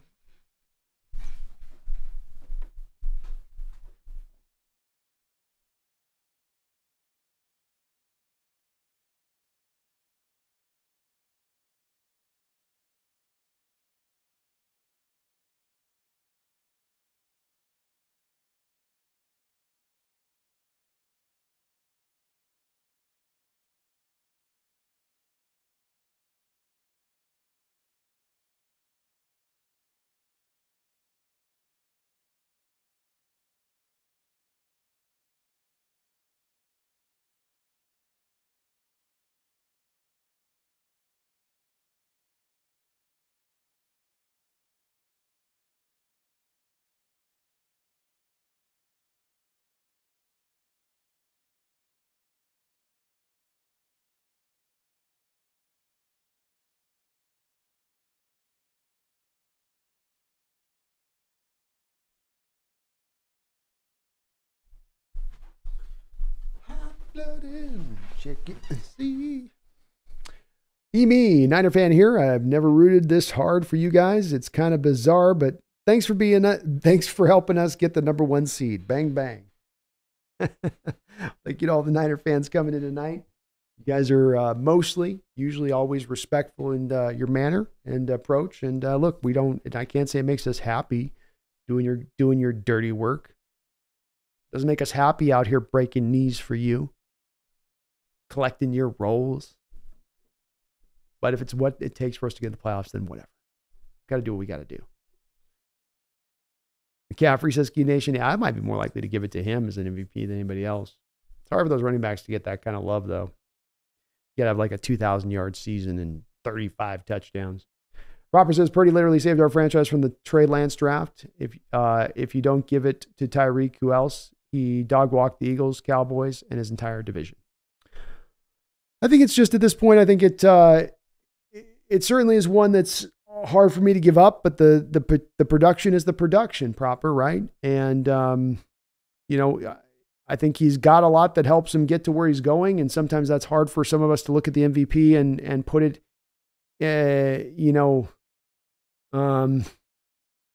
Blood in. Check it and see. E me, Niner fan here. I've never rooted this hard for you guys. It's kind of bizarre, but thanks for being uh, thanks for helping us get the number one seed. Bang bang. Thank you to all the Niner fans coming in tonight. You guys are uh, mostly, usually, always respectful in uh, your manner and approach. And uh, look, we don't. And I can't say it makes us happy doing your doing your dirty work. Doesn't make us happy out here breaking knees for you collecting your rolls. But if it's what it takes for us to get in the playoffs, then whatever. Got to do what we got to do. McCaffrey says, Key Nation, yeah, I might be more likely to give it to him as an MVP than anybody else. It's hard for those running backs to get that kind of love, though. You got to have like a 2,000 yard season and 35 touchdowns. Proper says Purdy literally saved our franchise from the Trey Lance draft. If uh, if you don't give it to Tyreek, who else? He dog walked the Eagles, Cowboys, and his entire division. I think it's just at this point. I think it uh, it certainly is one that's hard for me to give up. But the the the production is the production proper, right? And um, you know, I think he's got a lot that helps him get to where he's going, and sometimes that's hard for some of us to look at the MVP and and put it, uh, you know, um,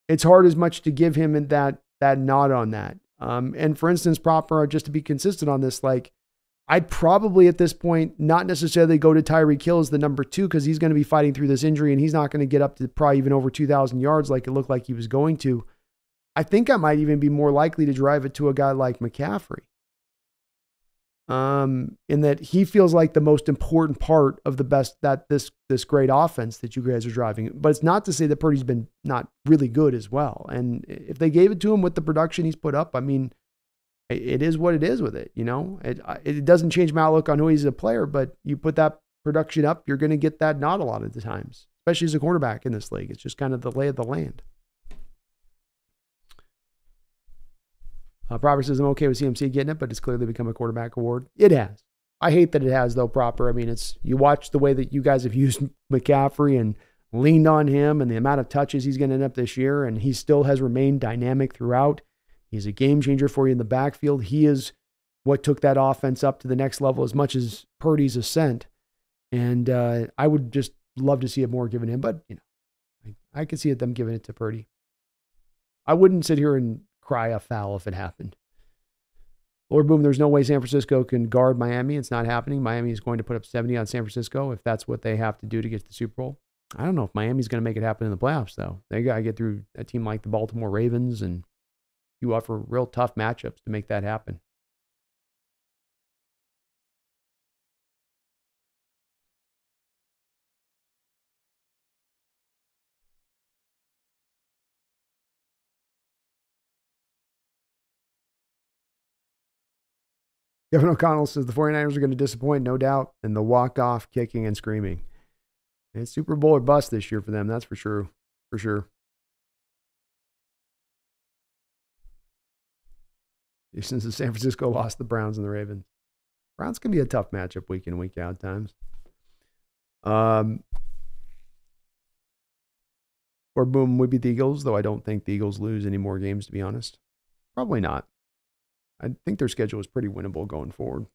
it's hard as much to give him that that nod on that. Um, and for instance, proper just to be consistent on this, like I'd probably at this point not necessarily go to Tyreek Hill as the number two because he's going to be fighting through this injury and he's not going to get up to probably even over 2,000 yards like it looked like he was going to. I think I might even be more likely to drive it to a guy like McCaffrey. Um, in that he feels like the most important part of the best that this this great offense that you guys are driving. But it's not to say that Purdy's been not really good as well. And if they gave it to him with the production he's put up, I mean, it is what it is with it. You know, it it doesn't change my outlook on who he's a player, but you put that production up, you're going to get that nod a lot of the times, especially as a quarterback in this league. It's just kind of the lay of the land. Uh, Proper says, I'm okay with CMC getting it, but it's clearly become a quarterback award. It has. I hate that it has, though, Proper. I mean, it's you watch the way that you guys have used McCaffrey and leaned on him and the amount of touches he's going to end up this year, and he still has remained dynamic throughout. He's a game changer for you in the backfield. He is what took that offense up to the next level as much as Purdy's ascent. And uh, I would just love to see it more given him, but you know, I, I could see it them giving it to Purdy. I wouldn't sit here and cry a foul if it happened. Lord Boom, there's no way San Francisco can guard Miami. It's not happening. Miami is going to put up 70 on San Francisco if that's what they have to do to get to the Super Bowl. I don't know if Miami's going to make it happen in the playoffs, though. They got to get through a team like the Baltimore Ravens, and you offer real tough matchups to make that happen. Kevin O'Connell says the 49ers are going to disappoint, no doubt, and the walk off kicking and screaming. It's Super Bowl or bust this year for them, that's for sure. For sure. Since the San Francisco lost the Browns and the Ravens. Browns can be a tough matchup week in, week out times. Um, or boom, we beat the Eagles, though I don't think the Eagles lose any more games, to be honest. Probably not. I think their schedule is pretty winnable going forward.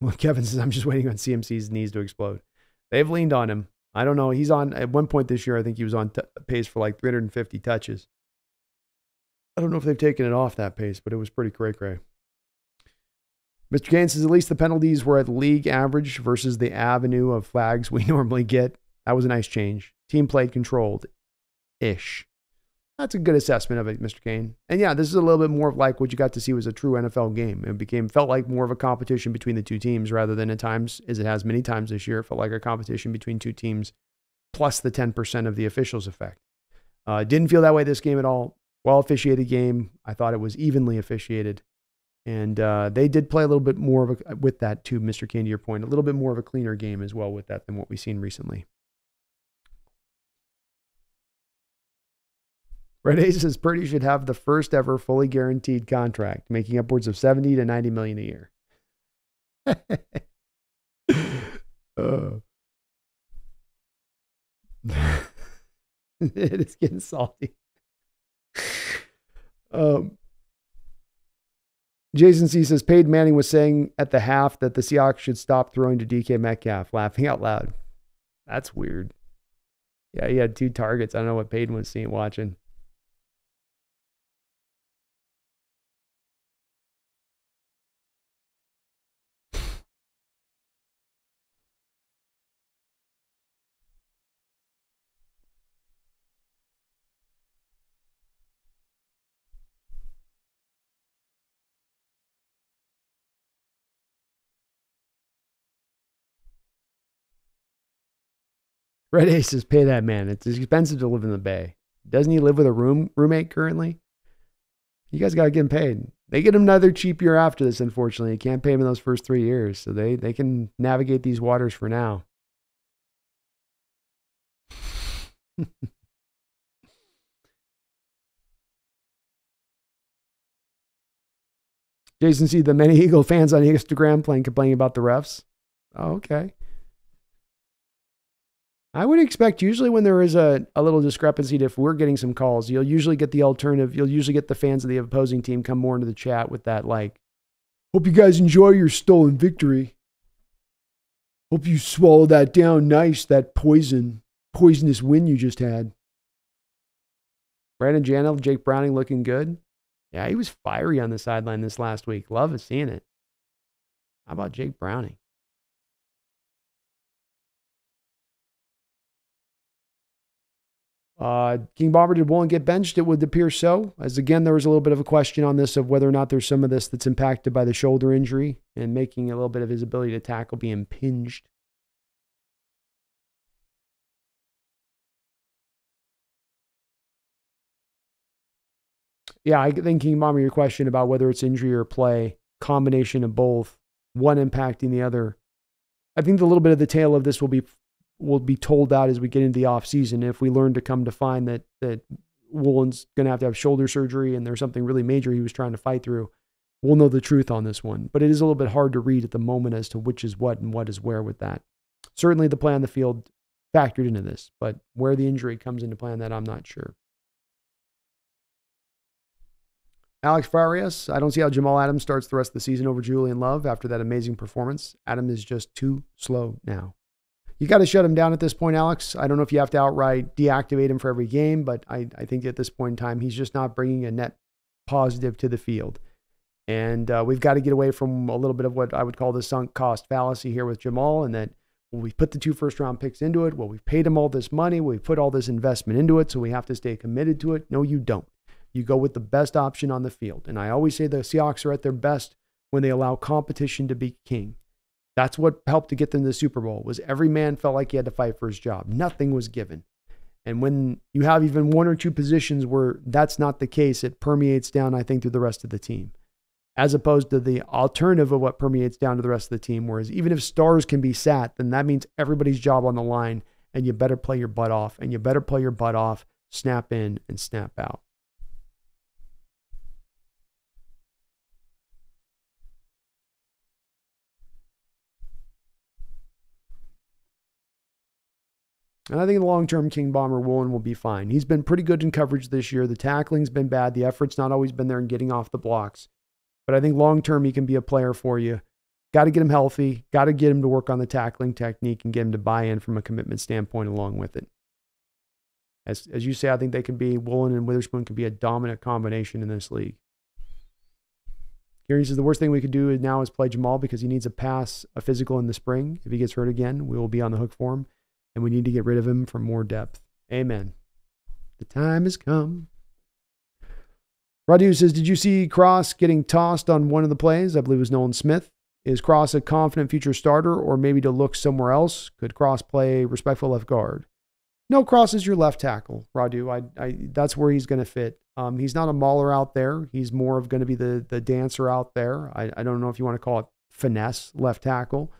Well, Kevin says, I'm just waiting on CMC's knees to explode. They've leaned on him. I don't know. He's on, at one point this year, I think he was on t- pace for like 350 touches. I don't know if they've taken it off that pace, but it was pretty cray cray. Mr. Kane says, at least the penalties were at league average versus the avenue of flags we normally get. That was a nice change. Team played controlled ish. That's a good assessment of it, Mr. Kane. And yeah, this is a little bit more of like what you got to see was a true NFL game. It became felt like more of a competition between the two teams rather than at times, as it has many times this year, it felt like a competition between two teams plus the 10% of the officials effect. Uh, didn't feel that way this game at all. Well officiated game. I thought it was evenly officiated. And uh, they did play a little bit more of a, with that too, Mr. Kane, to your point, a little bit more of a cleaner game as well with that than what we've seen recently. Red Ace says Purdy should have the first ever fully guaranteed contract, making upwards of 70 to 90 million a year. uh. it is getting salty. Um, Jason C says Peyton Manning was saying at the half that the Seahawks should stop throwing to DK Metcalf, laughing out loud. That's weird. Yeah, he had two targets. I don't know what Peyton was seeing watching. Red Aces, pay that man. It's expensive to live in the Bay. Doesn't he live with a room roommate currently? You guys got to get him paid. They get him another cheap year after this, unfortunately. You can't pay him in those first three years. So they, they can navigate these waters for now. Jason, see the many Eagle fans on Instagram playing complaining about the refs. Oh, okay. I would expect usually when there is a, a little discrepancy, if we're getting some calls, you'll usually get the alternative. You'll usually get the fans of the opposing team come more into the chat with that, like, hope you guys enjoy your stolen victory. Hope you swallow that down nice, that poison, poisonous win you just had. Brandon Janel, Jake Browning looking good. Yeah, he was fiery on the sideline this last week. Love seeing it. How about Jake Browning? Uh, King Bomber, did Woolen get benched? It would appear so. As again, there was a little bit of a question on this of whether or not there's some of this that's impacted by the shoulder injury and making a little bit of his ability to tackle be impinged. Yeah, I think King Bomber, your question about whether it's injury or play, combination of both, one impacting the other. I think the little bit of the tail of this will be will be told that as we get into the off season. If we learn to come to find that that Woolen's going to have to have shoulder surgery and there's something really major he was trying to fight through, we'll know the truth on this one. But it is a little bit hard to read at the moment as to which is what and what is where with that. Certainly, the play on the field factored into this, but where the injury comes into play on that, I'm not sure. Alex Farias, I don't see how Jamal Adams starts the rest of the season over Julian Love after that amazing performance. Adam is just too slow now you got to shut him down at this point, Alex. I don't know if you have to outright deactivate him for every game, but I, I think at this point in time, he's just not bringing a net positive to the field. And uh, we've got to get away from a little bit of what I would call the sunk cost fallacy here with Jamal, and that well, we put the two first round picks into it. Well, we've paid him all this money. We put all this investment into it, so we have to stay committed to it. No, you don't. You go with the best option on the field. And I always say the Seahawks are at their best when they allow competition to be king. That's what helped to get them to the Super Bowl was every man felt like he had to fight for his job. Nothing was given. And when you have even one or two positions where that's not the case, it permeates down, I think, through the rest of the team. As opposed to the alternative of what permeates down to the rest of the team, whereas even if stars can be sat, then that means everybody's job on the line, and you better play your butt off, and you better play your butt off, snap in and snap out. And I think in the long term, King Bomber Woolen will be fine. He's been pretty good in coverage this year. The tackling's been bad. The effort's not always been there in getting off the blocks. But I think long term, he can be a player for you. Got to get him healthy. Got to get him to work on the tackling technique and get him to buy in from a commitment standpoint along with it. As, as you say, I think they can be, Woolen and Witherspoon can be a dominant combination in this league. Gary says the worst thing we could do now is play Jamal because he needs a pass, a physical in the spring. If he gets hurt again, we will be on the hook for him and we need to get rid of him for more depth. Amen. The time has come. Radu says, Did you see Cross getting tossed on one of the plays? I believe it was Nolan Smith. Is Cross a confident future starter or maybe to look somewhere else? Could Cross play respectful left guard? No, Cross is your left tackle, Radu. I, I, that's where he's going to fit. Um, he's not a mauler out there. He's more of going to be the, the dancer out there. I, I don't know if you want to call it finesse left tackle.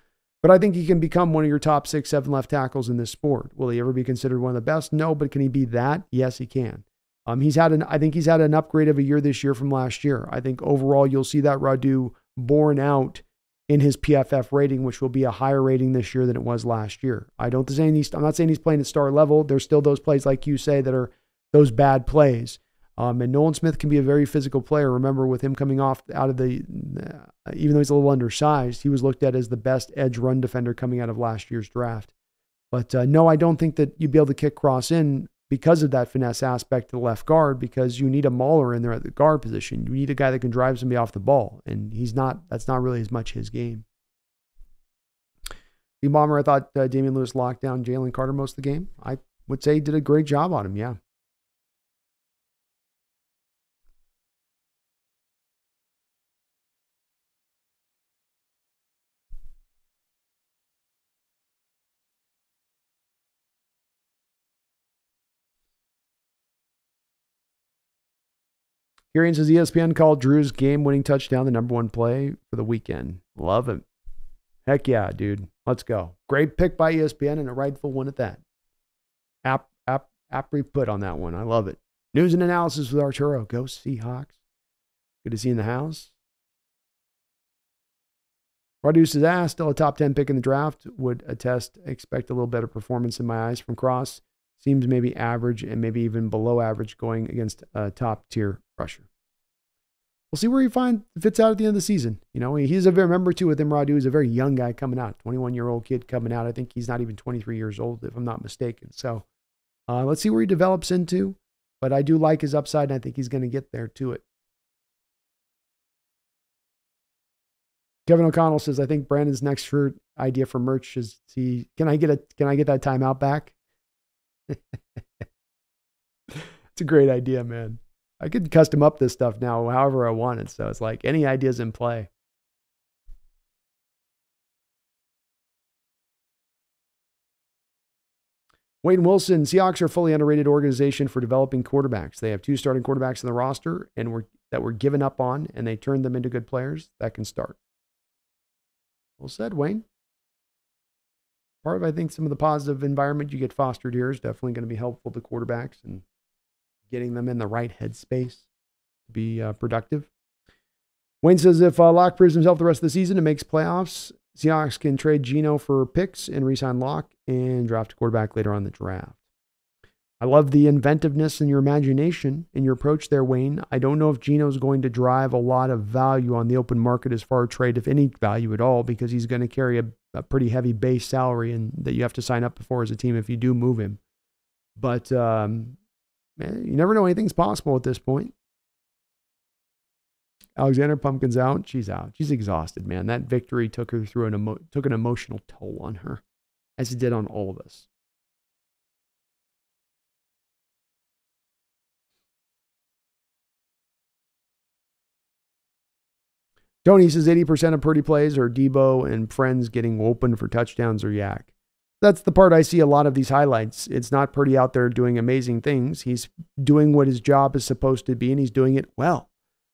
But I think he can become one of your top six, seven left tackles in this sport. Will he ever be considered one of the best? No, but can he be that? Yes, he can. Um, he's had an, I think he's had an upgrade of a year this year from last year. I think overall you'll see that Radu borne out in his PFF rating, which will be a higher rating this year than it was last year. I don't say he's, I'm not saying he's playing at star level. There's still those plays like you say that are those bad plays. Um, and Nolan Smith can be a very physical player. Remember, with him coming off out of the, uh, even though he's a little undersized, he was looked at as the best edge run defender coming out of last year's draft. But uh, no, I don't think that you'd be able to kick Cross in because of that finesse aspect to the left guard, because you need a mauler in there at the guard position. You need a guy that can drive somebody off the ball, and he's not. That's not really as much his game. The bomber, I thought uh, Damien Lewis locked down Jalen Carter most of the game. I would say he did a great job on him. Yeah. Kieran says ESPN called Drew's game winning touchdown the number one play for the weekend. Love it. Heck yeah, dude. Let's go. Great pick by ESPN and a rightful one at that. App, app, aptly put on that one. I love it. News and analysis with Arturo. Go Seahawks. Good to see you in the house. Radu says, ah, still a top 10 pick in the draft. Would attest, expect a little better performance in my eyes from Cross. Seems maybe average and maybe even below average going against a top tier rusher. We'll see where he finds fits out at the end of the season. You know, he's a very remember too with him. He's a very young guy coming out, 21 year old kid coming out. I think he's not even 23 years old, if I'm not mistaken. So uh, let's see where he develops into. But I do like his upside, and I think he's going to get there to it. Kevin O'Connell says, "I think Brandon's next shirt idea for merch is he can I get a can I get that timeout back?" it's a great idea, man. I could custom up this stuff now however I wanted. So it's like any ideas in play. Wayne Wilson, Seahawks are a fully underrated organization for developing quarterbacks. They have two starting quarterbacks in the roster and were that were given up on and they turned them into good players that can start. Well said, Wayne. Part of I think some of the positive environment you get fostered here is definitely going to be helpful to quarterbacks and getting them in the right headspace to be uh, productive. Wayne says if uh, Lock proves himself the rest of the season and makes playoffs, Seahawks can trade Geno for picks and re-sign Lock and draft a quarterback later on the draft. I love the inventiveness and your imagination in your approach there, Wayne. I don't know if Geno's going to drive a lot of value on the open market as far as trade, if any value at all, because he's going to carry a, a pretty heavy base salary and that you have to sign up for as a team if you do move him. But um, man, you never know. Anything's possible at this point. Alexander Pumpkins out. She's out. She's exhausted, man. That victory took her through an emo- took an emotional toll on her, as it did on all of us. Tony says 80% of Purdy plays are Deebo and friends getting open for touchdowns or YAC that's the part I see a lot of these highlights. It's not Purdy out there doing amazing things. He's doing what his job is supposed to be, and he's doing it well.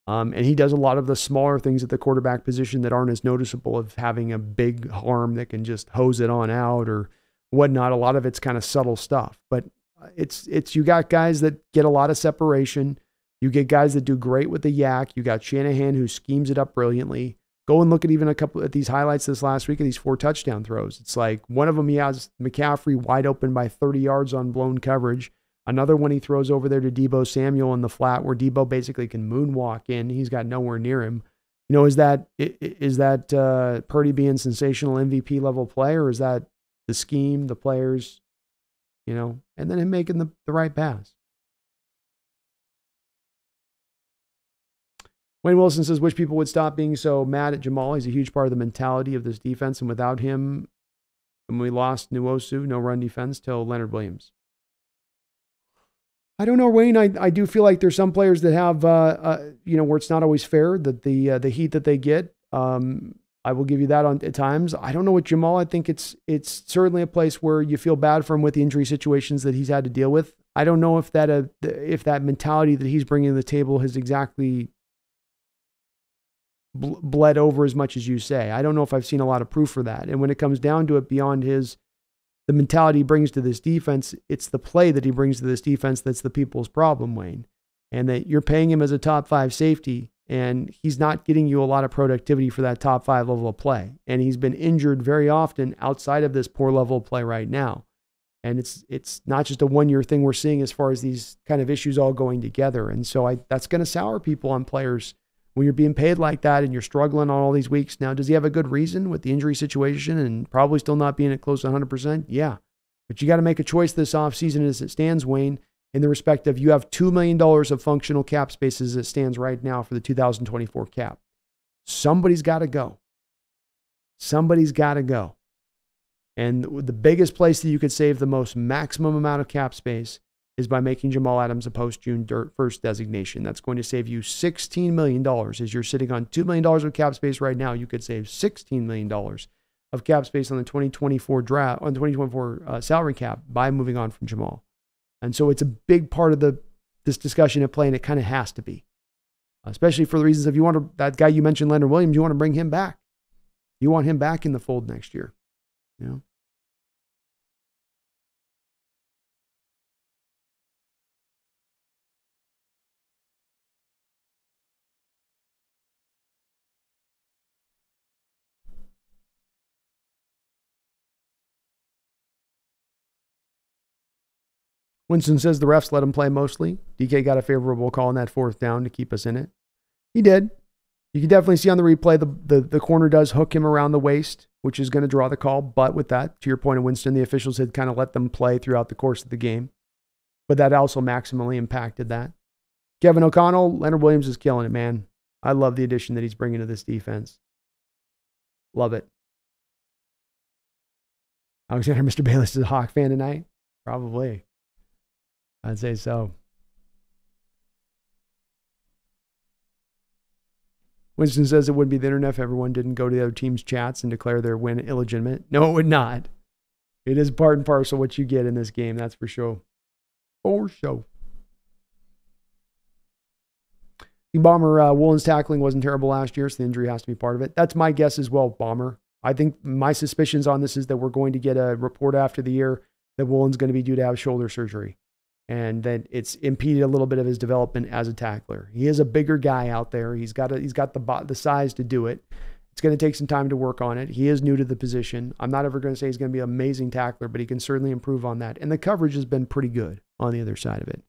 Um, and he does a lot of the smaller things at the quarterback position that aren't as noticeable of having a big arm that can just hose it on out or whatnot. A lot of it's kind of subtle stuff, but uh, it's it's you got guys that get a lot of separation. You get guys that do great with the YAC. You got Shanahan who schemes it up brilliantly. Go and look at even a couple at these highlights this last week of these four touchdown throws. It's like one of them he has McCaffrey wide open by 30 yards on blown coverage. Another one he throws over there to Deebo Samuel in the flat where Deebo basically can moonwalk in. He's got nowhere near him. You know, is that is that uh, Purdy being sensational MVP level play, or is that the scheme, the players, you know, and then him making the, the right pass? Wayne Wilson says, wish people would stop being so mad at Jamal. He's a huge part of the mentality of this defense. And without him, when we lost Nwosu, no run defense till Leonard Williams. I don't know, Wayne. I, I do feel like there's some players that have, uh, uh, you know, where it's not always fair that the uh, the heat that they get. Um, I will give you that on at times. I don't know what Jamal. I think it's it's certainly a place where you feel bad for him with the injury situations that he's had to deal with. I don't know if that uh, if that mentality that he's bringing to the table has exactly bled over as much as you say. I don't know if I've seen a lot of proof for that. And when it comes down to it, beyond his the mentality he brings to this defense, it's the play that he brings to this defense that's the people's problem, Wayne. And that you're paying him as a top five safety, and he's not getting you a lot of productivity for that top five level of play. And he's been injured very often outside of this poor level of play right now. And it's it's not just a one year thing we're seeing as far as these kind of issues all going together. And so I that's going to sour people on players when you're being paid like that and you're struggling on all these weeks. Now, does he have a good reason with the injury situation and probably still not being at close to 100%? Yeah. But you got to make a choice this offseason as it stands, Wayne, in the respect of you have $2 million of functional cap space as it stands right now for the 2024 cap. Somebody's got to go. Somebody's got to go. And the biggest place that you could save the most maximum amount of cap space is by making Jamal Adams a post June 1st designation. That's going to save you $16 million. As you're sitting on $2 million of cap space right now, you could save $16 million of cap space on the 2024 draft, on the 2024 uh, salary cap by moving on from Jamal. And so it's a big part of the this discussion at play, and it kind of has to be, especially for the reasons if you want to, that guy you mentioned, Leonard Williams, you want to bring him back. You want him back in the fold next year. You know? Winston says the refs let him play mostly. DK got a favorable call on that fourth down to keep us in it. He did. You can definitely see on the replay the, the, the corner does hook him around the waist, which is going to draw the call. But with that, to your point of Winston, the officials had kind of let them play throughout the course of the game. But that also maximally impacted that. Kevin O'Connell, Leonard Williams is killing it, man. I love the addition that he's bringing to this defense. Love it. Alexander Mr. Bayless is a Hawk fan tonight? Probably. I'd say so. Winston says it would be the internet if everyone didn't go to the other team's chats and declare their win illegitimate. No, it would not. It is part and parcel what you get in this game, that's for sure. For sure. The Bomber uh, Woolen's tackling wasn't terrible last year, so the injury has to be part of it. That's my guess as well, Bomber. I think my suspicions on this is that we're going to get a report after the year that Woolen's going to be due to have shoulder surgery and that it's impeded a little bit of his development as a tackler. He is a bigger guy out there. He's got a, he's got the the size to do it. It's going to take some time to work on it. He is new to the position. I'm not ever going to say he's going to be an amazing tackler, but he can certainly improve on that. And the coverage has been pretty good on the other side of it.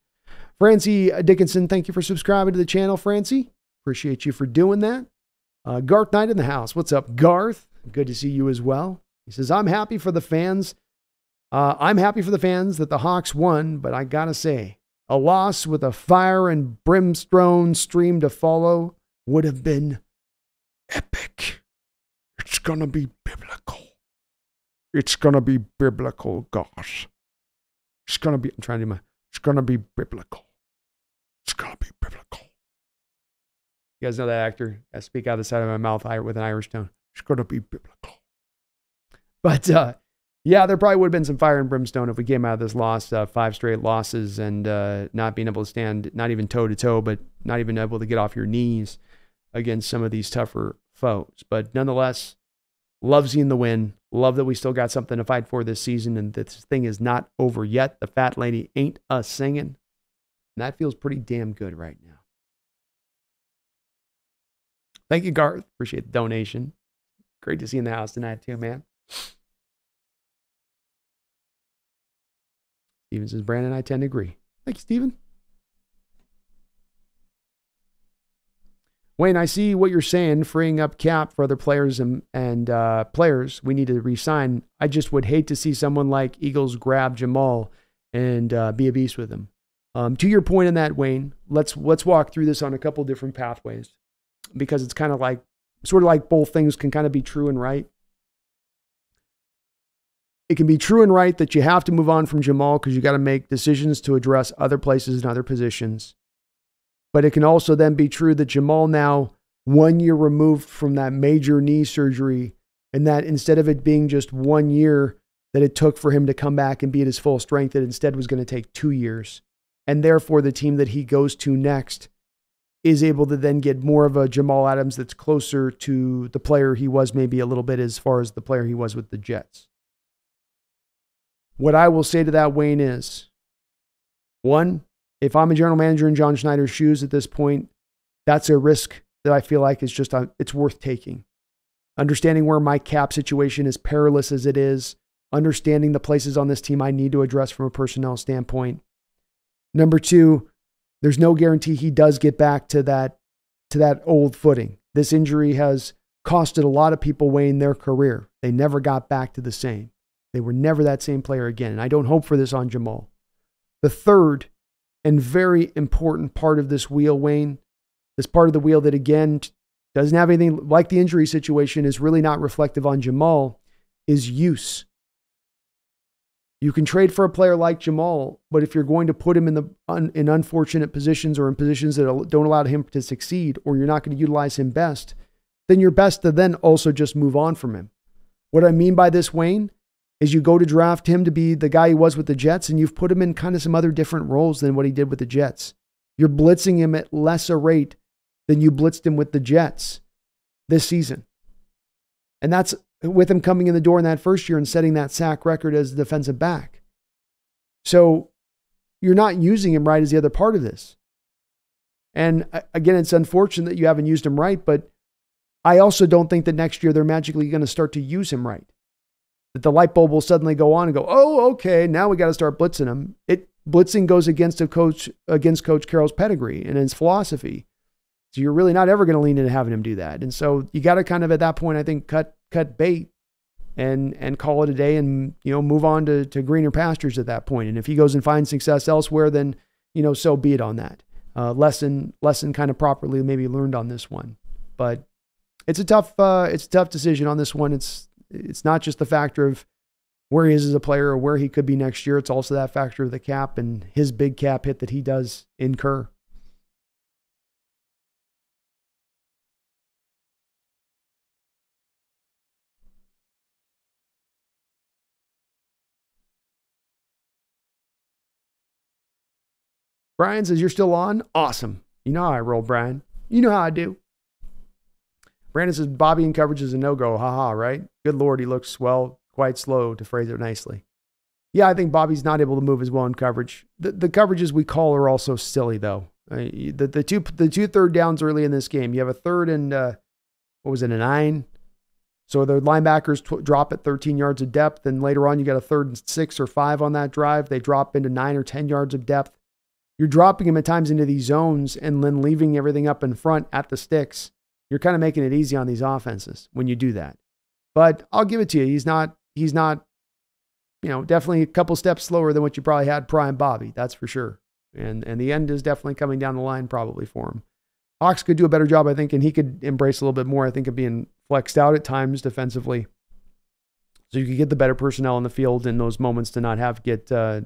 Francie Dickinson, thank you for subscribing to the channel, Francie. Appreciate you for doing that. Uh, Garth Knight in the house. What's up, Garth? Good to see you as well. He says, I'm happy for the fans uh, I'm happy for the fans that the Hawks won, but I gotta say, a loss with a fire and brimstone stream to follow would have been epic. It's gonna be biblical. It's gonna be biblical, gosh. It's gonna be, I'm trying to do my, it's gonna be biblical. It's gonna be biblical. You guys know that actor? I speak out of the side of my mouth with an Irish tone. It's gonna be biblical. But uh, yeah, there probably would have been some fire and brimstone if we came out of this loss, uh, five straight losses, and uh, not being able to stand, not even toe to toe, but not even able to get off your knees against some of these tougher foes. But nonetheless, love seeing the win. Love that we still got something to fight for this season, and this thing is not over yet. The fat lady ain't a singing. And that feels pretty damn good right now. Thank you, Garth. Appreciate the donation. Great to see you in the house tonight, too, man. Steven says, Brandon, I tend to agree. Thank you, Steven. Wayne, I see what you're saying, freeing up cap for other players and, and uh, players we need to resign. I just would hate to see someone like Eagles grab Jamal and uh, be a beast with him. Um, to your point in that, Wayne, let's let's walk through this on a couple different pathways because it's kind of like sort of like both things can kind of be true and right it can be true and right that you have to move on from Jamal because you got to make decisions to address other places and other positions. But it can also then be true that Jamal now, one year removed from that major knee surgery, and that instead of it being just one year that it took for him to come back and be at his full strength, it instead was going to take two years. And therefore, the team that he goes to next is able to then get more of a Jamal Adams that's closer to the player he was maybe a little bit as far as the player he was with the Jets. What I will say to that, Wayne, is one, if I'm a general manager in John Schneider's shoes at this point, that's a risk that I feel like is just, it's worth taking. Understanding where my cap situation is perilous as it is, understanding the places on this team I need to address from a personnel standpoint. Number two, there's no guarantee he does get back to that to that old footing. This injury has costed a lot of people Wayne their career. They never got back to the same. They were never that same player again. And I don't hope for this on Jamal. The third and very important part of this wheel, Wayne, this part of the wheel that again doesn't have anything like the injury situation, is really not reflective on Jamal, is use. You can trade for a player like Jamal, but if you're going to put him in the un, in unfortunate positions or in positions that don't allow him to succeed, or you're not going to utilize him best, then you're best to then also just move on from him. What I mean by this, Wayne, is you go to draft him to be the guy he was with the Jets, and you've put him in kind of some other different roles than what he did with the Jets. You're blitzing him at less a rate than you blitzed him with the Jets this season. And that's with him coming in the door in that first year and setting that sack record as a defensive back. So you're not using him right as the other part of this. And again, it's unfortunate that you haven't used him right, but I also don't think that next year they're magically going to start to use him right that the light bulb will suddenly go on and go, oh, okay, now we got to start blitzing him. It blitzing goes against a coach against Coach Carroll's pedigree and his philosophy. So you're really not ever going to lean into having him do that. And so you got to kind of at that point, I think, cut cut bait and and call it a day and you know move on to to greener pastures at that point. And if he goes and finds success elsewhere, then you know so be it on that. Uh, lesson lesson kind of properly maybe learned on this one, but it's a tough uh, it's a tough decision on this one. It's it's not just the factor of where he is as a player or where he could be next year. It's also that factor of the cap and his big cap hit that he does incur. Brian says, You're still on? Awesome. You know how I roll, Brian. You know how I do. Brandon says, Bobby in coverage is a no go. Haha, right? Good Lord, he looks, well, quite slow to phrase it nicely. Yeah, I think Bobby's not able to move as well in coverage. The, the coverages we call are also silly, though. Uh, the, the two the two third downs early in this game, you have a third and uh, what was it, a nine? So the linebackers drop at 13 yards of depth, and later on you got a third and six or five on that drive. They drop into nine or 10 yards of depth. You're dropping him at times into these zones and then leaving everything up in front at the sticks. You're kind of making it easy on these offenses when you do that. But I'll give it to you. He's not, he's not, you know, definitely a couple steps slower than what you probably had prime Bobby. That's for sure. And and the end is definitely coming down the line probably for him. Hawks could do a better job, I think, and he could embrace a little bit more, I think, of being flexed out at times defensively. So you could get the better personnel in the field in those moments to not have get uh,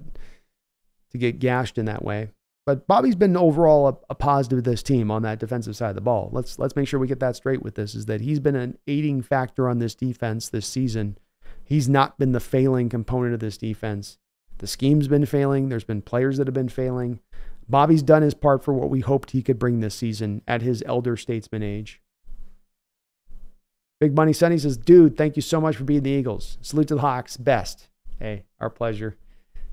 to get gashed in that way. But Bobby's been overall a, a, positive of this team on that defensive side of the ball. Let's let's make sure we get that straight with this. Is that he's been an aiding factor on this defense this season. He's not been the failing component of this defense. The scheme's been failing. There's been players that have been failing. Bobby's done his part for what we hoped he could bring this season at his elder statesman age. Big Money Sunny says, dude, thank you so much for being the Eagles. Salute to the Hawks. Best. Hey, our pleasure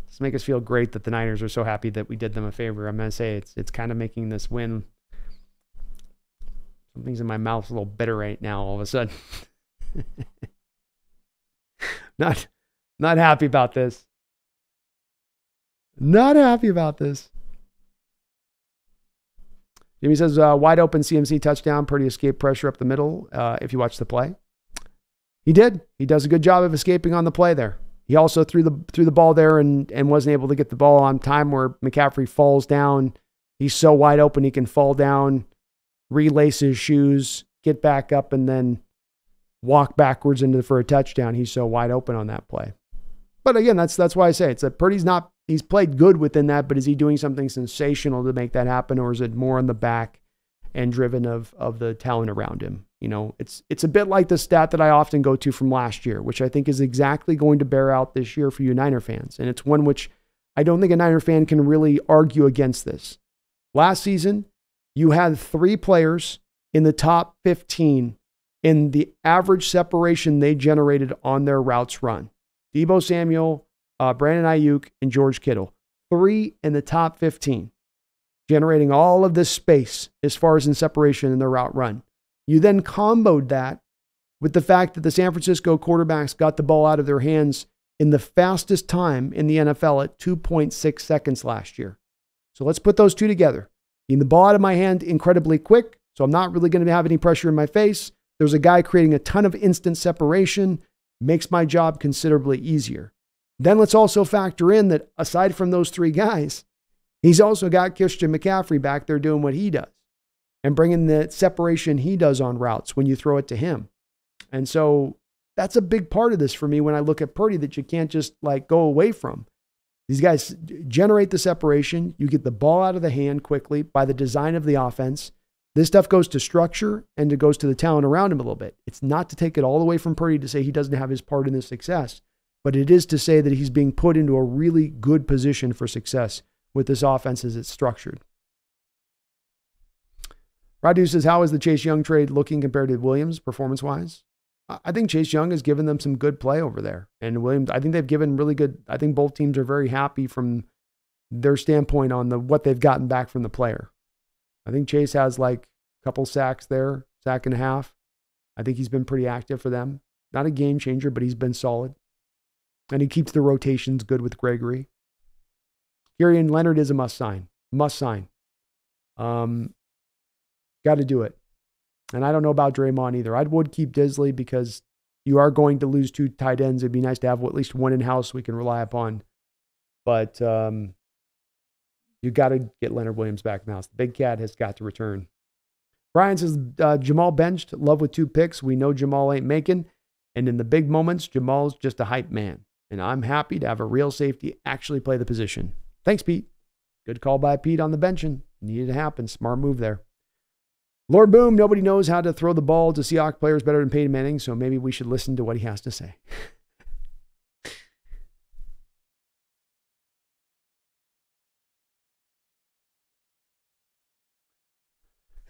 just make us feel great that the Niners are so happy that we did them a favor. I'm gonna say it's it's kind of making this win. Something's in my mouth a little bitter right now. All of a sudden, not not happy about this. Not happy about this. Jimmy says uh, wide open CMC touchdown. Purdy escape pressure up the middle. Uh, if you watch the play, he did. He does a good job of escaping on the play there. He also threw the threw the ball there and and wasn't able to get the ball on time where McCaffrey falls down. He's so wide open he can fall down, relace his shoes, get back up, and then walk backwards into the, for a touchdown. He's so wide open on that play. But again, that's that's why I say it's that Purdy's not he's played good within that, but is he doing something sensational to make that happen, or is it more on the back and driven of of the talent around him? You know, it's it's a bit like the stat that I often go to from last year, which I think is exactly going to bear out this year for you Niner fans. And it's one which I don't think a Niner fan can really argue against this. Last season, you had three players in the top 15 in the average separation they generated on their routes run. Deebo Samuel, uh, Brandon Aiyuk, and George Kittle. Three in the top 15, generating all of this space as far as in separation in their route run. You then comboed that with the fact that the San Francisco quarterbacks got the ball out of their hands in the fastest time in the NFL at 2.6 seconds last year. So let's put those two together. Getting the ball out of my hand incredibly quick, so I'm not really going to have any pressure in my face. There's a guy creating a ton of instant separation, makes my job considerably easier. Then let's also factor in that aside from those three guys, he's also got Christian McCaffrey back there doing what he does and bringing the separation he does on routes when you throw it to him. And so that's a big part of this for me when I look at Purdy that you can't just like go away from. These guys generate the separation. You get the ball out of the hand quickly by the design of the offense. This stuff goes to structure and it goes to the talent around him a little bit. It's not to take it all away from Purdy to say he doesn't have his part in the success, but it is to say that he's being put into a really good position for success with this offense as it's structured. Radu says, How is the Chase Young trade looking compared to Williams performance wise? I think Chase Young has given them some good play over there. And Williams, I think they've given really good, I think both teams are very happy from their standpoint on the what they've gotten back from the player. I think Chase has like a couple sacks there, sack and a half. I think he's been pretty active for them. Not a game changer, but he's been solid. And he keeps the rotations good with Gregory. Kieran Leonard is a must sign. Must sign. Um, got to do it. And I don't know about Dre'Mont either. I would keep Dissly because you are going to lose two tight ends. It'd be nice to have at least one in house we can rely upon. But um, you got to get Leonard Williams back in the house. The big cat has got to return. Brian says uh, Jamal benched, love with two picks. We know Jamal ain't making. And in the big moments, Jamal's just a hype man. And I'm happy to have a real safety actually play the position. Thanks, Pete. Good call by Pete on the benching. Needed to happen. Smart move there. Lord Boom, nobody knows how to throw the ball to Seahawks players better than Peyton Manning, so maybe we should listen to what he has to say.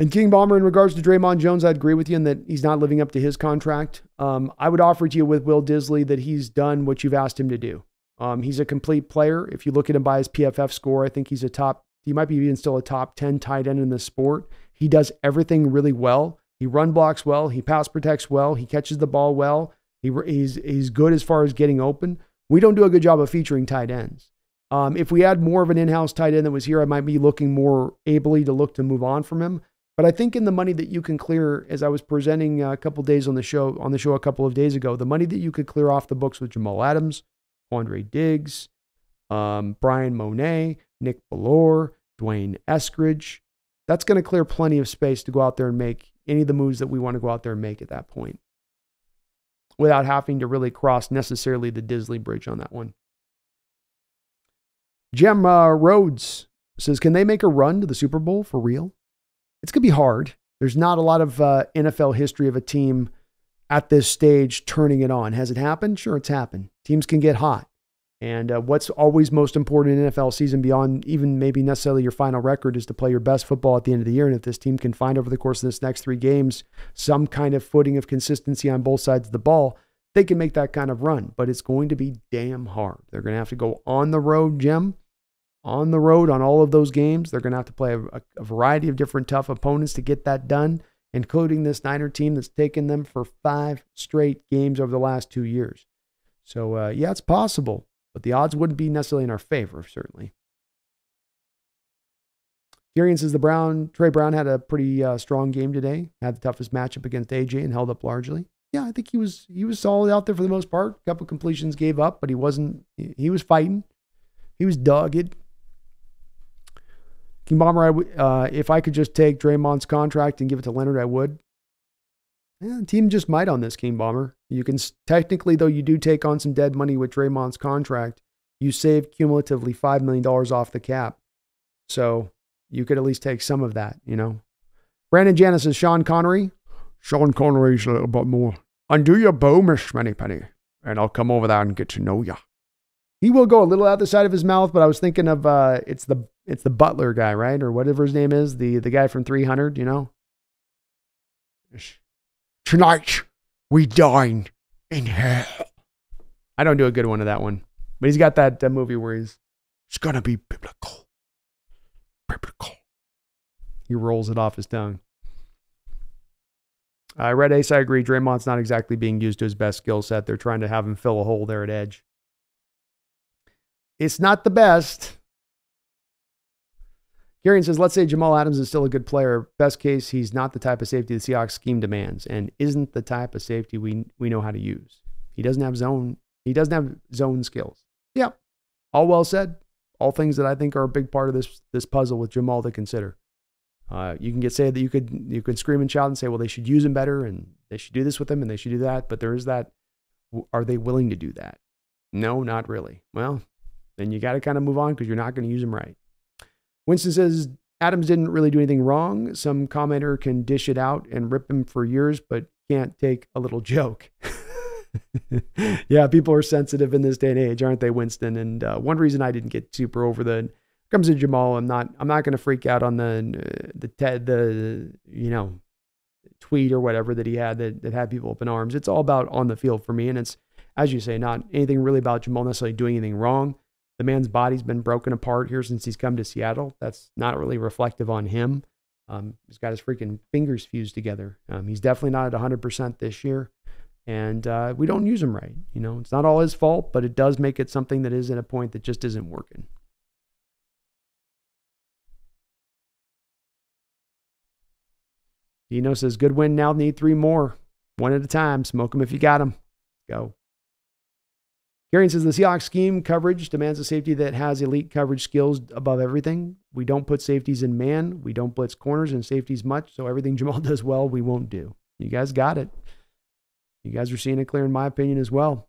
And King Bomber, in regards to Dre'Mont Jones, I'd agree with you in that he's not living up to his contract. Um, I would offer to you with Will Dissly that he's done what you've asked him to do. Um, he's a complete player. If you look at him by his PFF score, I think he's a top, he might be even still a top 10 tight end in the sport. He does everything really well. He run blocks well. He pass protects well. He catches the ball well. He, he's, he's good as far as getting open. We don't do a good job of featuring tight ends. Um, if we had more of an in house tight end that was here, I might be looking more ably to look to move on from him. But I think in the money that you can clear, as I was presenting a couple days on the show, on the show a couple of days ago, the money that you could clear off the books with Jamal Adams, Quandre Diggs, um, Bryan Mone, Nick Bellore, D'Wayne Eskridge, that's going to clear plenty of space to go out there and make any of the moves that we want to go out there and make at that point without having to really cross necessarily the Dissly bridge on that one. Jem uh, Rhodes says, Can they make a run to the Super Bowl for real? it's going to be hard. There's not a lot of uh, NFL history of a team at this stage turning it on. Has it happened? Sure, it's happened. Teams can get hot. And uh, what's always most important in NFL season, beyond even maybe necessarily your final record, is to play your best football at the end of the year. And if this team can find over the course of this next three games some kind of footing of consistency on both sides of the ball, they can make that kind of run. But it's going to be damn hard. They're going to have to go on the road, Jim, on the road on all of those games. They're going to have to play a, a, variety of different tough opponents to get that done, including this Niner team that's taken them for five straight games over the last two years. So, uh, yeah, it's possible, but the odds wouldn't be necessarily in our favor, certainly. Garian says the Brown, Tre Brown had a pretty uh, strong game today. Had the toughest matchup against AJ and held up largely. Yeah, I think he was he was solid out there for the most part. A couple completions gave up, but he wasn't. He was fighting. He was dogged. King Bomber, I w- uh, if I could just take Dre'Mont's contract and give it to Leonard, I would. Yeah, team just might on this, King Bomber. You can technically, though, you do take on some dead money with Dre'Mont's contract. You save cumulatively $5 million off the cap. So you could at least take some of that, you know. Brandon Janis is Sean Connery. Sean Connery's a little bit more. Undo your bow, Miss Penny, and I'll come over there and get to know ya. He will go a little out the side of his mouth, but I was thinking of uh, it's the it's the Butler guy, right, or whatever his name is, the the guy from 300. You know. Tonight we dine in hell. I don't do a good one of that one, but he's got that uh, movie where he's it's gonna be biblical, biblical. He rolls it off his tongue. I uh, read Ace. I agree. Dre'Mont's not exactly being used to his best skill set. They're trying to have him fill a hole there at edge. It's not the best. Garion says, let's say Jamal Adams is still a good player. Best case, he's not the type of safety the Seahawks scheme demands and isn't the type of safety we, we know how to use. He doesn't have zone. He doesn't have zone skills. Yeah. All well said. All things that I think are a big part of this this puzzle with Jamal to consider. Uh, you can get say that you could you could scream and shout and say, well, they should use him better and they should do this with him and they should do that. But there is that. Are they willing to do that? No, not really. Well, then you got to kind of move on because you're not going to use him right. Winston says Adams didn't really do anything wrong. Some commenter can dish it out and rip him for years, but can't take a little joke. yeah, people are sensitive in this day and age, aren't they, Winston? And uh, one reason I didn't get super over the comes to Jamal. I'm not. I'm not going to freak out on the uh, the the, the you know tweet or whatever that he had that, that had people up in arms. It's all about on the field for me, and it's as you say, not anything really about Jamal necessarily doing anything wrong the man's body's been broken apart here since he's come to Seattle. That's not really reflective on him. Um, he's got his freaking fingers fused together. Um, he's definitely not at 100% this year. And uh, we don't use him right. You know, it's not all his fault, but it does make it something that is at a point that just isn't working. Dino says, good win now, need three more. One at a time. Smoke them if you got them. Go. Kieran says the Seahawks scheme coverage demands a safety that has elite coverage skills above everything. We don't put safeties in man. We don't blitz corners and safeties much. So everything Jamal does well, we won't do. You guys got it. You guys are seeing it clear, in my opinion, as well.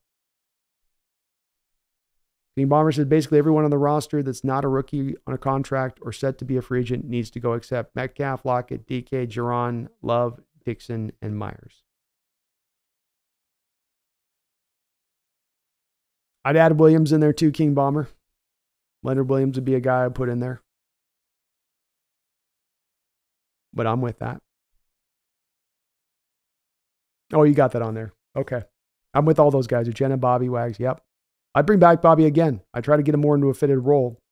King Bomber says basically everyone on the roster that's not a rookie on a contract or set to be a free agent needs to go except Metcalf, Lockett, DK, Jauron, Love, Dixon, and Myers. I'd add Williams in there too, King Bomber. Leonard Williams would be a guy I'd put in there. But I'm with that. Oh, you got that on there. Okay. I'm with all those guys. Jenna, Bobby, Wags. Yep. I'd bring back Bobby again. I try to get him more into a fitted role.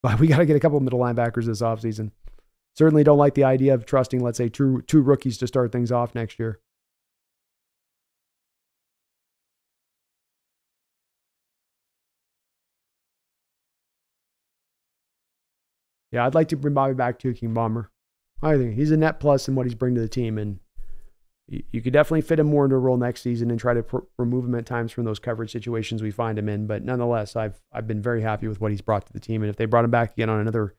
But we got to get a couple middle linebackers this offseason. Certainly don't like the idea of trusting, let's say, two, two rookies to start things off next year. Yeah, I'd like to bring Bobby back to King Bomber. I think he's a net plus in what he's bringing to the team, and you could definitely fit him more into a role next season and try to pr- remove him at times from those coverage situations we find him in. But nonetheless, I've I've been very happy with what he's brought to the team, and if they brought him back again on another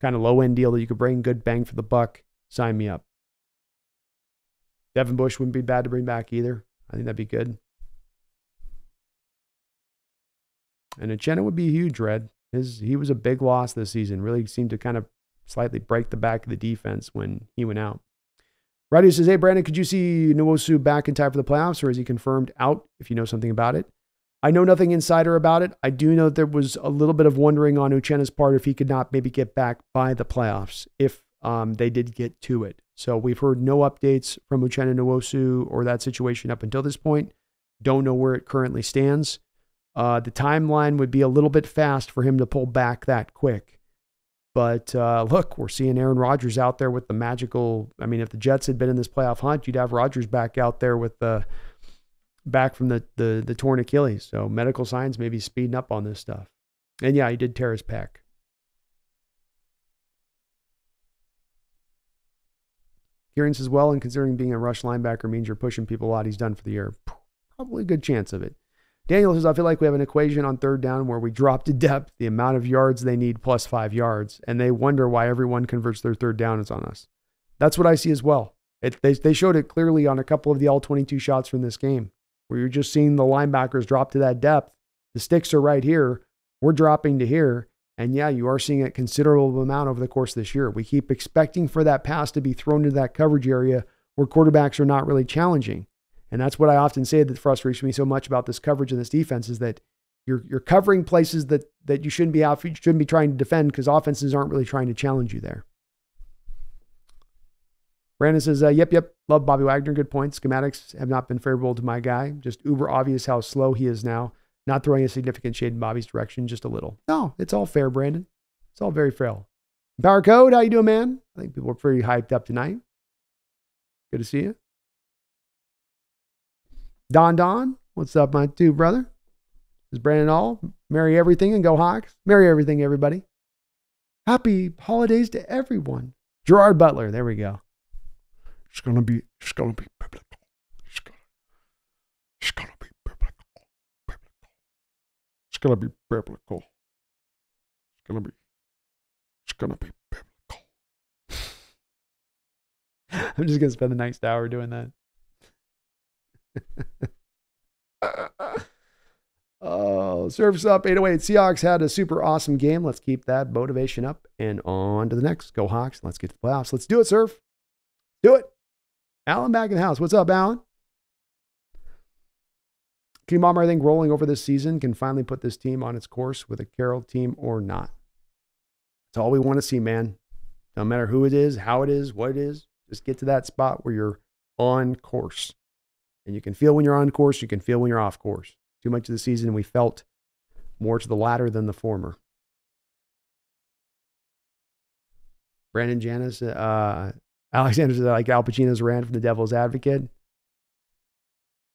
kind of low end deal that you could bring good bang for the buck, sign me up. Devin Bush wouldn't be bad to bring back either. I think that'd be good. And Uchenna would be huge red. His he was a big loss this season. Really seemed to kind of slightly break the back of the defense when he went out. Roddy says, Hey Brandon, could you see Nwosu back in time for the playoffs, or is he confirmed out if you know something about it? I know nothing insider about it. I do know that there was a little bit of wondering on Uchenna's part if he could not maybe get back by the playoffs if um, they did get to it. So we've heard no updates from Uchenna Nwosu or that situation up until this point. Don't know where it currently stands. Uh, the timeline would be a little bit fast for him to pull back that quick. But uh, look, we're seeing Aaron Rodgers out there with the magical. I mean, if the Jets had been in this playoff hunt, you'd have Rodgers back out there with the back from the the, the torn Achilles. So medical science maybe speeding up on this stuff. And yeah, he did tear his pec. Kieran says, well, and considering being a rush linebacker means you're pushing people a lot, he's done for the year. Probably a good chance of it. Daniel says, I feel like we have an equation on third down where we drop to depth the amount of yards they need plus five yards, and they wonder why everyone converts their third down is on us. That's what I see as well. It, they, they showed it clearly on a couple of the all 22 shots from this game, where you're just seeing the linebackers drop to that depth. The sticks are right here. We're dropping to here. And yeah, you are seeing a considerable amount over the course of this year. We keep expecting for that pass to be thrown into that coverage area where quarterbacks are not really challenging. And that's what I often say that frustrates me so much about this coverage and this defense is that you're you're covering places that that you shouldn't be out, you shouldn't be trying to defend because offenses aren't really trying to challenge you there. Brandon says, uh, "Yep, yep, love Bobby Wagner. Good point. Schematics have not been favorable to my guy. Just uber obvious how slow he is now. Not throwing a significant shade in Bobby's direction, just a little. No, it's all fair, Brandon. It's all very fair. Power Code, how you doing, man? I think people are pretty hyped up tonight. Good to see you. Don Don, what's up, my two brother? This is Brandon All. Merry everything and go Hawks. Merry everything, everybody. Happy holidays to everyone. Gerard Butler, there we go. It's gonna be it's gonna be biblical. It's gonna it's gonna be biblical. Biblical. It's gonna be biblical. It's gonna be it's gonna be biblical. I'm just gonna spend the next hour doing that. oh, surfs up 808. Seahawks had a super awesome game. Let's keep that motivation up and on to the next. Go Hawks. Let's get to the playoffs. Let's do it, Surf. Do it. Alan back in the house. What's up, Alan? King Bomber, I think rolling over this season can finally put this team on its course with a Carroll team or not. It's all we want to see, man. No matter who it is, how it is, what it is, just get to that spot where you're on course. And you can feel when you're on course, you can feel when you're off course. Too much of the season, we felt more to the latter than the former. Brandon Janis, uh, Alexander like Al Pacino's ran from the devil's advocate.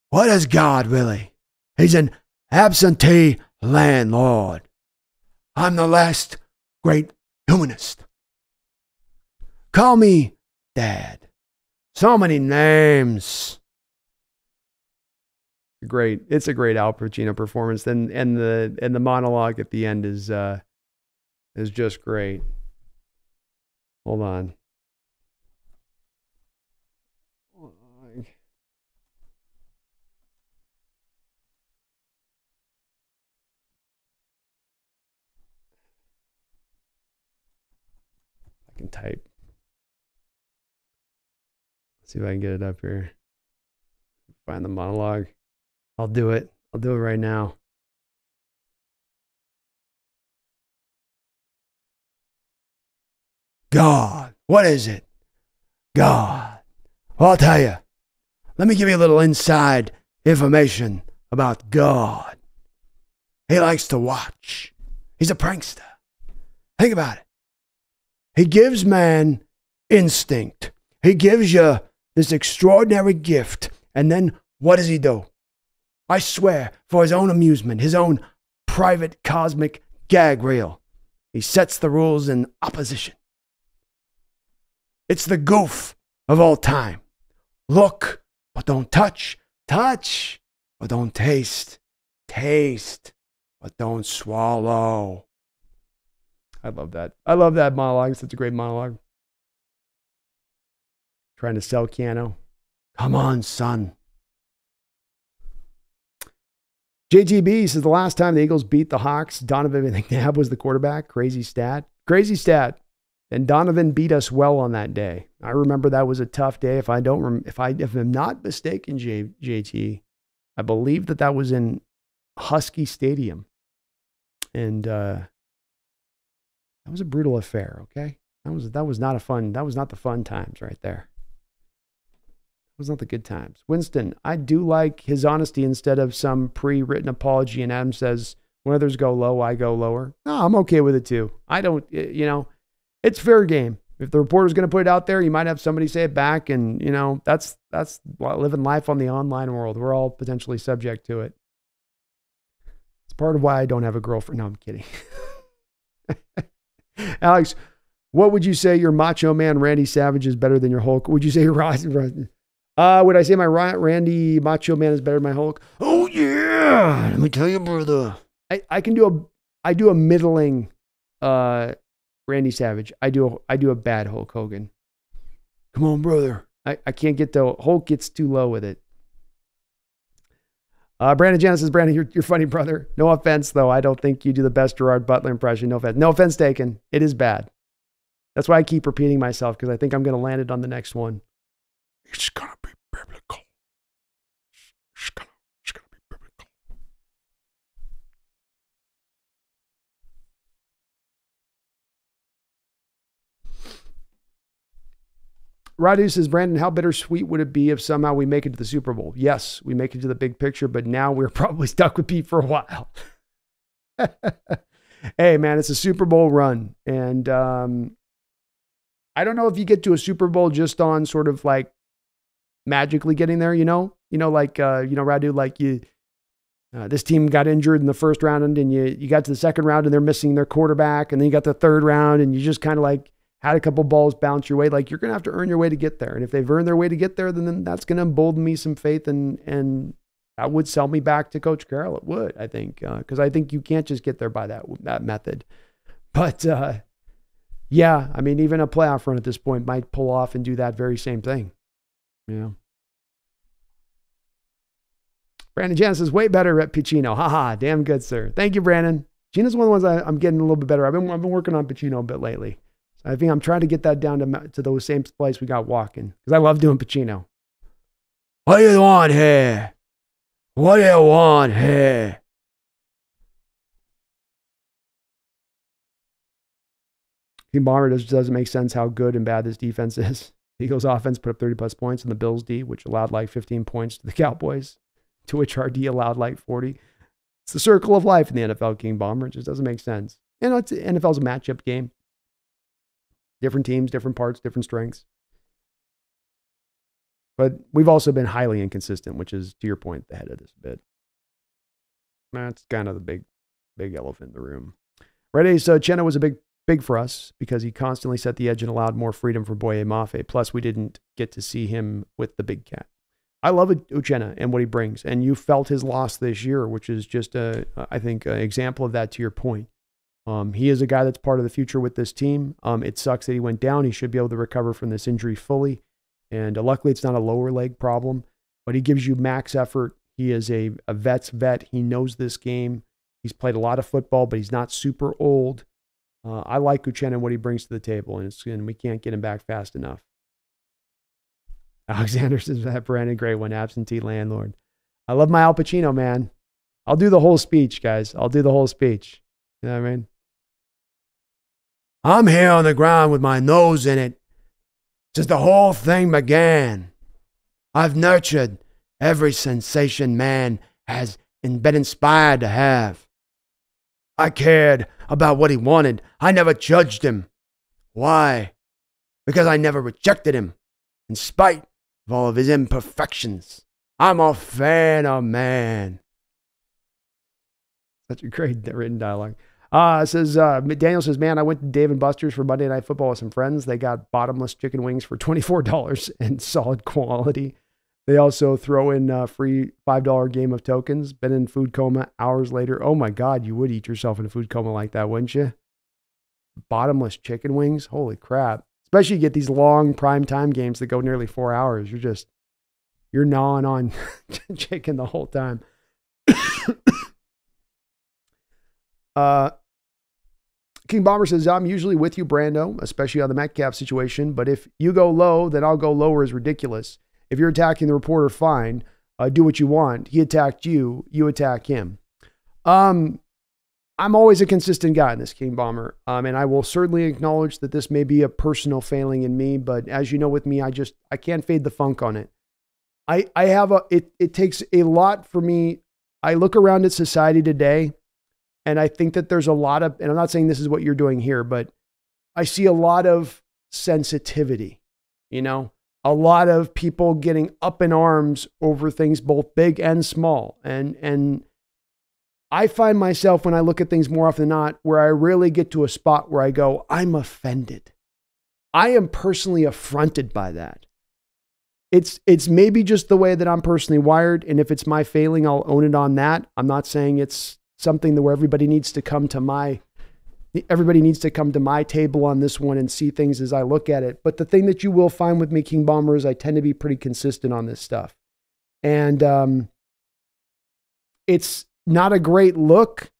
What is God really? He's an absentee landlord. I'm the last great humanist. Call me Dad. So many names. Great. It's a great Al Pacino performance. Then and the and the monologue at the end is uh is just great. Hold on. I can type. Let's see if I can get it up here. Find the monologue. I'll do it. I'll do it right now. God. What is it? God. Well, I'll tell you. Let me give you a little inside information about God. He likes to watch. He's a prankster. Think about it. He gives man instinct. He gives you this extraordinary gift. And then what does he do? I swear, for his own amusement, his own private cosmic gag reel, he sets the rules in opposition. It's the goof of all time. Look, but don't touch. Touch, but don't taste. Taste, but don't swallow. I love that. I love that monologue. It's such a great monologue. Trying to sell Keanu. Come on, son. JTB says the last time the Eagles beat the Hawks, Donovan McNabb was the quarterback. Crazy stat. Crazy stat. And Donovan beat us well on that day. I remember that was a tough day. If I don't, rem- if I, if I'm not mistaken, J- JT, I believe that that was in Husky Stadium, and uh, that was a brutal affair. Okay, that was that was not a fun. That was not the fun times right there. Was not the good times. Winston, I do like his honesty instead of some pre-written apology. And Adam says, when others go low, I go lower. No, I'm okay with it too. I don't, you know it's fair game. If the reporter's going to put it out there, you might have somebody say it back, and you know that's that's living life on the online world. We're all potentially subject to it. It's part of why I don't have a girlfriend. No, I'm kidding. Alex, what would you say your Macho Man Randy Savage is better than your Hulk? Would you say your uh, would I say my Randy Macho Man is better than my Hulk? Oh yeah, let me tell you, brother. I, I can do a I do a middling uh Randy Savage. I do a, I do a bad Hulk Hogan. Come on, brother. I, I can't get the Hulk gets too low with it. Uh, Brandon Genesis, Brandon, you're, you're funny, brother. No offense, though. I don't think you do the best Gerard Butler impression. No offense. No offense taken. It is bad. That's why I keep repeating myself because I think I'm going to land it on the next one. It's to be biblical. It's to it's gonna be biblical. Radu says, Brandon, how bittersweet would it be if somehow we make it to the Super Bowl? Yes, we make it to the big picture, but now we're probably stuck with Pete for a while. hey, man, it's a Super Bowl run. And um, I don't know if you get to a Super Bowl just on sort of like magically getting there, you know? You know, like, uh, you know, Radu, like you, uh, this team got injured in the first round and, you, you got to the second round and they're missing their quarterback. And then you got the third round and you just kind of like, had a couple balls bounce your way. Like you're going to have to earn your way to get there. And if they've earned their way to get there, then, then that's going to embolden me some faith and, and that would sell me back to Coach Carroll. It would, I think, because uh, I think you can't just get there by that, that method. But uh, yeah, I mean, even a playoff run at this point might pull off and do that very same thing. Yeah. Brandon Jansen is way better at Pacino. Haha, damn good, sir. Thank you, Brandon. Gina's one of the ones I, am getting a little bit better. I've been, I've been working on Pacino a bit lately. I think I'm trying to get that down to, to those same place we got walking because I love doing Pacino. What do you want here? What do you want here? King Bomber just doesn't make sense how good and bad this defense is. Eagles offense put up 30 plus points in the Bills D, which allowed like 15 points to the Cowboys, to which our D allowed like 40. It's the circle of life in the NFL, King Bomber. It just doesn't make sense. You know, it's, NFL's a matchup game. Different teams, different parts, different strengths. But we've also been highly inconsistent, which is to your point, the head of this bit. That's kind of the big, big elephant in the room. Ready? So uh, Chenna was a big big for us because he constantly set the edge and allowed more freedom for Boye Mafe. Plus, we didn't get to see him with the big cat. I love Uchenna and what he brings, and you felt his loss this year, which is just a, I think, an example of that. To your point, um, he is a guy that's part of the future with this team. Um, it sucks that he went down. He should be able to recover from this injury fully, and uh, luckily, it's not a lower leg problem. But he gives you max effort. He is a, a vet's vet. He knows this game. He's played a lot of football, but he's not super old. Uh, I like Uchenna and what he brings to the table, and, and we can't get him back fast enough. Alexander says that Brandon Gray went absentee landlord. I love my Al Pacino, man. I'll do the whole speech, guys. I'll do the whole speech. You know what I mean? I'm here on the ground with my nose in it since the whole thing began. I've nurtured every sensation man has been inspired to have. I cared about what he wanted. I never judged him. Why? Because I never rejected him, in spite of all of his imperfections. I'm a fan of man. Such a great written dialogue. Uh, says uh, Daniel says, man, I went to Dave and Buster's for Monday Night Football with some friends. They got bottomless chicken wings for twenty four dollars and solid quality. They also throw in a free five dollar game of tokens. Been in food coma hours later. Oh my God, you would eat yourself in a food coma like that, wouldn't you? Bottomless chicken wings. Holy crap! Especially you get these long prime time games that go nearly four hours. You're just you're gnawing on chicken the whole time. uh, King Bomber says, I'm usually with you, Brando, especially on the Metcalf situation. But if you go low, then I'll go lower is ridiculous. If you're attacking the reporter, fine. Uh, do what you want. He attacked you. You attack him. Um, I'm always a consistent guy in this King Bomber, um, and I will certainly acknowledge that this may be a personal failing in me. But as you know, with me, I just I can't fade the funk on it. I I have a it it takes a lot for me. I look around at society today, and I think that there's a lot of, and I'm not saying this is what you're doing here, but I see a lot of sensitivity. You know, a lot of people getting up in arms over things both big and small. And and I find myself when I look at things more often than not where I really get to a spot where I go, I'm offended. I am personally affronted by that. It's it's maybe just the way that I'm personally wired and if it's my failing I'll own it on that. I'm not saying it's something that where everybody needs to come to my everybody needs to come to my table on this one and see things as I look at it. But the thing that you will find with me, King Bomber, is I tend to be pretty consistent on this stuff. And um, it's not a great look,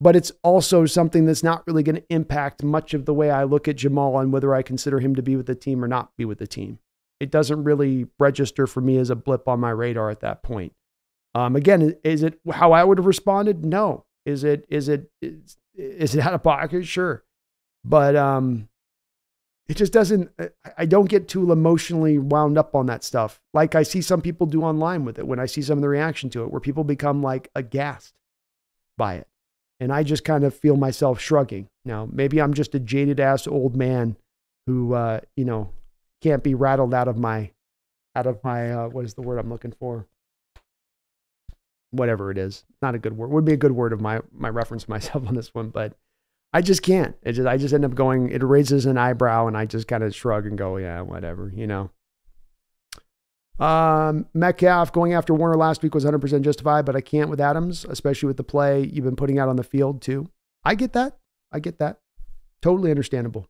but it's also something that's not really going to impact much of the way I look at Jamal and whether I consider him to be with the team or not be with the team. It doesn't really register for me as a blip on my radar at that point. Um, again, is it how I would have responded? No. Is it is it is, is it out of pocket? Sure. But um, it just doesn't, I don't get too emotionally wound up on that stuff. Like I see some people do online with it when I see some of the reaction to it, where people become like aghast by it. And I just kind of feel myself shrugging. Now, maybe I'm just a jaded ass old man who, uh, you know, can't be rattled out of my, out of my, uh, what is the word I'm looking for? Whatever it is. Not a good word. Would be a good word of my my reference myself on this one, but I just can't. It just I just end up going. It raises an eyebrow, and I just kind of shrug and go, yeah, whatever, you know. Um, Metcalf going after Warner last week was 100% justified, but I can't with Adams, especially with the play you've been putting out on the field too. I get that. I get that. Totally understandable.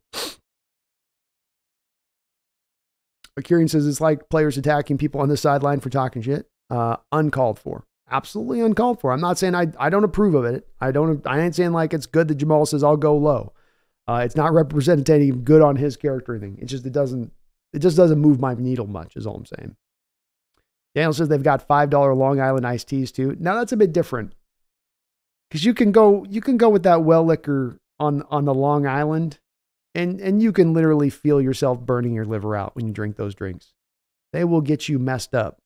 Kieran says it's like players attacking people on the sideline for talking shit. Uh, uncalled for absolutely uncalled for. I'm not saying I, I don't approve of it. I don't, I ain't saying like it's good that Jamal says I'll go low. Uh, it's not representative good on his character thing. It just, it doesn't, it just doesn't move my needle much is all I'm saying. Daniel says they've got $5 Long Island iced teas too. Now that's a bit different because you can go, you can go with that well liquor on, on the Long Island and, and you can literally feel yourself burning your liver out when you drink those drinks. They will get you messed up.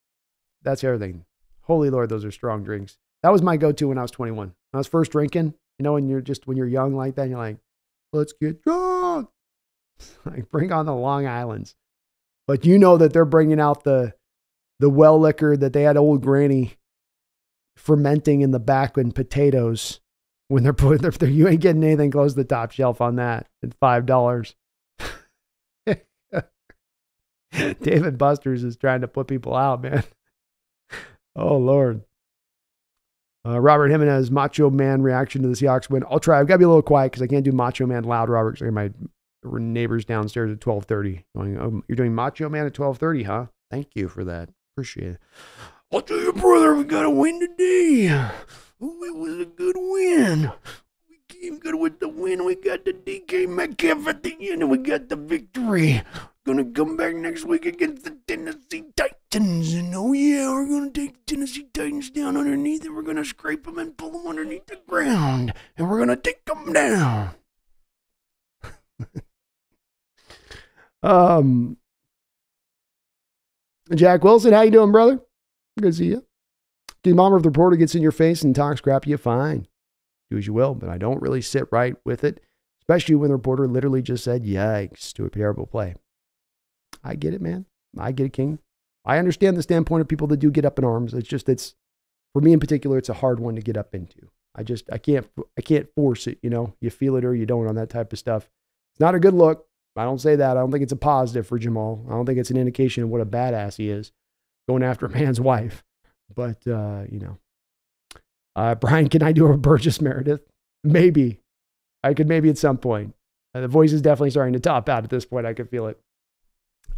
That's everything. Holy Lord, those are strong drinks. That was my go-to when I was 21. When I was first drinking, you know, when you're just when you're young like that, you're like, let's get drunk. like bring on the Long Islands. But you know that they're bringing out the the well liquor that they had old granny fermenting in the back in potatoes when they're putting their, they're, you ain't getting anything close to the top shelf on that at five dollars. David Busters is trying to put people out, man. Oh Lord. Uh, Robert Jimenez, Macho Man reaction to the Seahawks win. I'll try. I've got to be a little quiet because I can't do Macho Man loud, Robert. Because my neighbors downstairs at twelve thirty. Going, oh, you're doing Macho Man at twelve thirty, huh? Thank you for that. Appreciate it. I'll tell you, brother, we got a win today. Oh, it was a good win. We came good with the win. We got the DK Metcalf at the end, and we got the victory. Gonna come back next week against the Tennessee Titans, and oh yeah, we're gonna take Tennessee Titans down underneath, and we're gonna scrape them and pull them underneath the ground, and we're gonna take them down. um, Jack Wilson, how you doing, brother? Good to see you. The mom of the reporter gets in your face and talks crap, you fine. Do as you will, but I don't really sit right with it, especially when the reporter literally just said yikes to a terrible play. I get it, man. I get it, King. I understand the standpoint of people that do get up in arms. It's just it's for me in particular, it's a hard one to get up into. I just I can't I can't force it, you know. You feel it or you don't on that type of stuff. It's not a good look. I don't say that. I don't think it's a positive for Jamal. I don't think it's an indication of what a badass he is going after a man's wife. But uh, you know. Uh, Brian, can I do a Burgess Meredith? Maybe. I could maybe at some point. Uh, the voice is definitely starting to top out at this point. I could feel it.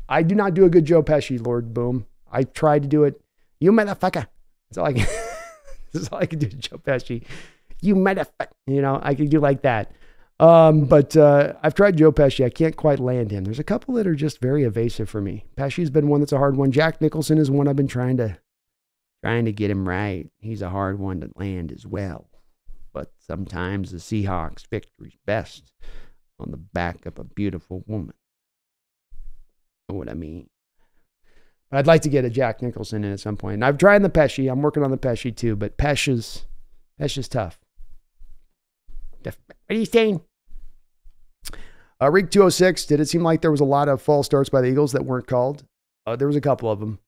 I do not do a good Joe Pesci, Lord Boom. I tried to do it. You motherfucker. That's all I can. That's all I can do, Joe Pesci. You motherfucker. You know, I can do like that. Um, but uh, I've tried Joe Pesci. I can't quite land him. There's a couple that are just very evasive for me. Pesci's been one that's a hard one. Jack Nicholson is one I've been trying to trying to get him right. He's a hard one to land as well. But sometimes the Seahawks victory's best on the back of a beautiful woman. What I mean? But I'd like to get a Jack Nicholson in at some point. And I've tried the Pesci. I'm working on the Pesci too, but Pesh is Pesh is tough. What are you saying? Uh, Reek 206, did it seem like there was a lot of false starts by the Eagles that weren't called? Uh, there was a couple of them.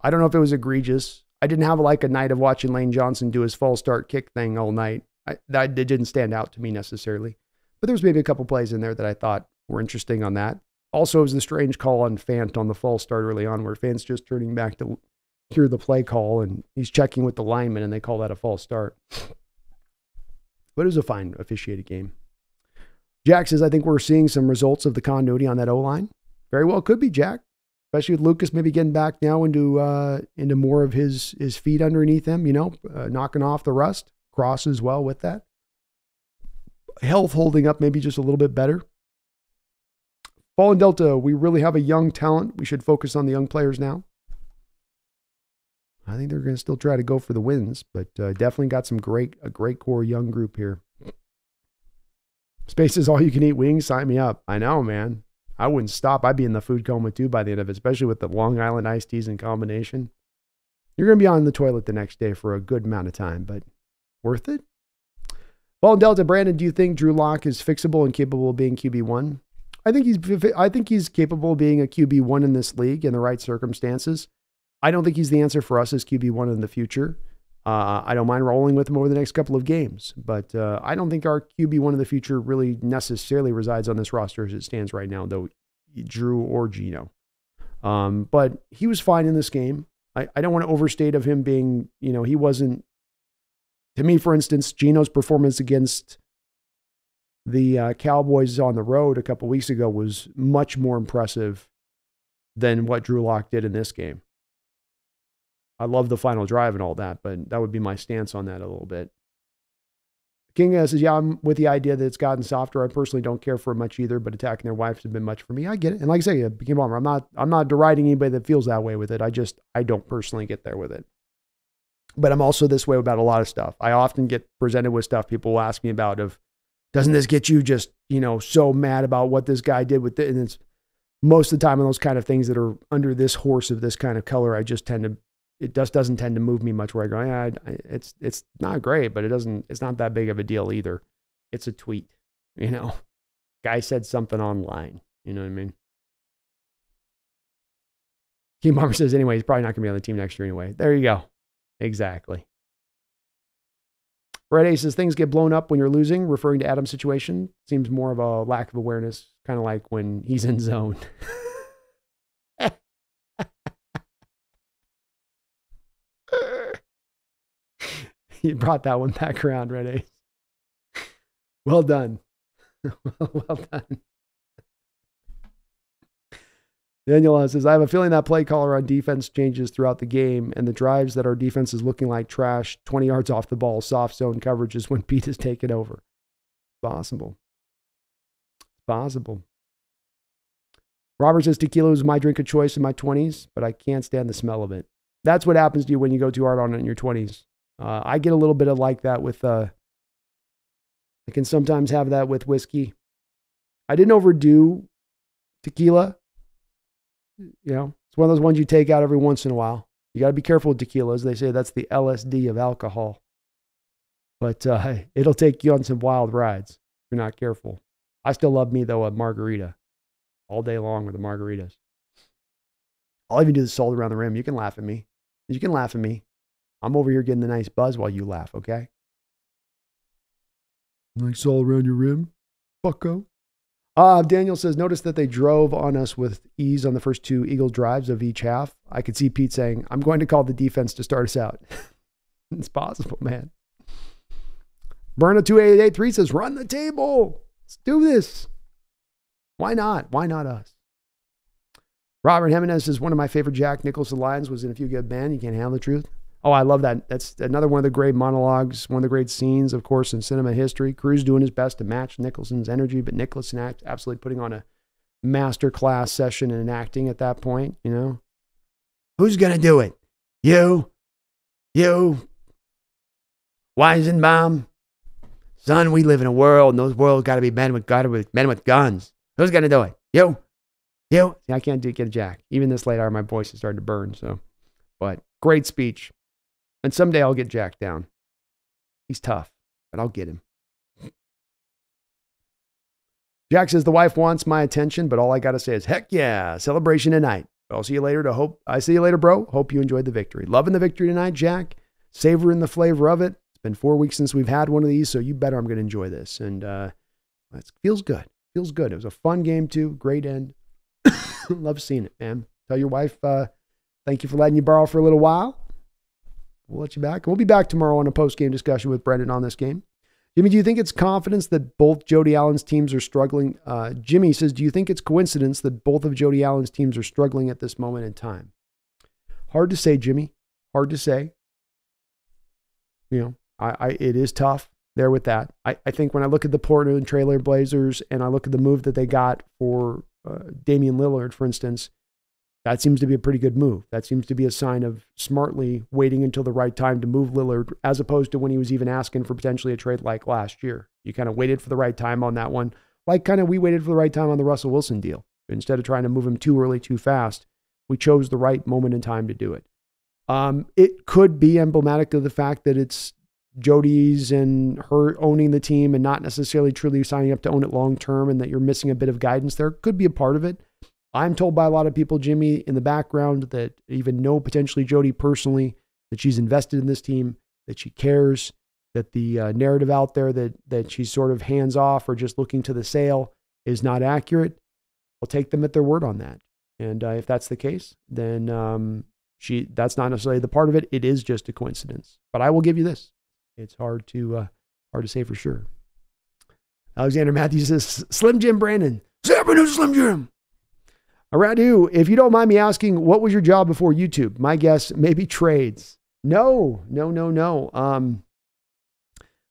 I don't know if it was egregious. I didn't have like a night of watching Lane Johnson do his false start kick thing all night. I, that didn't stand out to me necessarily. But there was maybe a couple plays in there that I thought were interesting on that. Also, it was the strange call on Fant on the false start early on, where Fant's just turning back to hear the play call and he's checking with the lineman, and they call that a false start. But it was a fine officiated game. Jack says, I think we're seeing some results of the continuity on that O line. Very well could be, Jack. Especially with Lucas maybe getting back now into uh, into more of his his feet underneath him, you know, uh, knocking off the rust. Cross as well with that. Health holding up maybe just a little bit better. Fallen Delta, we really have a young talent. We should focus on the young players now. I think they're going to still try to go for the wins, but uh, definitely got some great a great core young group here. Space is all you can eat wings. Sign me up. I know, man. I wouldn't stop. I'd be in the food coma too by the end of it, especially with the Long Island iced teas in combination. You're going to be on the toilet the next day for a good amount of time, but worth it. Fallen Delta, Brandon, do you think Drew Lock is fixable and capable of being QB one? I think he's I think he's capable of being a QB one in this league in the right circumstances. I don't think he's the answer for us as QB1 in the future. Uh, I don't mind rolling with him over the next couple of games, but uh, I don't think our QB1 in the future really necessarily resides on this roster as it stands right now, though Drew or Geno. Um, but he was fine in this game. I, I don't want to overstate of him being, you know, he wasn't, to me, for instance, Geno's performance against the uh, Cowboys on the road a couple weeks ago was much more impressive than what Drew Lock did in this game. I love the final drive and all that, but that would be my stance on that a little bit. King says, Yeah, I'm with the idea that it's gotten softer. I personally don't care for it much either, but attacking their wives has been much for me. I get it. And like I say, King Bomber, I'm not I'm not deriding anybody that feels that way with it. I just I don't personally get there with it. But I'm also this way about a lot of stuff. I often get presented with stuff people ask me about of doesn't this get you just, you know, so mad about what this guy did with it? And it's most of the time on those kind of things that are under this horse of this kind of color, I just tend to it just doesn't tend to move me much where I go, yeah, it's it's not great, but it doesn't it's not that big of a deal either. It's a tweet, you know. Guy said something online, you know what I mean? King Bomber says anyway, he's probably not gonna be on the team next year anyway. There you go. Exactly. Red A says things get blown up when you're losing, referring to Adam's situation. Seems more of a lack of awareness, kind of like when he's in zone. you brought that one back around, Red A. Well done. well done. Daniel says, I have a feeling that play caller on defense changes throughout the game, and the drives that our defense is looking like trash, 20 yards off the ball, soft zone coverage is when Pete has taken over. Possible. Possible. Robert says, tequila was my drink of choice in my 20s, but I can't stand the smell of it. That's what happens to you when you go too hard on it in your 20s. Uh, I get a little bit of like that with, uh, I can sometimes have that with whiskey. I didn't overdo tequila you know, it's one of those ones you take out every once in a while. You got to be careful with tequilas. They say that's the LSD of alcohol. But uh, it'll take you on some wild rides if you're not careful. I still love me, though, a margarita all day long with the margaritas. I'll even do the salt around the rim. You can laugh at me. You can laugh at me. I'm over here getting the nice buzz while you laugh, okay? Nice all around your rim, bucko. Uh, Daniel says, notice that they drove on us with ease on the first two Eagle drives of each half. I could see Pete saying, I'm going to call the defense to start us out. it's possible, man. Burna 2883 says, run the table. Let's do this. Why not? Why not us? Robert Jimenez says, one of my favorite Jack Nicholson lines was in A Few Good Men, You Can't Handle the Truth. Oh, I love that. That's another one of the great monologues, one of the great scenes, of course, in cinema history. Cruise doing his best to match Nicholson's energy, but Nicholson absolutely putting on a master class session in acting at that point, you know? Who's going to do it? You? You? Weinberg? Son, we live in a world, and those worlds got to be men with, gotta be men with guns. Who's going to do it? You? You? I can't do, it. get a jack. Even this late hour, my voice is starting to burn, so. But great speech. And someday I'll get Jack down. He's tough, but I'll get him. Jack says the wife wants my attention, but all I got to say is heck yeah, celebration tonight. I'll see you later. To hope I see you later, bro. Hope you enjoyed the victory. Loving the victory tonight, Jack. Savoring the flavor of it. It's been four weeks since we've had one of these, so you better I'm going to enjoy this. And uh, it feels good. Feels good. It was a fun game too. Great end. Love seeing it, man. Tell your wife uh, thank you for letting you borrow for a little while. We'll let you back. We'll be back tomorrow on a post game discussion with Brendan on this game. Jimmy, do you think it's confidence that both Jody Allen's teams are struggling? Uh, Jimmy says, Do you think it's coincidence that both of Jody Allen's teams are struggling at this moment in time? Hard to say, Jimmy. Hard to say. You know, I, I it is tough there with that. I, I think when I look at the Portland Trailblazer Blazers and I look at the move that they got for uh, Damian Lillard, for instance, that seems to be a pretty good move. That seems to be a sign of smartly waiting until the right time to move Lillard, as opposed to when he was even asking for potentially a trade like last year. You kind of waited for the right time on that one, like kind of we waited for the right time on the Russell Wilson deal. Instead of trying to move him too early, too fast, we chose the right moment in time to do it. Um, it could be emblematic of the fact that it's Jody's and her owning the team and not necessarily truly signing up to own it long term, and that you're missing a bit of guidance there. Could be a part of it. I'm told by a lot of people, Jimmy, in the background that even know potentially Jody personally, that she's invested in this team, that she cares, that the uh, narrative out there that that she's sort of hands off or just looking to the sale is not accurate. I'll take them at their word on that. And uh, if that's the case, then um, she that's not necessarily the part of it. It is just a coincidence. But I will give you this: it's hard to uh, hard to say for sure. Alexander Matthews says, "Slim Jim Brandon, Slim Jim." Radu, if you don't mind me asking, what was your job before YouTube? My guess, maybe trades. No, no, no, no. Um,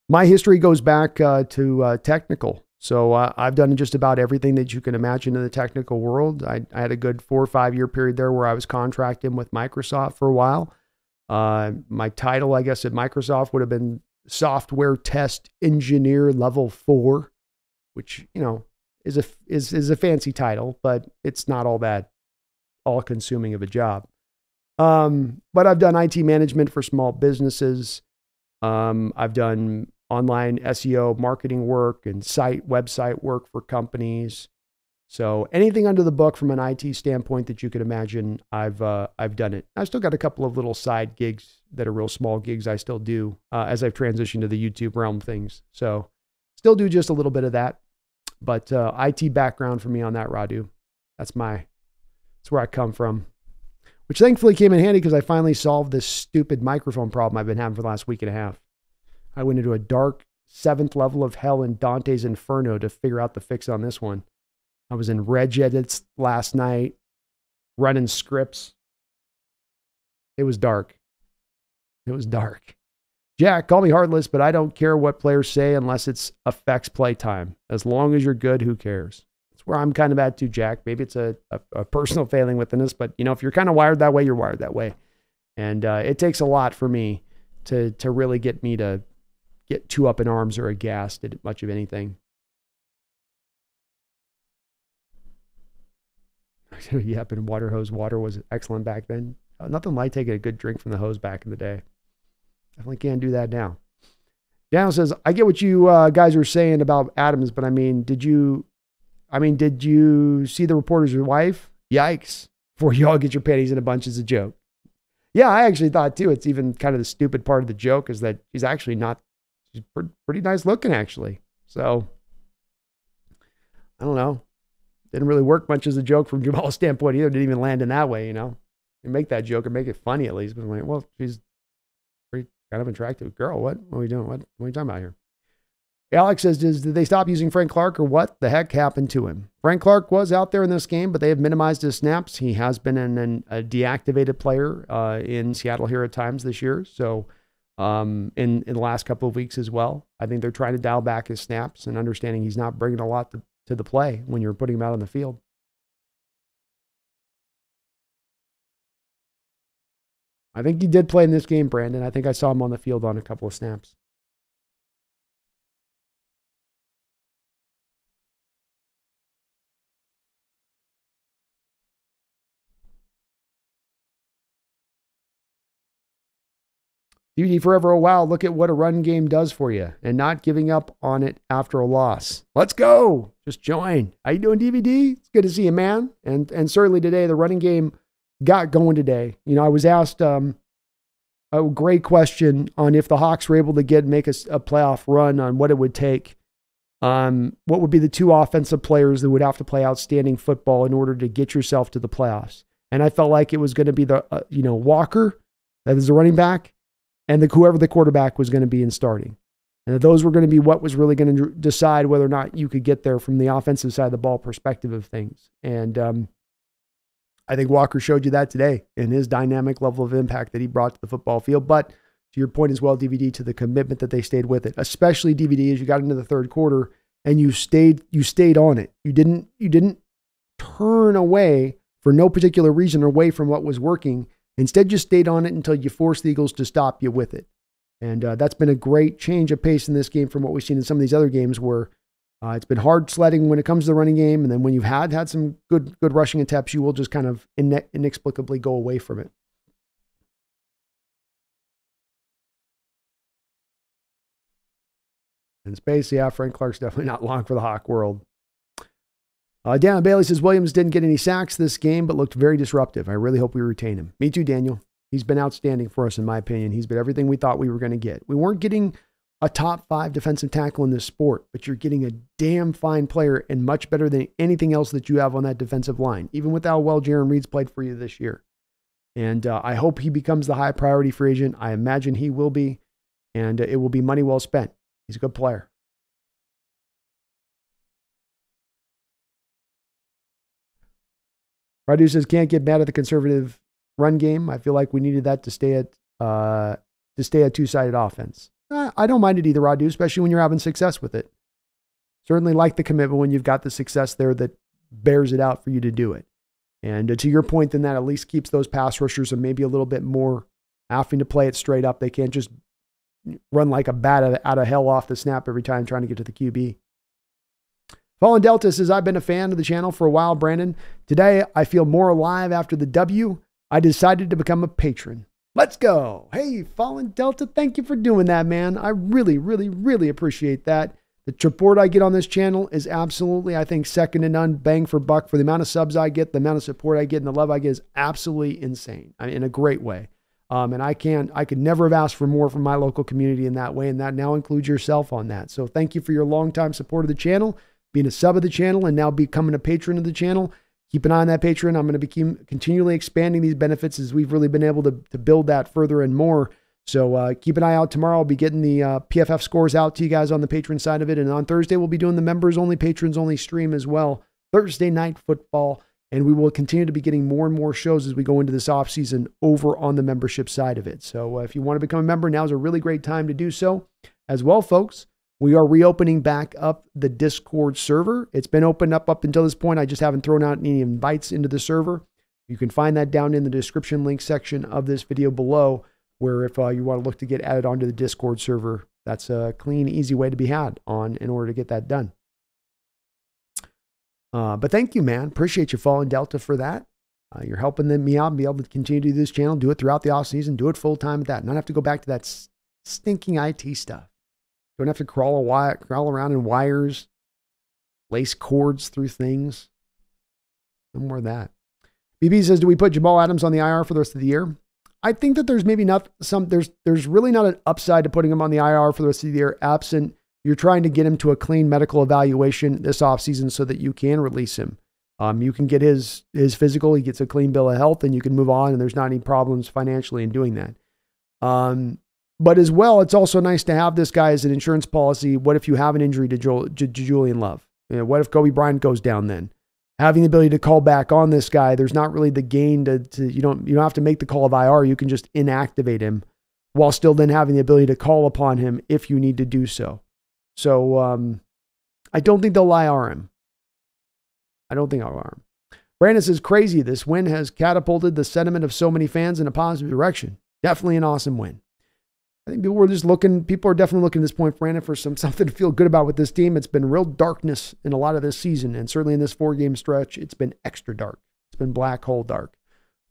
my history goes back uh, to uh, technical. So uh, I've done just about everything that you can imagine in the technical world. I, I, had a good four or five year period there where I was contracting with Microsoft for a while. Uh, my title, I guess, at Microsoft would have been software test engineer level four, which, you know, is a is is a fancy title, but it's not all that all consuming of a job. Um, but I've done IT management for small businesses. Um, I've done online SEO marketing work and site website work for companies. So anything under the book from an IT standpoint that you could imagine, I've uh, I've done it. I've still got a couple of little side gigs that are real small gigs I still do uh, as I've transitioned to the YouTube realm things. So still do just a little bit of that, but uh, IT background for me on that Radu. That's my that's where I come from, which thankfully came in handy because I finally solved this stupid microphone problem I've been having for the last week and a half. I went into a dark seventh level of hell in Dante's Inferno to figure out the fix on this one. I was in Regedits last night, running scripts. It was dark. It was dark. Jack, call me heartless, but I don't care what players say unless it affects play time. As long as you're good, who cares? That's where I'm kind of at too, Jack. Maybe it's a, a, a personal failing within us, but you know, if you're kind of wired that way, you're wired that way. And uh, it takes a lot for me to to really get me to get too up in arms or aghast at much of anything. yep, and water hose water was excellent back then. Nothing like taking a good drink from the hose back in the day. Definitely can't do that now. Daniel says, I get what you uh, guys were saying about Adams, but I mean, did you, I mean, did you see the reporter's wife? Yikes. Before you all get your panties in a bunch as a joke. Yeah, I actually thought too. It's even kind of the stupid part of the joke is that she's actually not, she's pretty nice looking actually. So, I don't know didn't really work much as a joke from Jamal's standpoint either. Didn't even land in that way, you know. And make that joke and make it funny at least. But I'm like, well, she's kind of attractive girl. What, what are we doing? What, what are we talking about here? Alex says, Did they stop using Frank Clark or what the heck happened to him? Frank Clark was out there in this game, but they have minimized his snaps. He has been an, an, a deactivated player uh, in Seattle here at times this year. So, um, in, in the last couple of weeks as well, I think they're trying to dial back his snaps and understanding he's not bringing a lot to, to the play when you're putting him out on the field. I think he did play in this game, Brandon. I think I saw him on the field on a couple of snaps. DVD forever a while. Look at what a run game does for you and not giving up on it after a loss. Let's go. Just join. How you doing, DVD? It's good to see you, man. And and certainly today the running game got going today. You know, I was asked um, a great question on if the Hawks were able to get make a, a playoff run on what it would take. Um, what would be the two offensive players that would have to play outstanding football in order to get yourself to the playoffs? And I felt like it was going to be the uh, you know Walker, that is a running back, and the, whoever the quarterback was going to be in starting. And those were going to be what was really going to decide whether or not you could get there from the offensive side of the ball perspective of things. And um, I think Walker showed you that today in his dynamic level of impact that he brought to the football field. But to your point as well, DVD, to the commitment that they stayed with it, especially DVD as you got into the third quarter and you stayed you stayed on it. You didn't you didn't turn away for no particular reason away from what was working Instead, you stayed on it until you forced the Eagles to stop you with it. And uh, that's been a great change of pace in this game from what we've seen in some of these other games where uh, it's been hard sledding when it comes to the running game. And then when you've had had some good good rushing attempts, you will just kind of inexplicably go away from it. In space, yeah, Frank Clark's definitely not long for the Hawk world. Uh, Dan Bailey says Williams didn't get any sacks this game, but looked very disruptive. I really hope we retain him. Me too, Daniel. He's been outstanding for us, in my opinion. He's been everything we thought we were going to get. We weren't getting a top five defensive tackle in this sport, but you're getting a damn fine player and much better than anything else that you have on that defensive line, even with how well Jarran Reed's played for you this year. And uh, I hope he becomes the high priority free agent. I imagine he will be, and uh, it will be money well spent. He's a good player. Radu says can't get mad at the conservative run game. I feel like we needed that to stay at uh, to stay a two sided offense. Uh, I don't mind it either, I do, especially when you're having success with it. Certainly like the commitment when you've got the success there that bears it out for you to do it. And uh, to your point, then that at least keeps those pass rushers and maybe a little bit more having to play it straight up. They can't just run like a bat out of hell off the snap every time trying to get to the QB. Fallen Delta says, I've been a fan of the channel for a while, Brandon. Today, I feel more alive after the W. I decided to become a patron. Let's go. Hey, Fallen Delta, thank you for doing that, man. I really, really, really appreciate that. The support I get on this channel is absolutely, I think, second to none, bang for buck. For the amount of subs I get, the amount of support I get, and the love I get is absolutely insane I mean, in a great way. Um, and I can't, I could never have asked for more from my local community in that way. And that now includes yourself on that. So thank you for your longtime support of the channel, being a sub of the channel, and now becoming a patron of the channel. Keep an eye on that Patreon. I'm going to be continually expanding these benefits as we've really been able to, to build that further and more. So uh, keep an eye out tomorrow. I'll be getting the uh, PFF scores out to you guys on the patron side of it. And on Thursday, we'll be doing the members only, patrons only stream as well. Thursday night football. And we will continue to be getting more and more shows as we go into this off season over on the membership side of it. So uh, if you want to become a member, now is a really great time to do so. As well, folks, we are reopening back up the Discord server. It's been opened up up until this point. I just haven't thrown out any invites into the server. You can find that down in the description link section of this video below where if uh, you want to look to get added onto the Discord server, that's a clean, easy way to be had on in order to get that done. Uh, but thank you, man. Appreciate you Fallen Delta for that. Uh, you're helping me out and be able to continue to do this channel, do it throughout the off season, do it full time at that, not have to go back to that stinking IT stuff. Don't have to crawl a wire, crawl around in wires, lace cords through things. No more of that. BB says, do we put Jamal Adams on the IR for the rest of the year? I think that there's maybe not some there's there's really not an upside to putting him on the IR for the rest of the year, absent you're trying to get him to a clean medical evaluation this offseason so that you can release him. Um, you can get his his physical, he gets a clean bill of health, and you can move on, and there's not any problems financially in doing that. Um, but as well, it's also nice to have this guy as an insurance policy. What if you have an injury to, Joel, to, Julian Love? You know, what if Coby Bryant goes down then? having the ability to call back on this guy, there's not really the gain to, to you don't you don't have to make the call of IR. You can just inactivate him while still then having the ability to call upon him if you need to do so. So um, I don't think they'll IR him. I don't think I'll IR him. Brandon is crazy. This win has catapulted the sentiment of so many fans in a positive direction. Definitely an awesome win. I think people were just looking, people are definitely looking at this point, Brandon, for some something to feel good about with this team. It's been real darkness in a lot of this season, and certainly in this four game stretch, it's been extra dark. It's been black hole dark.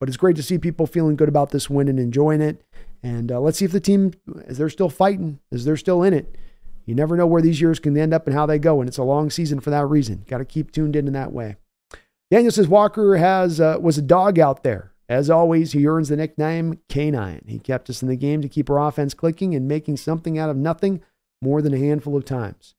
But it's great to see people feeling good about this win and enjoying it. And uh, let's see if the team, as they're still fighting, as they're still in it, you never know where these years can end up and how they go. And it's a long season for that reason. Got to keep tuned in in that way. Daniel says Walker has uh, was a dog out there. As always, he earns the nickname K9. He kept us in the game to keep our offense clicking and making something out of nothing more than a handful of times.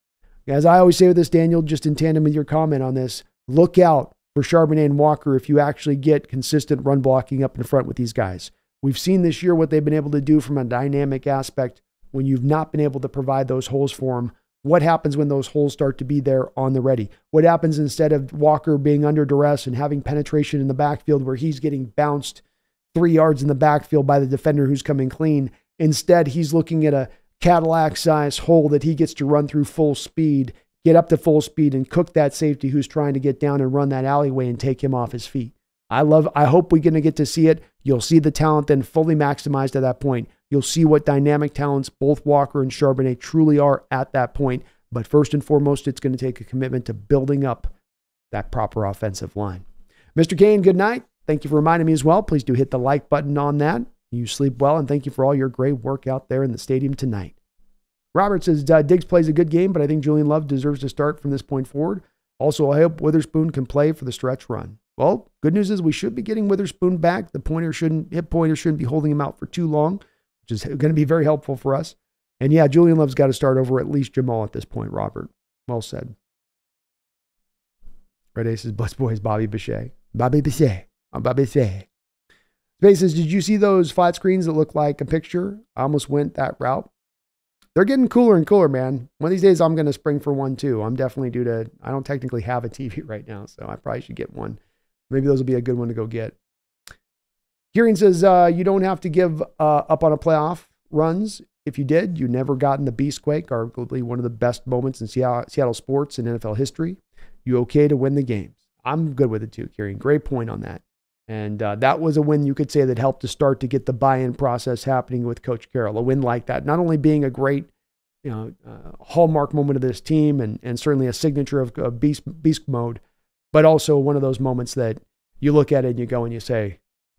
As I always say with this, Daniel, just in tandem with your comment on this, look out for Charbonnet and Walker if you actually get consistent run blocking up in front with these guys. We've seen this year what they've been able to do from a dynamic aspect when you've not been able to provide those holes for them what happens when those holes start to be there on the ready? What happens instead of Walker being under duress and having penetration in the backfield where he's getting bounced three yards in the backfield by the defender who's coming clean? Instead, he's looking at a Cadillac size hole that he gets to run through full speed, get up to full speed, and cook that safety who's trying to get down and run that alleyway and take him off his feet. I love, I hope we're going to get to see it. You'll see the talent then fully maximized at that point. You'll see what dynamic talents both Walker and Charbonnet truly are at that point. But first and foremost, it's going to take a commitment to building up that proper offensive line. Mr. Kane, good night. Thank you for reminding me as well. Please do hit the like button on that. You sleep well, and thank you for all your great work out there in the stadium tonight. Robert says uh, Diggs plays a good game, but I think Julian Love deserves to start from this point forward. Also, I hope Witherspoon can play for the stretch run. Well, good news is we should be getting Witherspoon back. The pointer shouldn't hip pointer shouldn't be holding him out for too long which is going to be very helpful for us. And yeah, Julian Love's got to start over at least Jamal at this point, Robert. Well said. Red Aces, Bus Boys, Bobby Boucher. Bobby Boucher. I'm Bobby Boucher. Spaces, did you see those flat screens that look like a picture? I almost went that route. They're getting cooler and cooler, man. One of these days, I'm going to spring for one too. I'm definitely due to, I don't technically have a TV right now, so I probably should get one. Maybe those will be a good one to go get. Kieran says uh, you don't have to give uh, up on a playoff runs. If you did, you never gotten the Beastquake, arguably one of the best moments in Seattle, Seattle sports and NFL history. You okay to win the games? I'm good with it too, Kieran. Great point on that. And uh, that was a win you could say that helped to start to get the buy-in process happening with Coach Carroll. A win like that, not only being a great, you know, uh, hallmark moment of this team, and and certainly a signature of, of beast beast mode, but also one of those moments that you look at it and you go and you say,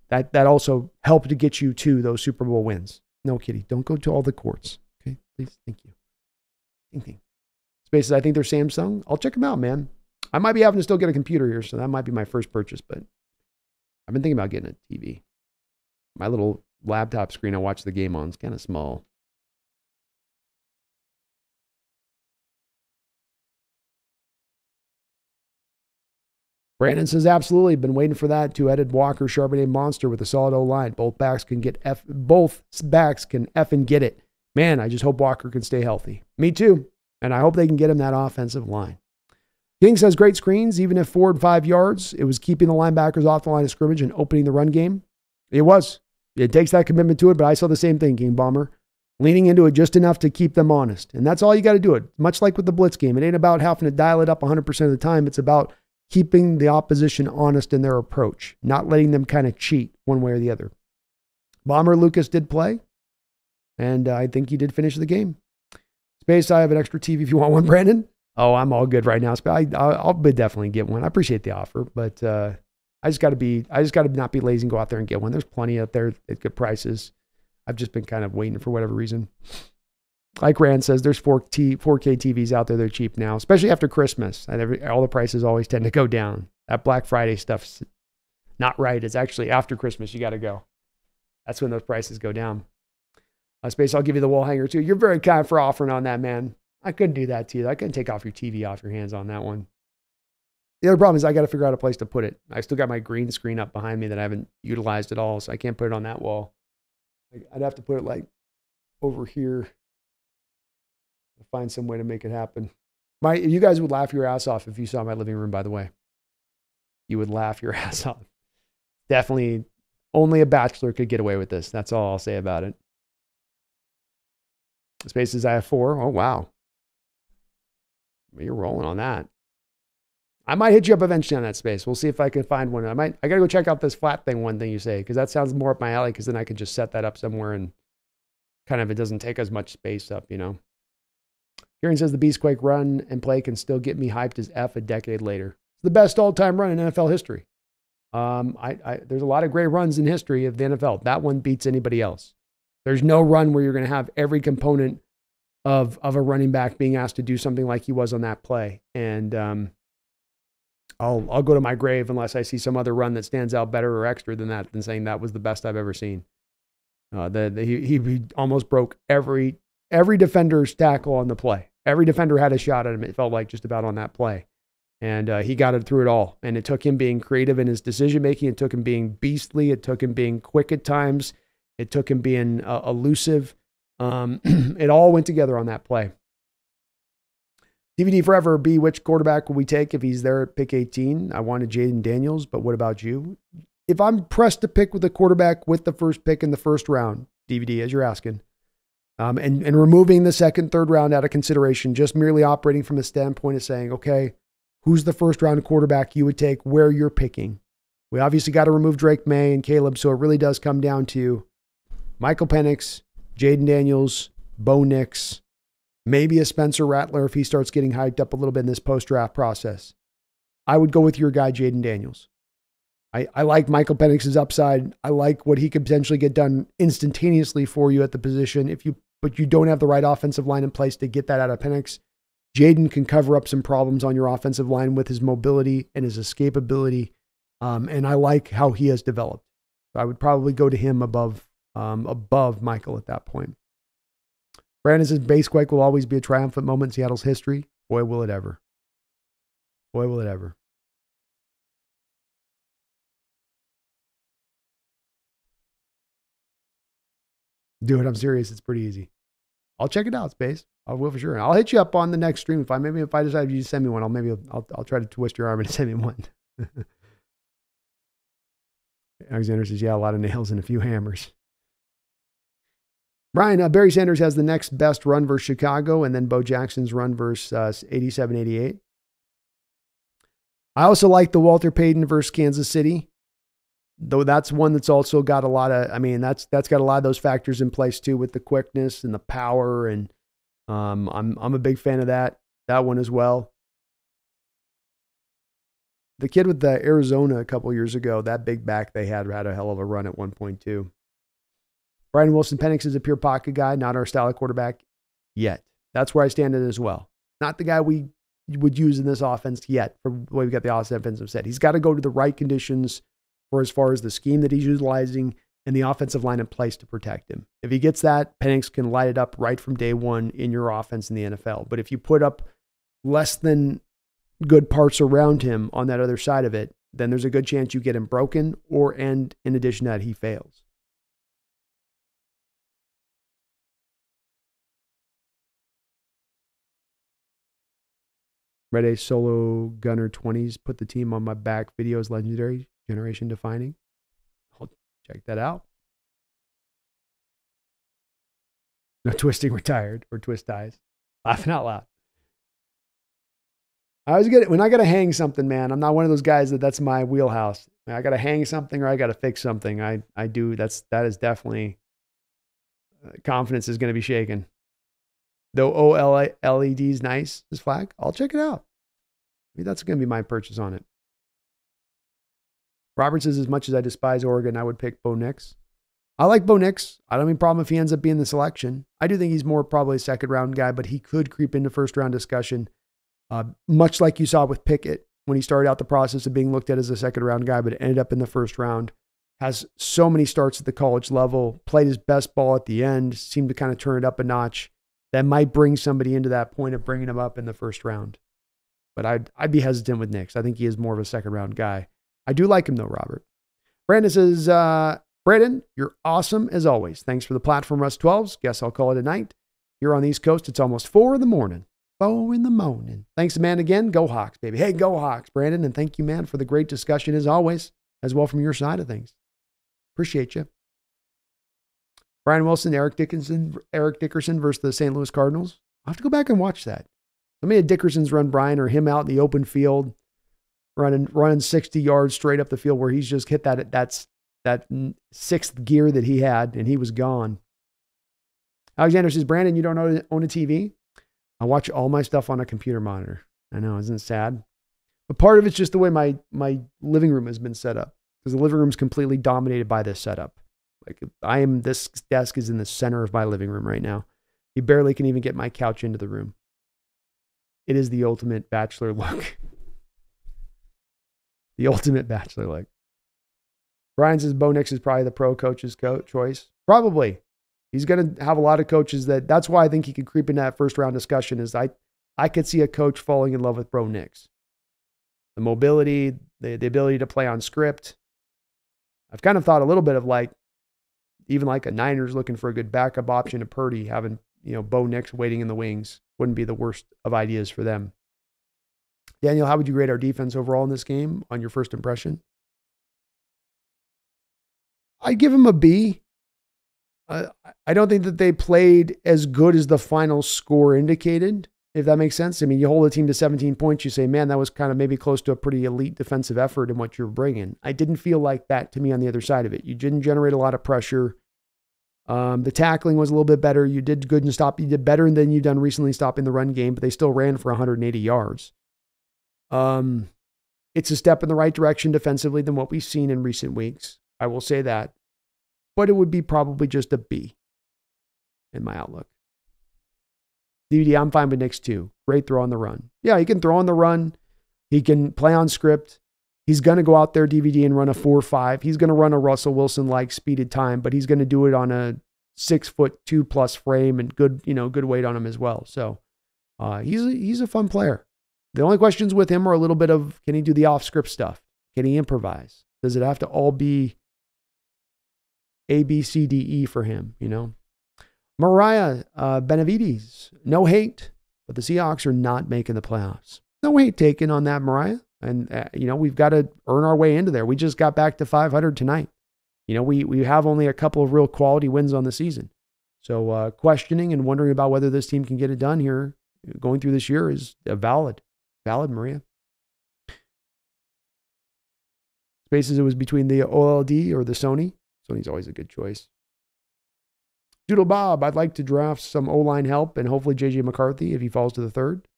that that also helped to get you to those Super Bowl wins. No, Kitty, don't go to all the courts. Okay, please, thank you. Ding ding. Spaces, I think they're Samsung. I'll check them out, man. I might be having to still get a computer here, so that might be my first purchase, but I've been thinking about getting a TV. My little laptop screen I watch the game on is kind of small. Brandon says, absolutely. Been waiting for that two-headed Walker Charbonnet monster with a solid O line. Both backs can get F. Both backs can F and get it. Man, I just hope Walker can stay healthy. Me too. And I hope they can get him that offensive line. King says, great screens, even if four forward five yards. It was keeping the linebackers off the line of scrimmage and opening the run game. It was. It takes that commitment to it, but I saw the same thing, King Bomber. Leaning into it just enough to keep them honest. And that's all you got to do it. Much like with the blitz game. It ain't about having to dial it up 100% of the time. It's about keeping the opposition honest in their approach, not letting them kind of cheat one way or the other. Bomber Lucas did play, and uh, I think he did finish the game. Space, I have an extra TV if you want one, Brandon. Oh, I'm all good right now. I, I'll definitely get one. I appreciate the offer, but uh, I just got to be, I just got to not be lazy and go out there and get one. There's plenty out there at good prices. I've just been kind of waiting for whatever reason like Rand says, there's 4K TVs out there. They're cheap now, especially after Christmas. Every, all the prices always tend to go down. That Black Friday stuff's not right. It's actually after Christmas. You got to go. That's when those prices go down. Uh, Space, I'll give you the wall hanger too. You're very kind for offering on that, man. I couldn't do that to you. I couldn't take off your TV off your hands on that one. The other problem is I got to figure out a place to put it. I still got my green screen up behind me that I haven't utilized at all, so I can't put it on that wall. I'd have to put it like over here find some way to make it happen. My, you guys would laugh your ass off if you saw my living room. By the way, you would laugh your ass off. Definitely, only a bachelor could get away with this. That's all I'll say about it. Spaces I have four. Oh wow, you're rolling on that. I might hit you up eventually on that space. We'll see if I can find one. I might. I gotta go check out this flat thing. One thing you say because that sounds more up my alley. Because then I can just set that up somewhere and kind of it doesn't take as much space up. You know. Kieran says the Beastquake run and play can still get me hyped as F a decade later. It's the best all time run in NFL history. Um, I, I, there's a lot of great runs in history of the NFL. That one beats anybody else. There's no run where you're going to have every component of, of a running back being asked to do something like he was on that play. And um, I'll, I'll go to my grave unless I see some other run that stands out better or extra than that, than saying that was the best I've ever seen. Uh, the, the, he, he almost broke every every defender's tackle on the play. Every defender had a shot at him, it felt like just about on that play. And uh, he got it through it all. And it took him being creative in his decision making. It took him being beastly. It took him being quick at times. It took him being uh, elusive. Um, it all went together on that play. DVD forever. B. Which quarterback will we take if he's there at pick 18? I wanted Jayden Daniels, but what about you? If I'm pressed to pick with a quarterback with the first pick in the first round, DVD, as you're asking, um, and, and removing the second, third round out of consideration, just merely operating from a standpoint of saying, okay, who's the first round quarterback you would take where you're picking? We obviously got to remove Drake Maye and Caleb, so it really does come down to Michael Penix, Jayden Daniels, Bo Nix, maybe a Spencer Rattler if he starts getting hyped up a little bit in this post draft process. I would go with your guy, Jayden Daniels. I, I like Michael Penix's upside. I like what he could potentially get done instantaneously for you at the position if you but you don't have the right offensive line in place to get that out of Penix. Jayden can cover up some problems on your offensive line with his mobility and his escapability. Um, and I like how he has developed. So I would probably go to him above um, above Michael at that point. Brandon says Beastquake will always be a triumphant moment in Seattle's history. Boy, will it ever. Boy, will it ever. Do it. I'm serious. It's pretty easy. I'll check it out, Space. I will for sure. I'll hit you up on the next stream if I maybe if I decide you send me one. I'll maybe I'll I'll try to twist your arm and send me one. Alexander says, "Yeah, a lot of nails and a few hammers." Brian uh, Barry Sanders has the next best run versus Chicago, and then Bo Jackson's run versus uh, 87 88. I also like the Walter Payton versus Kansas City though that's one that's also got a lot of i mean that's that's got a lot of those factors in place too with the quickness and the power and um, i'm i'm a big fan of that that one as well. The kid with the arizona a couple years ago that big back they had had a hell of a run at 1.2 brian wilson penix is a pure pocket guy not our style of quarterback yet. That's where i stand in as well. Not the guy we would use in this offense yet from the way we got the offensive set. He's got to go to the right conditions for as far as the scheme that he's utilizing and the offensive line in place to protect him. If he gets that, Penix can light it up right from day one in your offense in the NFL. But if you put up less than good parts around him on that other side of it, then there's a good chance you get him broken or and in addition to that he fails. Red A solo gunner 20s put the team on my back. Videos legendary, generation defining. I'll check that out. No twisting retired or twist ties. Laughing out loud. I always get it when I got to hang something, man. I'm not one of those guys that that's my wheelhouse. I got to hang something or I got to fix something. I I do. That's that is definitely uh, confidence is going to be shaken. Though OLED is nice, this flag, I'll check it out. Maybe that's going to be my purchase on it. Robert says, as much as I despise Oregon, I would pick Bo Nix. I like Bo Nix. I don't have any problem if he ends up being the selection. I do think he's more probably a second round guy, but he could creep into first round discussion, uh, much like you saw with Pickett when he started out the process of being looked at as a second round guy, but ended up in the first round. Has so many starts at the college level, played his best ball at the end, seemed to kind of turn it up a notch that might bring somebody into that point of bringing him up in the first round. But I'd, I'd be hesitant with Nix. I think he is more of a second round guy. I do like him though, Robert. Brandon says, uh, Brandon, you're awesome as always. Thanks for the platform, Russ 12s. Guess I'll call it a night. Here on the East Coast, it's almost four in the morning. Four in the morning. Thanks, man, again. Go Hawks, baby. Hey, go Hawks, Brandon. And thank you, man, for the great discussion as always, as well from your side of things. Appreciate you. Brian Wilson, Eric Dickerson, Eric Dickerson versus the St. Louis Cardinals. I'll have to go back and watch that. So many of Dickerson's run Brian or him out in the open field, running running 60 yards straight up the field where he's just hit that that's that sixth gear that he had and he was gone. Alexander says, Brandon, you don't own a TV? I watch all my stuff on a computer monitor. I know, isn't it sad? But part of it's just the way my my living room has been set up because the living room is completely dominated by this setup. Like I am, this desk is in the center of my living room right now. You barely can even get my couch into the room. It is the ultimate bachelor look. The ultimate bachelor look. Brian says Bo Nix is probably the pro coach's co- choice. Probably. He's going to have a lot of coaches that that's why I think he could creep into that first round discussion is I I could see a coach falling in love with Bo Nix. The mobility, the, the ability to play on script. I've kind of thought a little bit of like even like a Niners looking for a good backup option to Purdy, having, you know, Bo Nix waiting in the wings wouldn't be the worst of ideas for them. Daniel, how would you grade our defense overall in this game on your first impression? I'd give them a B. Uh, I don't think that they played as good as the final score indicated, if that makes sense. I mean, you hold a team to 17 points, you say, man, that was kind of maybe close to a pretty elite defensive effort in what you're bringing. I didn't feel like that to me on the other side of it. You didn't generate a lot of pressure. Um, the tackling was a little bit better. You did good and stop. You did better than you've done recently stopping the run game, but they still ran for 180 yards. Um, it's a step in the right direction defensively than what we've seen in recent weeks. I will say that. But it would be probably just a B in my outlook. DVD, I'm fine with Nix too. Great throw on the run. Yeah, he can throw on the run. He can play on script. He's going to go out there, DVD, and run a 4 5. He's going to run a Russell Wilson like speeded time, but he's going to do it on a six foot two plus frame and good, you know, good weight on him as well. So uh, he's, a, he's a fun player. The only questions with him are a little bit of can he do the off script stuff? Can he improvise? Does it have to all be A, B, C, D, E for him? You know, Mariah uh, Benavides, no hate, but the Seahawks are not making the playoffs. No hate taken on that, Mariah. And, uh, you know, we've got to earn our way into there. We just got back to 500 tonight. You know, we, we have only a couple of real quality wins on the season. So uh, questioning and wondering about whether this team can get it done here going through this year is a valid, valid, Maria. Spaces, it was between the OLED or the Sony. Sony's always a good choice. Doodle Bob, I'd like to draft some O line help and hopefully JJ McCarthy if he falls to the third.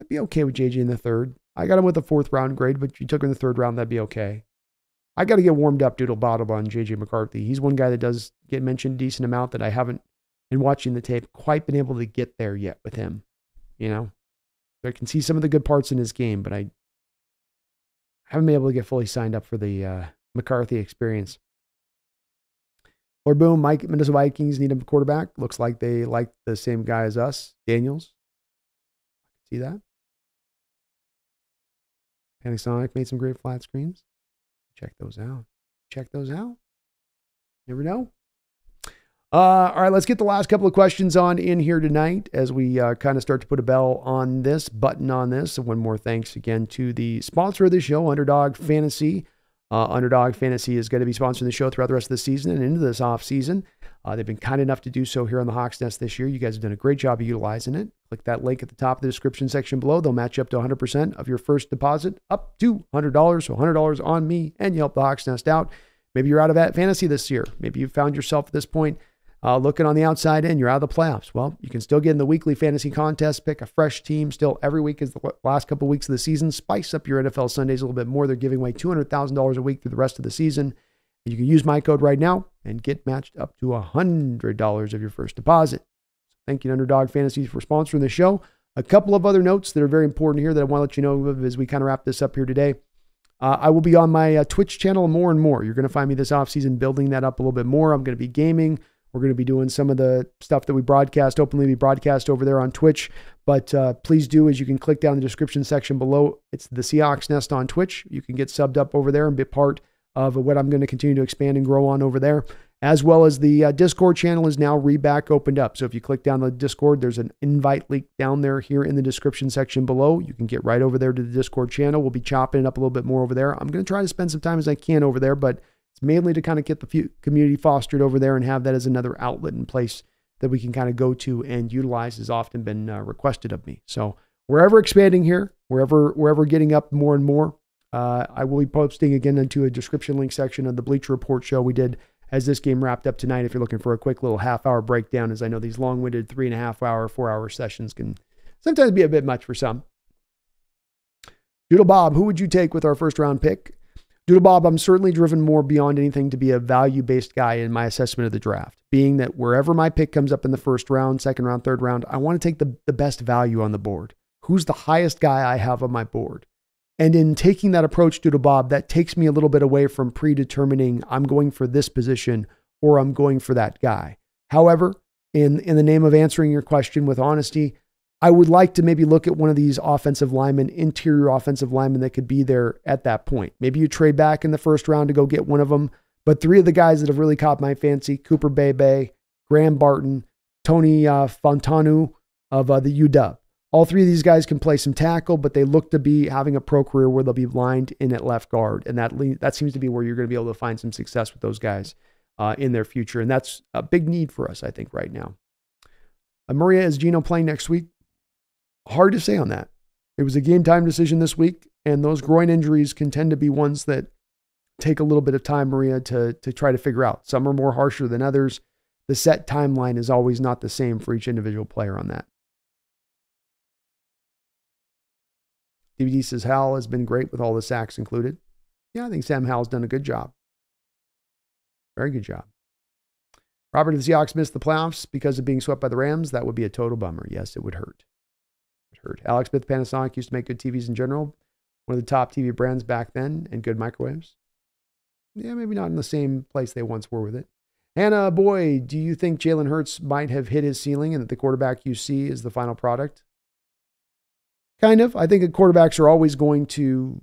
I'd be okay with JJ in the third. I got him with a fourth round grade, but you took him in the third round, that'd be okay. I got to get warmed up, Doodle Bob, on JJ McCarthy. He's one guy that does get mentioned decent amount that I haven't, in watching the tape, quite been able to get there yet with him. You know, I can see some of the good parts in his game, but I haven't been able to get fully signed up for the uh, McCarthy experience. Or Boom, Mike Minnesota Vikings need a quarterback. Looks like they like the same guy as us, Daniels. See that? Panasonic made some great flat screens. Check those out. Check those out. Never know. Uh, all right, let's get the last couple of questions on in here tonight as we uh, kind of start to put a bell on this, button on this. One more thanks again to the sponsor of the show, Underdog Fantasy. Uh, Underdog Fantasy is going to be sponsoring the show throughout the rest of the season and into this off season. Uh, they've been kind enough to do so here on the Hawks Nest this year. You guys have done a great job of utilizing it. Click that link at the top of the description section below. They'll match up to 100% of your first deposit, up to $100. So $100 on me, and you help the Hawks Nest out. Maybe you're out of that fantasy this year. Maybe you found yourself at this point uh, looking on the outside in, you're out of the playoffs. Well, you can still get in the weekly fantasy contest, pick a fresh team. Still, every week is the last couple weeks of the season. Spice up your NFL Sundays a little bit more. They're giving away $200,000 a week through the rest of the season. You can use my code right now and get matched up to $100 of your first deposit. Thank you Underdog Fantasy for sponsoring the show. A couple of other notes that are very important here that I want to let you know of as we kind of wrap this up here today. Uh, I will be on my uh, Twitch channel more and more. You're going to find me this offseason building that up a little bit more. I'm going to be gaming. We're going to be doing some of the stuff that we broadcast openly, we broadcast over there on Twitch. But uh, please do, as you can click down the description section below, it's the Seahawks Nest on Twitch. You can get subbed up over there and be part of what I'm going to continue to expand and grow on over there. As well as the uh, Discord channel is now reback opened up. So if you click down the Discord, there's an invite link down there here in the description section below. You can get right over there to the Discord channel. We'll be chopping it up a little bit more over there. I'm going to try to spend some time as I can over there, but it's mainly to kind of get the community fostered over there and have that as another outlet and place that we can kind of go to and utilize has often been uh, requested of me. So wherever expanding here, wherever wherever getting up more and more, uh, I will be posting again into a description link section of the Bleacher Report show we did as this game wrapped up tonight. If you're looking for a quick little half hour breakdown, as I know these long winded three and a half hour, four hour sessions can sometimes be a bit much for some. Doodle Bob, who would you take with our first round pick? Doodle Bob, I'm certainly driven more beyond anything to be a value based guy in my assessment of the draft, being that wherever my pick comes up in the first round, second round, third round, I want to take the, the best value on the board. Who's the highest guy I have on my board? And in taking that approach, Doodle Bob, that takes me a little bit away from predetermining I'm going for this position or I'm going for that guy. However, in, in the name of answering your question with honesty, I would like to maybe look at one of these offensive linemen, interior offensive linemen that could be there at that point. Maybe you trade back in the first round to go get one of them. But three of the guys that have really caught my fancy Cooper Beebe, Graham Barton, Troy uh, Fautanu of uh, the UW. All three of these guys can play some tackle, but they look to be having a pro career where they'll be lined in at left guard. And that, that seems to be where you're going to be able to find some success with those guys uh, in their future. And that's a big need for us, I think, right now. Uh, Maria, is Geno playing next week? Hard to say on that. It was a game time decision this week, and those groin injuries can tend to be ones that take a little bit of time, Maria, to, to try to figure out. Some are more harsher than others. The set timeline is always not the same for each individual player on that. DVD says Howell has been great with all the sacks included. Yeah, I think Sam Howell's done a good job. Very good job. Robert, if the Seahawks missed the playoffs because of being swept by the Rams, that would be a total bummer. Yes, it would hurt heard. Alex Smith Panasonic used to make good TVs in general, one of the top TV brands back then, and good microwaves. Yeah, maybe not in the same place they once were with it. Hannah, boy, do you think Jalen Hurts might have hit his ceiling and that the quarterback you see is the final product? Kind of. I think quarterbacks are always going to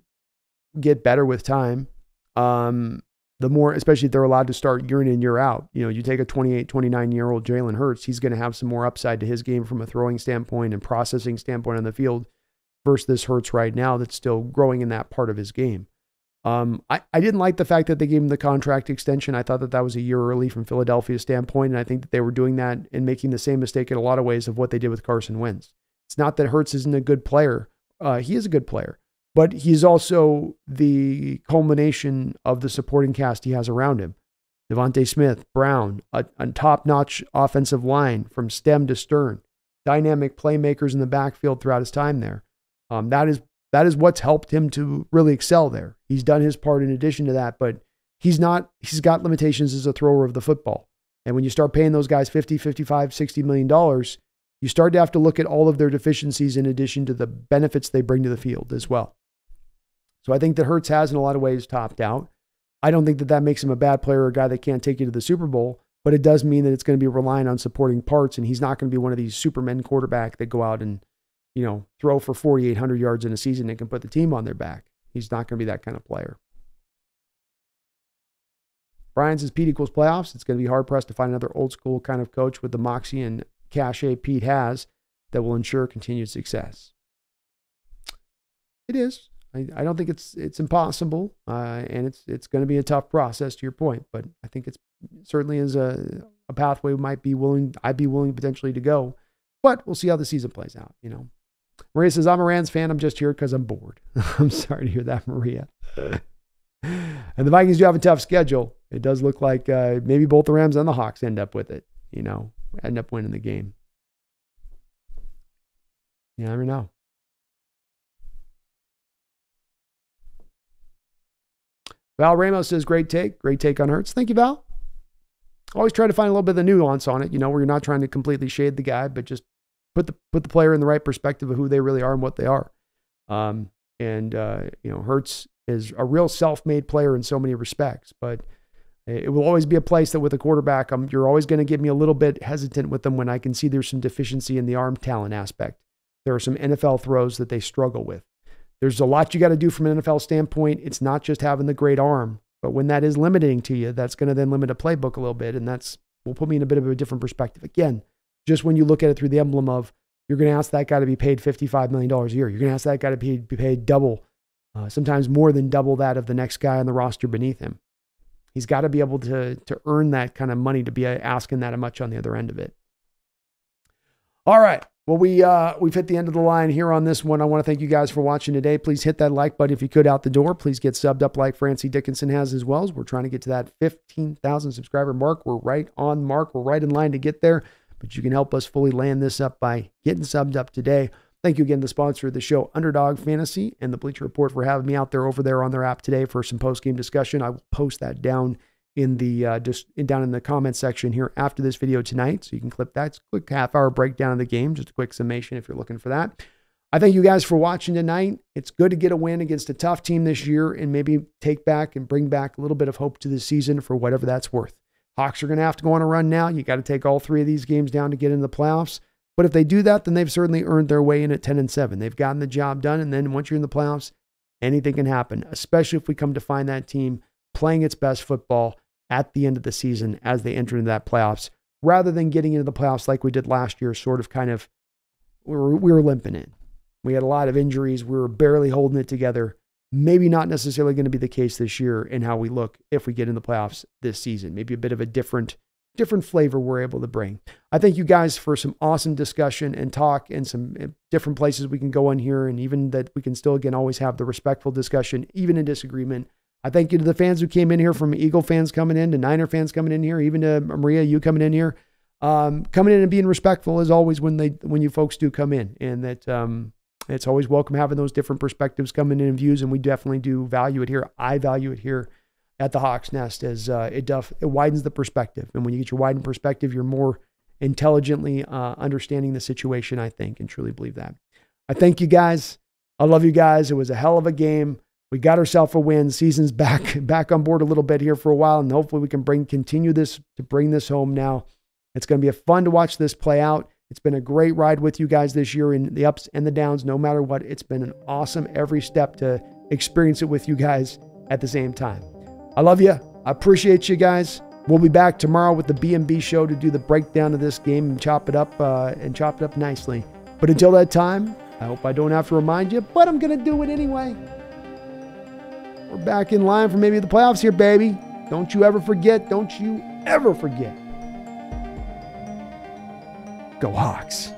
get better with time. Um, the more, especially if they're allowed to start year in and year out. You know, you take a 28, 29 year old Jalen Hurts, he's going to have some more upside to his game from a throwing standpoint and processing standpoint on the field versus this Hurts right now that's still growing in that part of his game. Um, I, I didn't like the fact that they gave him the contract extension. I thought that that was a year early from Philadelphia's standpoint. And I think that they were doing that and making the same mistake in a lot of ways of what they did with Carson Wentz. It's not that Hurts isn't a good player. Uh, he is a good player but he's also the culmination of the supporting cast he has around him. DeVonta Smith, Brown, a, a top notch offensive line from stem to stern, dynamic playmakers in the backfield throughout his time there. Um, that is that is what's helped him to really excel there. He's done his part in addition to that, but he's not he's got limitations as a thrower of the football. And when you start paying those guys 50, 55, 60 million dollars, you start to have to look at all of their deficiencies in addition to the benefits they bring to the field as well. So I think that Hurts has, in a lot of ways, topped out. I don't think that that makes him a bad player or a guy that can't take you to the Super Bowl, but it does mean that it's going to be relying on supporting parts, and he's not going to be one of these supermen quarterback that go out and, you know, throw for 4,800 yards in a season and can put the team on their back. He's not going to be that kind of player. Brian says Pete equals playoffs. It's going to be hard pressed to find another old school kind of coach with the moxie and cachet Pete has that will ensure continued success. It is. I, I don't think it's it's impossible, uh, and it's it's going to be a tough process to your point. But I think it's certainly is a a pathway we might be willing. I'd be willing potentially to go, but we'll see how the season plays out. You know, Maria says I'm a Rams fan. I'm just here because I'm bored. I'm sorry to hear that, Maria. and the Vikings do have a tough schedule. It does look like uh, maybe both the Rams and the Hawks end up with it. You know, end up winning the game. You never know. Val Ramos says, great take. Great take on Hurts. Thank you, Val. Always try to find a little bit of the nuance on it, you know, where you're not trying to completely shade the guy, but just put the put the player in the right perspective of who they really are and what they are. Um, and uh, you know, Hurts is a real self-made player in so many respects, but it will always be a place that with a quarterback, um, you're always going to get me a little bit hesitant with them when I can see there's some deficiency in the arm talent aspect. There are some NFL throws that they struggle with. There's a lot you got to do from an NFL standpoint. It's not just having the great arm, but when that is limiting to you, that's going to then limit a playbook a little bit, and that's will put me in a bit of a different perspective. Again, just when you look at it through the emblem of you're going to ask that guy to be paid $55 million a year. You're going to ask that guy to be, be paid double, uh, sometimes more than double that of the next guy on the roster beneath him. He's got to be able to, to earn that kind of money to be asking that much on the other end of it. All right. Well, we uh, we've hit the end of the line here on this one. I want to thank you guys for watching today. Please hit that like button if you could out the door. Please get subbed up like Francie Dickinson has as well. As we're trying to get to that 15,000 subscriber mark. We're right on mark. We're right in line to get there but you can help us fully land this up by getting subbed up today. Thank you again to the sponsor of the show, Underdog Fantasy, and the Bleacher Report for having me out there over there on their app today for some post game discussion. I will post that down in the uh, just in, down in the comment section here after this video tonight, so you can clip that. It's quick half hour breakdown of the game, just a quick summation if you're looking for that. I thank you guys for watching tonight. It's good to get a win against a tough team this year and maybe take back and bring back a little bit of hope to the season for whatever that's worth. Hawks are going to have to go on a run now. You got to take all three of these games down to get in the playoffs. But if they do that, then they've certainly earned their way in at 10 and 7. They've gotten the job done. And then once you're in the playoffs, anything can happen, especially if we come to find that team playing its best football at the end of the season as they enter into that playoffs, rather than getting into the playoffs like we did last year, sort of kind of, we were, we were limping in. We had a lot of injuries. We were barely holding it together. Maybe not necessarily going to be the case this year in how we look if we get in the playoffs this season. Maybe a bit of a different different flavor we're able to bring. I thank you guys for some awesome discussion and talk and some eh, different places we can go in here and even that we can still again always have the respectful discussion even in disagreement. I thank you to the fans who came in here from Eagle fans coming in to Niner fans coming in here, even to Maria, you coming in here. Um, coming in and being respectful as always when they when you folks do come in and that um, it's always welcome having those different perspectives coming in and views, and we definitely do value it here. I value it here at the Hawks Nest as uh, it def- it widens the perspective, and when you get your widened perspective, you're more intelligently uh, understanding the situation. I think and truly believe that. I thank you guys. I love you guys. It was a hell of a game. We got ourselves a win. Season's back back on board a little bit here for a while, and hopefully we can bring continue this to bring this home now. It's going to be fun to watch this play out. It's been a great ride with you guys this year in the ups and the downs, no matter what. It's been an awesome every step to experience it with you guys at the same time. I love you. I appreciate you guys. We'll be back tomorrow with the B&B show to do the breakdown of this game and chop it up uh, and chop it up nicely. But until that time, I hope I don't have to remind you, but I'm going to do it anyway. We're back in line for maybe the playoffs here, baby. Don't you ever forget. Don't you ever forget. Go Hawks.